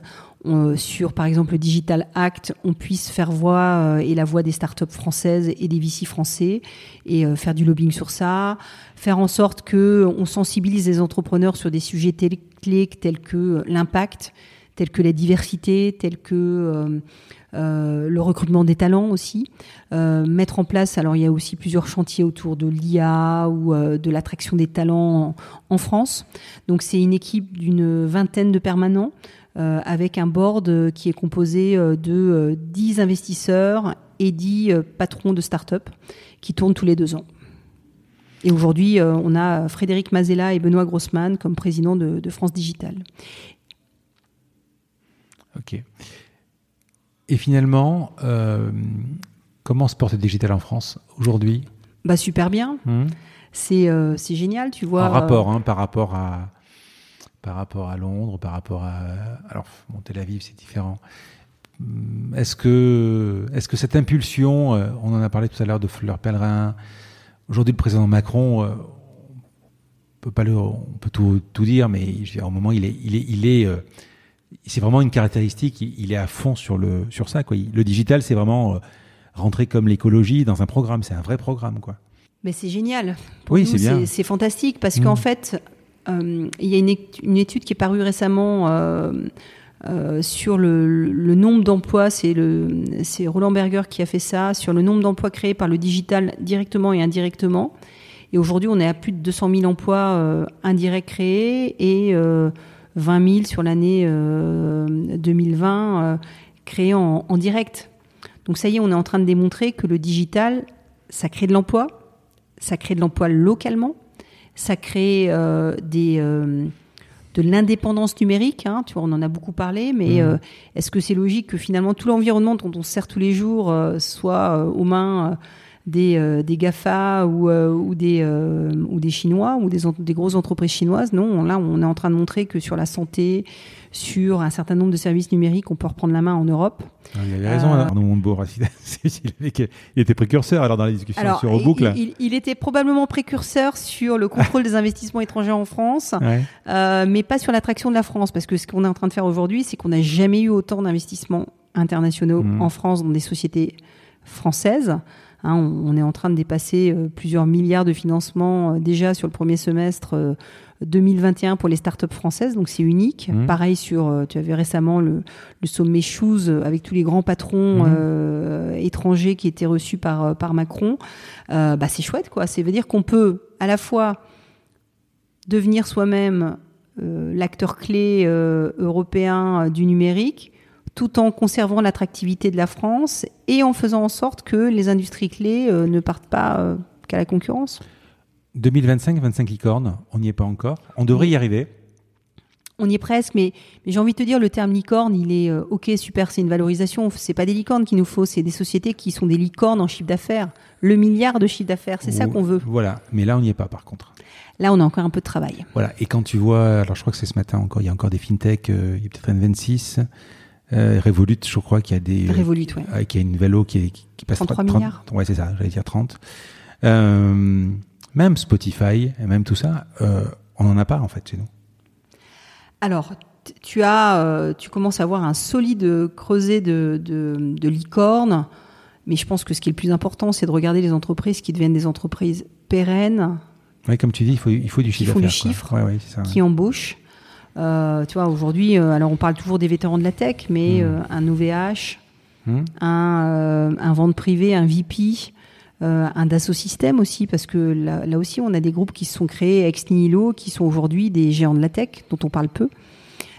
sur, par exemple, le Digital Act, on puisse faire voix euh, et la voix des startups françaises et des VC français et euh, faire du lobbying sur ça, faire en sorte que on sensibilise les entrepreneurs sur des sujets clés tels que l'impact, tels que la diversité, tels que euh, le recrutement des talents aussi, euh, mettre en place, alors il y a aussi plusieurs chantiers autour de l'IA ou euh, de l'attraction des talents en, France. Donc c'est une équipe d'une vingtaine de permanents avec un board qui est composé de 10 investisseurs et 10 patrons de start-up qui tournent tous les deux ans. Et aujourd'hui, on a Frédéric Mazella et Benoît Grossman comme présidents de, de France Digital. Ok. Et finalement, euh, comment se porte le digital en France aujourd'hui? Bah super bien. Hum. Euh, c'est génial, tu vois. En rapport, hein, par rapport à par rapport à Londres, par rapport à alors bon, Tel Aviv, c'est différent. Hum, est-ce que est-ce que cette impulsion, euh, on en a parlé tout à l'heure de Fleur Pellerin. Aujourd'hui, le président Macron, on peut pas le, on peut tout, tout dire, mais au moment il est il est il est c'est vraiment une caractéristique. Il est à fond sur le sur ça. Quoi. Le digital, c'est vraiment euh, rentrer comme l'écologie dans un programme. C'est un vrai programme, quoi. Mais c'est génial. oui, c'est bien. C'est fantastique parce qu'en mmh. fait, euh, il y a une, une, étude qui est parue récemment. Euh, euh, sur le, le, nombre d'emplois, c'est Roland Berger qui a fait ça sur le nombre d'emplois créés par le digital directement et indirectement. Et aujourd'hui, on est à plus de 200 000 emplois indirects créés et 20 000 sur l'année 2020 euh, euh, créés en, en, direct. Donc ça y est, on est en train de démontrer que le digital, ça crée de l'emploi, ça crée de l'emploi localement, Ça crée euh, des euh, de l'indépendance numérique. Hein, tu vois, on en a beaucoup parlé, mais euh, est-ce que c'est logique que finalement tout l'environnement dont on se sert tous les jours soit aux mains des, euh, des GAFA ou, euh, ou, des, euh, ou des Chinois ou des, grosses entreprises chinoises Non, là, on est en train de montrer que sur la santé, sur un certain nombre de services numériques, on peut reprendre la main en Europe. Ah, Il avait raison, Euh, Arnaud Montebourg. il, était précurseur alors dans la discussion Alors, sur il, là. il- il était probablement précurseur sur le contrôle des investissements étrangers en France, Ouais. euh, mais pas sur l'attraction de la France, parce que ce qu'on est en train de faire aujourd'hui, c'est qu'on n'a jamais eu autant d'investissements internationaux Mhm. en France dans des sociétés françaises. Hein, on, on est en train de dépasser euh, plusieurs milliards de financements euh, déjà sur le premier semestre euh, 2021 pour les startups françaises, donc c'est unique. Mhm. Pareil sur, euh, tu avais récemment le, le sommet Shoes euh, avec tous les grands patrons euh, étrangers qui étaient reçus par, euh, par Macron. Euh, bah, c'est chouette, quoi. Ça veut dire qu'on peut à la fois devenir soi-même euh, l'acteur clé euh, européen euh, du numérique, tout en conservant l'attractivité de la France et en faisant en sorte que les industries clés euh, ne partent pas euh, qu'à la concurrence. 2025, 25 licornes, on n'y est pas encore. On devrait y arriver. On y est presque, mais, mais j'ai envie de te dire, le terme licorne, il est euh, ok, super, c'est une valorisation. C'est pas des licornes qu'il nous faut, c'est des sociétés qui sont des licornes en chiffre d'affaires. Le milliard de chiffre d'affaires, c'est ça qu'on veut. Voilà, mais là on n'y est pas par contre. Là, on a encore un peu de travail. Voilà, et quand tu vois, alors je crois que c'est ce matin encore, il y a encore des fintechs, euh, il y a peut-être un 26, euh, Revolut, je crois qu'il y a des. Revolut, ouais. euh, qui a une vélo qui, est- qui, passe 33 30 milliards. Ouais, c'est ça, j'allais dire 30. Euh, même Spotify, même tout ça, euh, on n'en a pas en fait chez nous. Alors, tu as, euh, tu commences à avoir un solide creuset de, de, de licornes, mais je pense que ce qui est le plus important, c'est de regarder les entreprises qui deviennent des entreprises pérennes, Ouais, comme tu dis, il faut, il faut du chiffre font du d'affaires, quoi. chiffre, Ouais, ouais, c'est ça. qui embauchent. Euh, tu vois, aujourd'hui, euh, alors on parle toujours des vétérans de la tech, mais Mm. euh, un OVH, Hmm un, un vente privé, un VP, un Dassault Systèmes aussi, parce que là, là aussi, on a des groupes qui se sont créés ex nihilo, qui sont aujourd'hui des géants de la tech, dont on parle peu.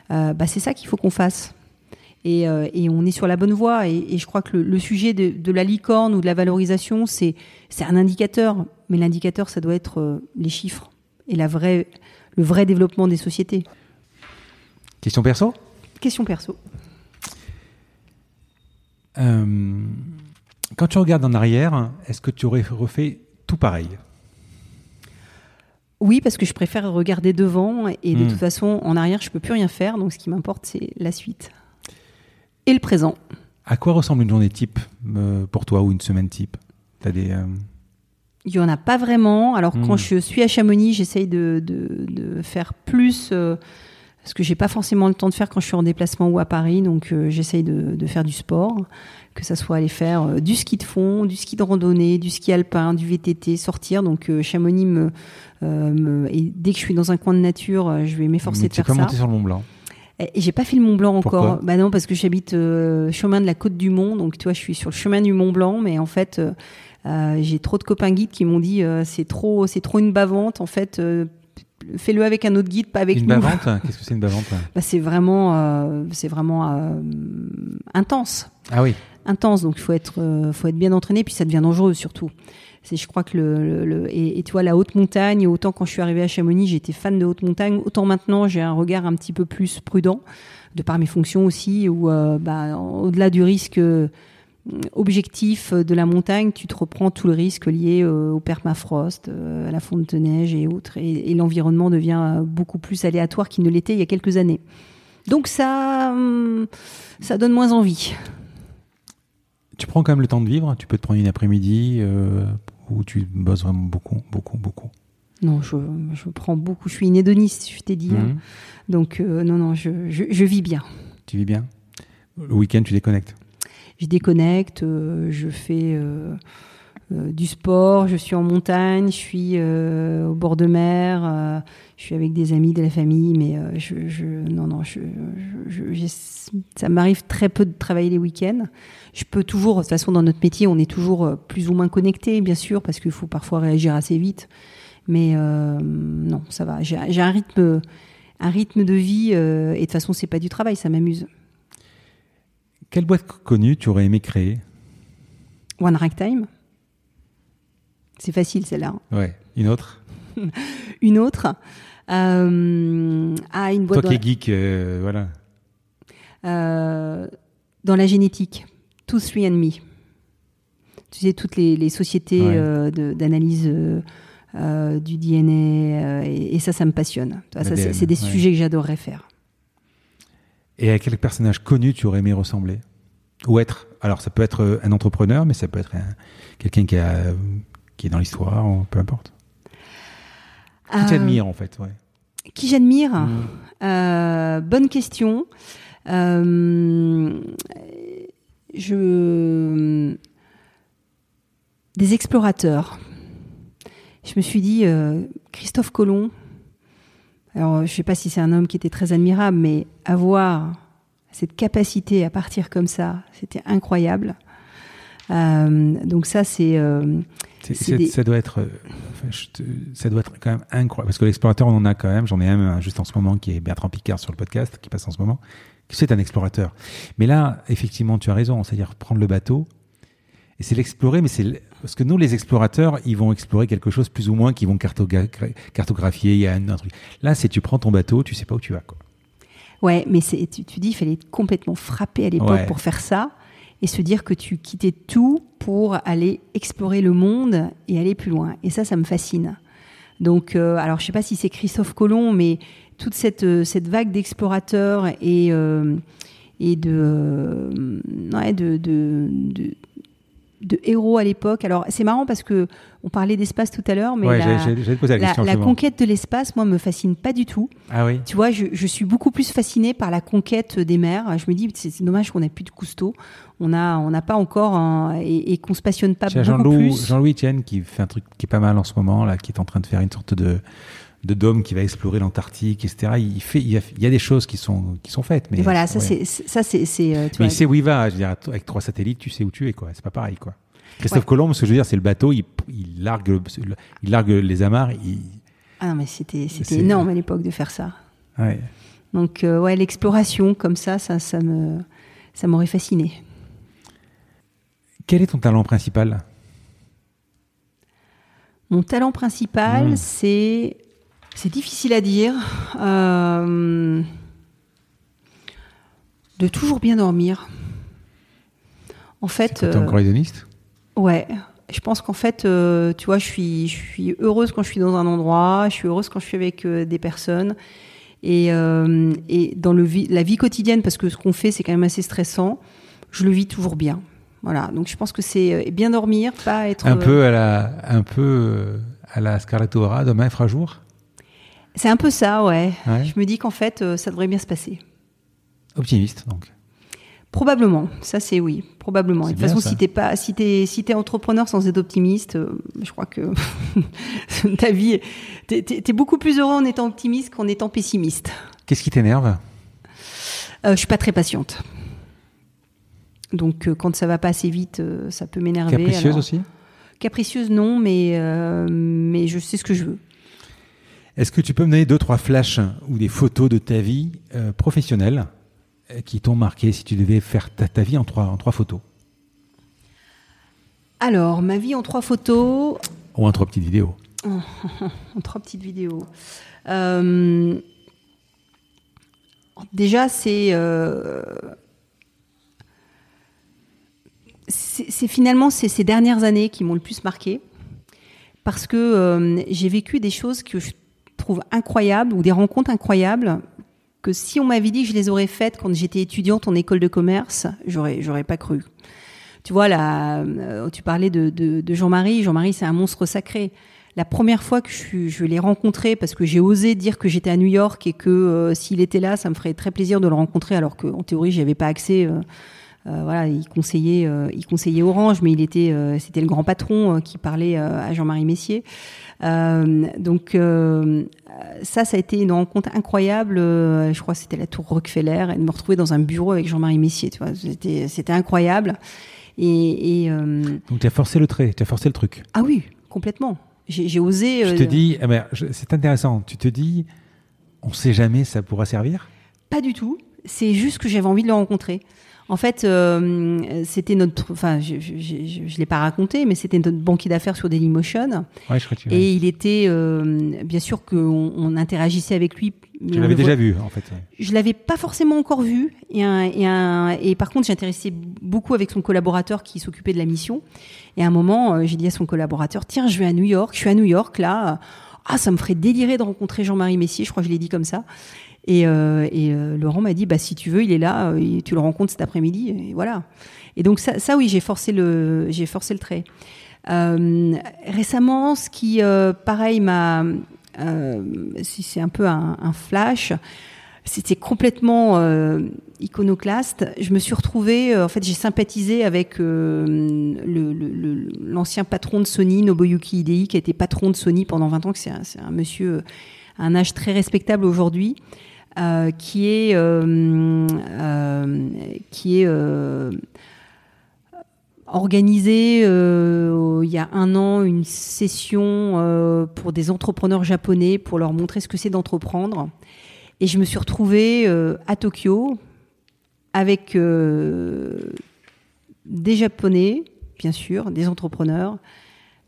Bah, c'est ça qu'il faut qu'on fasse. Et, et on est sur la bonne voie. Et, et je crois que le, le sujet de, de la licorne ou de la valorisation, c'est c'est un indicateur. Mais l'indicateur, ça doit être les chiffres et la vraie, le vrai développement des sociétés. Question perso? Question perso. Euh, Quand tu regardes en arrière, est-ce que tu aurais refait tout pareil? Oui, parce que je préfère regarder devant et de Hmm. toute façon, en arrière, je peux plus rien faire. Donc, ce qui m'importe, c'est la suite et le présent. À quoi ressemble une journée type euh, pour toi ou une semaine type? T'as des, euh, Il y en a pas vraiment. Alors, Hmm. quand je suis à Chamonix, j'essaye de, de, de faire plus. euh, parce que j'ai pas forcément le temps de faire quand je suis en déplacement ou à Paris, donc euh, j'essaye de, de faire du sport, que ça soit aller faire euh, du ski de fond, du ski de randonnée, du ski alpin, du VTT, sortir. Donc euh, Chamonix me, me- et dès que je suis dans un coin de nature, je vais m'efforcer de faire peux ça. monter sur le Mont Blanc. Et j'ai pas fait le Mont Blanc encore. Pourquoi bah non, parce que j'habite chemin de la Côte du Mont, donc tu vois, je suis sur le chemin du Mont Blanc, mais en fait, j'ai trop de copains guides qui m'ont dit c'est trop, c'est trop une bavante. En fait, fais-le avec un autre guide, pas avec une nous. bavante? Qu'est-ce que c'est une bavante? Bah, c'est vraiment, euh, c'est vraiment euh, intense, Ah oui. intense. Donc il faut être, euh, faut être bien entraîné, puis ça devient dangereux surtout. C'est, je crois que le, le- le- et, et tu vois la haute montagne. Autant quand je suis arrivée à Chamonix, j'étais fan de haute montagne. Autant maintenant, j'ai un regard un petit peu plus prudent, de par mes fonctions aussi, où bah, au-delà du risque objectif de la montagne, tu te reprends tout le risque lié euh, au permafrost, euh, à la fonte de neige et autres, et, et l'environnement devient euh, beaucoup plus aléatoire qu'il ne l'était il y a quelques années. Donc ça, hum, ça donne moins envie. Tu prends quand même le temps de vivre Tu peux te prendre une après-midi euh, où tu bosses vraiment beaucoup, beaucoup, beaucoup. Non, je, je prends beaucoup. Je suis une hédoniste, je t'ai dit. hein. Mhm. Donc euh, non, non, je, je, je vis bien. Tu vis bien? Le week-end, tu déconnectes? Je déconnecte, euh, je fais euh, euh, du sport, je suis en montagne, je suis au bord de mer, je suis avec des amis de la famille, mais je, non, non, je, ça m'arrive très peu de travailler les week-ends. Je peux toujours, de toute façon, dans notre métier, on est toujours plus ou moins connecté, bien sûr, parce qu'il faut parfois réagir assez vite. Mais non, ça va. J'ai un rythme, un rythme de vie, et de toute façon, c'est pas du travail, ça m'amuse. Quelle boîte connue tu aurais aimé créer? One Ragtime. C'est facile celle-là. hein. Ouais. Une autre? Une autre. Euh, ah, une boîte Toi qui es geek, euh, voilà. euh, dans la génétique, Two, Three and Me. Tu sais, toutes les, les sociétés Ouais. d'analyse du DNA, et, et ça, ça me passionne. Ça, c'est des ouais. sujets que j'adorerais faire. Et à quel personnage connu tu aurais aimé ressembler Ou être? Alors, ça peut être euh, un entrepreneur, mais ça peut être un- quelqu'un qui, a, qui est dans l'histoire, peu importe. Qui Euh, t'admire, en fait, ouais. Qui j'admire? Mm. Euh, Bonne question. Euh, je des explorateurs. Je me suis dit Christophe Colomb. Alors je sais pas si c'est un homme qui était très admirable, mais avoir cette capacité à partir comme ça, c'était incroyable. Euh, donc ça c'est euh, des- Ça doit être, euh, enfin, je te- ça doit être quand même incroyable. Parce que l'explorateur, on en a quand même. J'en ai un juste en ce moment qui est Bertrand Picard sur le podcast, qui passe en ce moment. C'est un explorateur. Mais là, effectivement, tu as raison. C'est-à-dire prendre le bateau et c'est l'explorer. Mais c'est parce que nous, les explorateurs, ils vont explorer quelque chose plus ou moins, qu'ils vont cartogra- cartographier. Il y a un, un truc. Là, c'est tu prends ton bateau, tu sais pas où tu vas. Quoi. Ouais, mais tu, tu dis, il fallait être complètement frappé à l'époque Ouais. pour faire ça et se dire que tu quittais tout pour aller explorer le monde et aller plus loin. Et ça, ça me fascine. Donc, euh, alors, je sais pas si c'est Christophe Colomb, mais toute cette, euh, cette vague d'explorateurs et, euh, et de, ouais, de, de, de, de héros à l'époque. Alors, c'est marrant parce que on parlait d'espace tout à l'heure, mais ouais, la, conquête de l'espace, moi, me fascine pas du tout. Ah oui. Tu vois, je, je suis beaucoup plus fascinée par la conquête des mers. Je me dis, c'est dommage qu'on n'ait plus de Cousteau. On a, on n'a pas encore un- et, et qu'on se passionne pas beaucoup Jean-Louis plus. Jean-Louis Etienne qui fait un truc qui est pas mal en ce moment, là, qui est en train de faire une sorte de, de dôme qui va explorer l'Antarctique, etc. Il, fait, il, y a, il y a des choses qui sont, qui sont faites. Mais Et voilà, ça ouais. c'est, ça c'est, euh, Mais il sait où il va. Je veux dire, avec trois satellites, tu sais où tu es, quoi. C'est pas pareil, quoi. Christophe Ouais. Colomb, ce que je veux dire, c'est le bateau, il, il, largue, il largue les amarres. Il, ah non mais c'était, énorme à l'époque de faire ça. ouais. Donc euh, ouais, l'exploration comme ça, ça, ça me, ça m'aurait fasciné. Quel est ton talent principal? Mon talent principal, Mm. c'est, c'est difficile à dire, euh, de toujours bien dormir. En fait, T'es euh, encore hédoniste? Ouais, je pense qu'en fait, euh, tu vois, je suis, je suis heureuse quand je suis dans un endroit, je suis heureuse quand je suis avec euh, des personnes. Et, et dans le la vie quotidienne, parce que ce qu'on fait, c'est quand même assez stressant, je le vis toujours bien. Voilà, donc je pense que c'est bien dormir, pas être. Un peu à la, un peu à la Scarlett O'Hara, demain fera jour? C'est un peu ça, ouais. Ouais. Je me dis qu'en fait, euh, ça devrait bien se passer. Optimiste, donc. Probablement, ça c'est oui, probablement. De toute façon, ça. si t'es pas, si t'es, si t'es entrepreneur sans être optimiste, euh, je crois que ta vie, t'es, t'es beaucoup plus heureux en étant optimiste qu'en étant pessimiste. Qu'est-ce qui t'énerve? Euh, je suis pas très patiente, donc euh, quand ça va pas assez vite, ça peut m'énerver. Capricieuse Alors, aussi? Capricieuse non, mais mais je sais ce que je veux. Est-ce que tu peux me donner deux, trois flashs ou des photos de ta vie euh, professionnelle euh, qui t'ont marqué si tu devais faire ta, ta vie en trois, en trois photos? Alors, ma vie en trois photos, Ou en trois petites vidéos. En trois petites vidéos. Euh, déjà, c'est euh, c'est finalement c'est ces dernières années qui m'ont le plus marqué. Parce que euh, j'ai vécu des choses que je trouve incroyables ou des rencontres incroyables que si on m'avait dit que je les aurais faites quand j'étais étudiante en école de commerce, j'aurais j'aurais pas cru. Tu vois là, euh, tu parlais de, de, Jean-Marie. Jean-Marie, c'est un monstre sacré. La première fois que je, je l'ai rencontré, parce que j'ai osé dire que j'étais à New York et que euh, s'il était là, ça me ferait très plaisir de le rencontrer, alors qu'en théorie, j'y avais pas accès. euh, voilà, il conseillait, il conseillait Orange, mais il était, c'était le grand patron qui parlait à Jean-Marie Messier. Euh, donc euh, ça, ça a été une rencontre incroyable. euh, je crois que c'était la Tour Rockefeller, et de me retrouver dans un bureau avec Jean-Marie Messier. Tu vois, c'était, c'était incroyable. Et, et, Donc tu as forcé le trait, tu as forcé le truc. ah oui, complètement. J'ai, j'ai osé. Tu te dis, eh ben, je- c'est intéressant, tu te dis, on sait jamais, ça pourra servir? Pas du tout. C'est juste que j'avais envie de le rencontrer. En fait, euh, c'était notre, enfin, je, je, je, je l'ai pas raconté, mais c'était notre banquier d'affaires sur Dailymotion. Ouais, je crois que tu Et il était, euh, bien sûr qu'on on interagissait avec lui. on l'avais déjà voit- vu, en fait. ouais. Je l'avais pas forcément encore vu. Et, un, et, un- et par contre, j'intéressais beaucoup avec son collaborateur qui s'occupait de la mission. Et à un moment, euh, j'ai dit à son collaborateur, tiens, je vais à New York, je suis à New York là. Ah, ça me ferait délirer de rencontrer Jean-Marie Messier. Je crois que je l'ai dit comme ça. Et, euh, euh, Laurent m'a dit, bah si tu veux, il est là. euh, tu le rencontres cet après-midi. Et voilà. Et donc ça, ça oui, j'ai forcé le, j'ai forcé le trait. Récemment, ce qui, pareil, m'a, c'est un peu un, flash, c'était complètement iconoclaste. Je me suis retrouvée, en fait, j'ai sympathisé avec l'ancien patron de Sony, Nobuyuki Hidei, qui a été patron de Sony pendant 20 ans, que c'est un, un monsieur à un âge très respectable aujourd'hui, euh, qui est, euh, euh, qui est euh, organisé il y a un an une session pour des entrepreneurs japonais pour leur montrer ce que c'est d'entreprendre. Et je me suis retrouvée à Tokyo avec des Japonais, bien sûr, des entrepreneurs,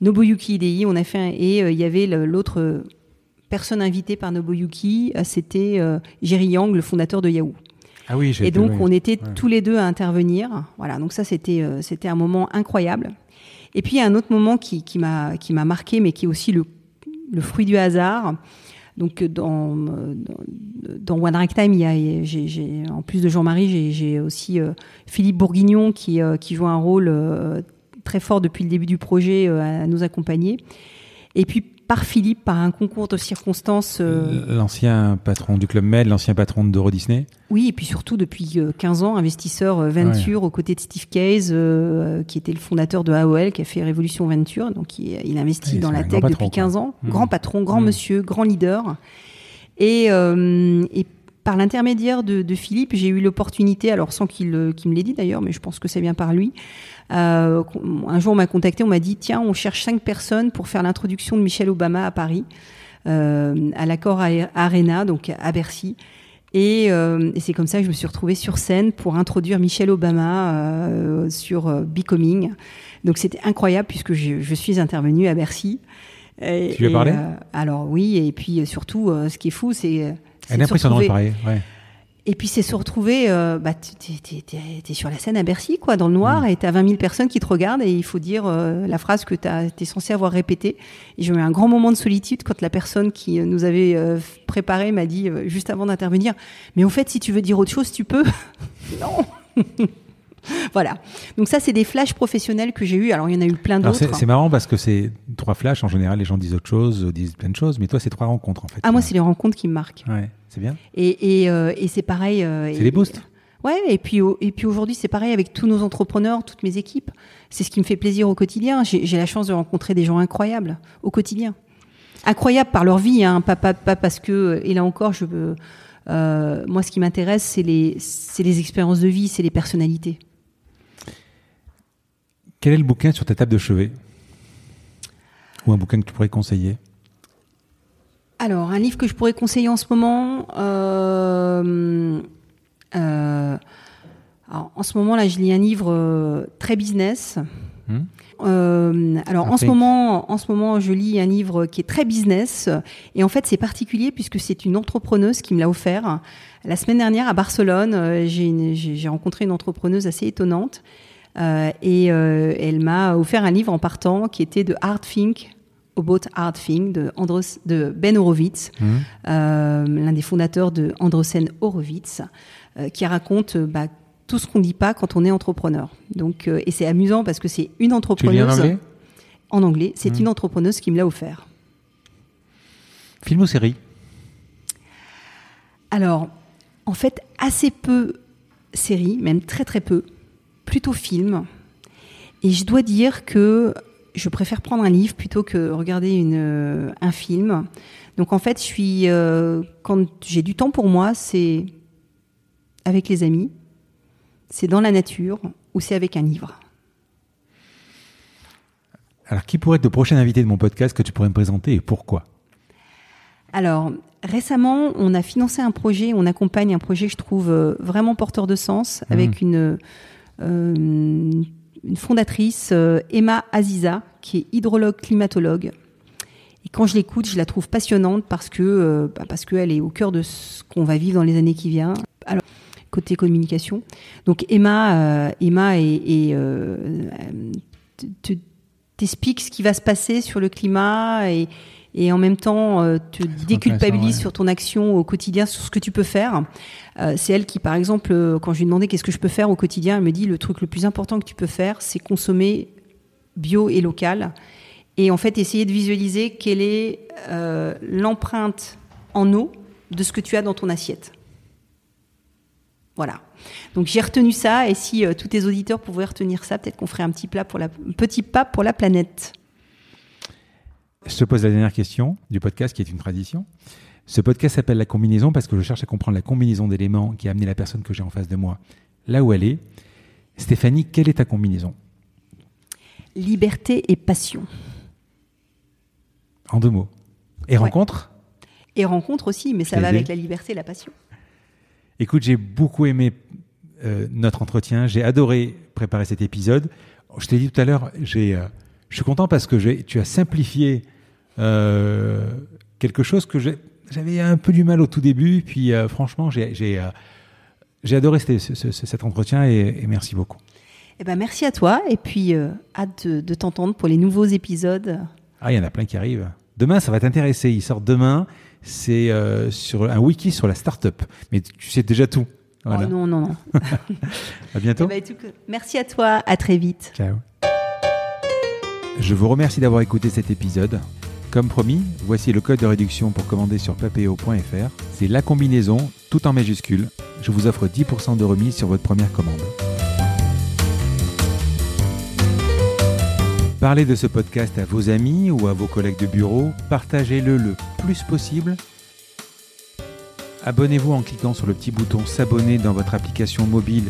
Nobuyuki Hidei. On a fait un- et il y avait l'autre personne invitée par Nobuyuki, euh, c'était euh, Jerry Yang, le fondateur de Yahoo. Ah oui, Et donc, on était Ouais. tous les deux à intervenir. Voilà, donc ça, c'était euh, c'était un moment incroyable. Et puis, il y a un autre moment qui, qui m'a qui m'a marqué, mais qui est aussi le, le fruit du hasard. Donc, dans, dans One Ragtime, il y a, en plus de Jean-Marie, j'ai, j'ai aussi euh, Philippe Bourguignon qui, euh, qui joue un rôle euh, très fort depuis le début du projet à nous accompagner. Et puis, par Philippe, par un concours de circonstances. euh, L'ancien patron du Club Med, l'ancien patron d'Euro Disney. oui, et puis surtout depuis euh, 15 ans, investisseur euh, Venture aux côtés de Steve Case, euh, qui était le fondateur de AOL, qui a fait Révolution Venture. Donc il, il investit dans la tech depuis patron, 15 quoi. ans. Mm. Grand patron, grand Mm. monsieur, grand leader. Et, euh, et par l'intermédiaire de, de Philippe, j'ai eu l'opportunité, alors sans qu'il euh, qu'il me l'ait dit d'ailleurs, mais je pense que c'est bien par lui. euh, un jour, on m'a contacté, on m'a dit tiens, on cherche cinq personnes pour faire l'introduction de Michelle Obama à Paris, euh, à l'accord Arena, donc à Bercy. Et, euh, et c'est comme ça que je me suis retrouvée sur scène pour introduire Michelle Obama euh, sur euh, Becoming. Donc c'était incroyable puisque je, je suis intervenue à Bercy. Et- Tu lui as parlé? Alors oui, et puis surtout, ce qui est fou, c'est... Elle est impressionnante, pareil. Ouais. et puis c'est se retrouver, euh, bah, t'es, sur la scène à Bercy, quoi, dans le noir, Mm. et t'as 20 000 personnes qui te regardent, et il faut dire euh, la phrase que t'es censé avoir répétée. Et j'ai eu un grand moment de solitude quand la personne qui euh, nous avait euh, préparé m'a dit, juste avant d'intervenir, mais au fait, si tu veux dire autre chose, tu peux. non Voilà. Donc ça, c'est des flashs professionnels que j'ai eu. Alors, il y en a eu plein d'autres. c'est marrant parce que c'est trois flashs. En général, les gens disent autre chose, disent plein de choses. Mais toi, c'est trois rencontres, en fait. Ah, moi, c'est les rencontres qui me marquent. Ouais, c'est bien. Et, et, euh, et c'est pareil. euh, C'est des boosts. Ouais, et puis, et puis aujourd'hui, c'est pareil avec tous nos entrepreneurs, toutes mes équipes. C'est ce qui me fait plaisir au quotidien. J'ai la chance de rencontrer des gens incroyables au quotidien. Incroyables par leur vie, hein, pas, pas, pas parce que, et là encore, je veux, euh, moi, ce qui m'intéresse, c'est les, c'est les expériences de vie, c'est les personnalités. Quel est le bouquin sur ta table de chevet Ou un bouquin que tu pourrais conseiller? Alors, un livre que je pourrais conseiller en ce moment. euh, euh, alors, en ce moment, là, je lis un livre euh, très business. Hmm? Euh, alors en ce moment, en ce moment, je lis un livre qui est très business et en fait c'est particulier puisque c'est une entrepreneuse qui me l'a offert. La semaine dernière à Barcelone, j'ai rencontré une entrepreneuse assez étonnante et euh, elle m'a offert un livre en partant qui était de Hard Think About Hard Think de, Andros, de Ben Horowitz, Hmm euh, l'un des fondateurs de Androsen Horowitz, euh, qui raconte euh, bah, tout ce qu'on dit pas quand on est entrepreneur. Donc, euh, et c'est amusant parce que c'est une Tu lis entrepreneuse en anglais? En anglais, c'est Mm. une entrepreneuse qui me l'a offert. Film ou série? Alors, en fait, assez peu séries, même très très peu, plutôt films. Et je dois dire que je préfère prendre un livre plutôt que regarder une, euh, un film. Donc en fait, je suis euh, quand j'ai du temps pour moi, c'est avec les amis, c'est dans la nature ou c'est avec un livre. Alors, qui pourrait être le prochain invité de mon podcast que tu pourrais me présenter et pourquoi? Alors, récemment, on a financé un projet, on accompagne un projet que je trouve euh, vraiment porteur de sens avec Mhm. une, une fondatrice, euh, Emma Aziza, qui est hydrologue climatologue. Et quand je l'écoute, je la trouve passionnante parce que euh, bah, parce qu'elle est au cœur de ce qu'on va vivre dans les années qui viennent. Alors côté communication. Donc Emma, euh, Emma euh, te- t'explique ce qui va se passer sur le climat et, et en même temps euh, te déculpabilise ouais. sur ton action au quotidien, sur ce que tu peux faire. Euh, c'est elle qui, par exemple, euh, quand je lui ai demandé qu'est-ce que je peux faire au quotidien, elle me dit le truc le plus important que tu peux faire, c'est consommer bio et local. Et en fait, essayer de visualiser quelle est euh, l'empreinte en eau de ce que tu as dans ton assiette. Voilà. Donc j'ai retenu ça, et si tous tes auditeurs pouvaient retenir ça, peut-être qu'on ferait un petit plat pour la, petit pas pour la planète. Je pose la dernière question du podcast, qui est une tradition. Ce podcast s'appelle La combinaison parce que je cherche à comprendre la combinaison d'éléments qui a amené la personne que j'ai en face de moi là où elle est. Stéphanie, quelle est ta combinaison? Liberté et passion. En deux mots. Et Ouais. rencontre? Et rencontre aussi, mais ça va avec la liberté et la passion. Écoute, j'ai beaucoup aimé euh, notre entretien. J'ai adoré préparer cet épisode. Je t'ai dit tout à l'heure, j'ai, euh, je suis content parce que tu as simplifié euh, quelque chose que j'ai- j'avais un peu du mal au tout début. Puis euh, franchement, j'ai, euh, adoré cet, ce- ce- cet entretien et, et merci beaucoup. Eh ben, merci à toi, et puis euh, hâte de, de t'entendre pour les nouveaux épisodes. Ah, il y en a plein qui arrivent. Demain, ça va t'intéresser. Il sort demain. C'est euh, sur un wiki sur la start-up. Mais tu sais déjà tout. Voilà. Oh non, non, non. À bientôt. Eh ben, merci à toi, à très vite. Ciao. Je vous remercie d'avoir écouté cet épisode. Comme promis, voici le code de réduction pour commander sur papeo.fr. C'est la combinaison, tout en majuscule. Je vous offre 10% de remise sur votre première commande. Parlez de ce podcast à vos amis ou à vos collègues de bureau. Partagez-le le plus possible. Abonnez-vous en cliquant sur le petit bouton s'abonner dans votre application mobile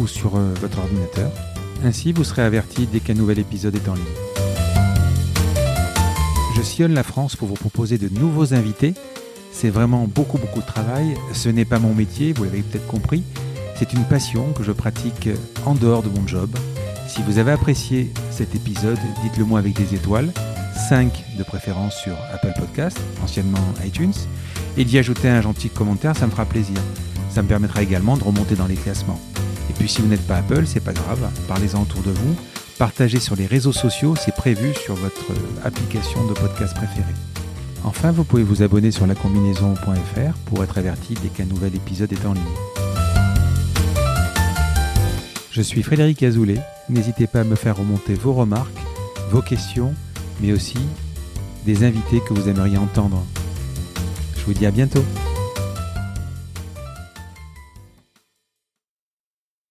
ou sur euh, votre ordinateur. Ainsi, vous serez averti dès qu'un nouvel épisode est en ligne. Je sillonne la France pour vous proposer de nouveaux invités. C'est vraiment beaucoup beaucoup de travail. Ce n'est pas mon métier, vous l'avez peut-être compris. C'est une passion que je pratique en dehors de mon job. Si vous avez apprécié cet épisode, dites-le moi avec des étoiles, 5 de préférence sur Apple Podcast, anciennement iTunes, et d'y ajouter un gentil commentaire, ça me fera plaisir. Ça me permettra également de remonter dans les classements. Et puis si vous n'êtes pas Apple, c'est pas grave, parlez-en autour de vous, partagez sur les réseaux sociaux, c'est prévu sur votre euh, application de podcast préférée. Enfin, vous pouvez vous abonner sur lacombinaison.fr pour être averti dès qu'un nouvel épisode est en ligne. Je suis Frédéric Azoulay, n'hésitez pas à me faire remonter vos remarques, vos questions, mais aussi des invités que vous aimeriez entendre. Je vous dis à bientôt.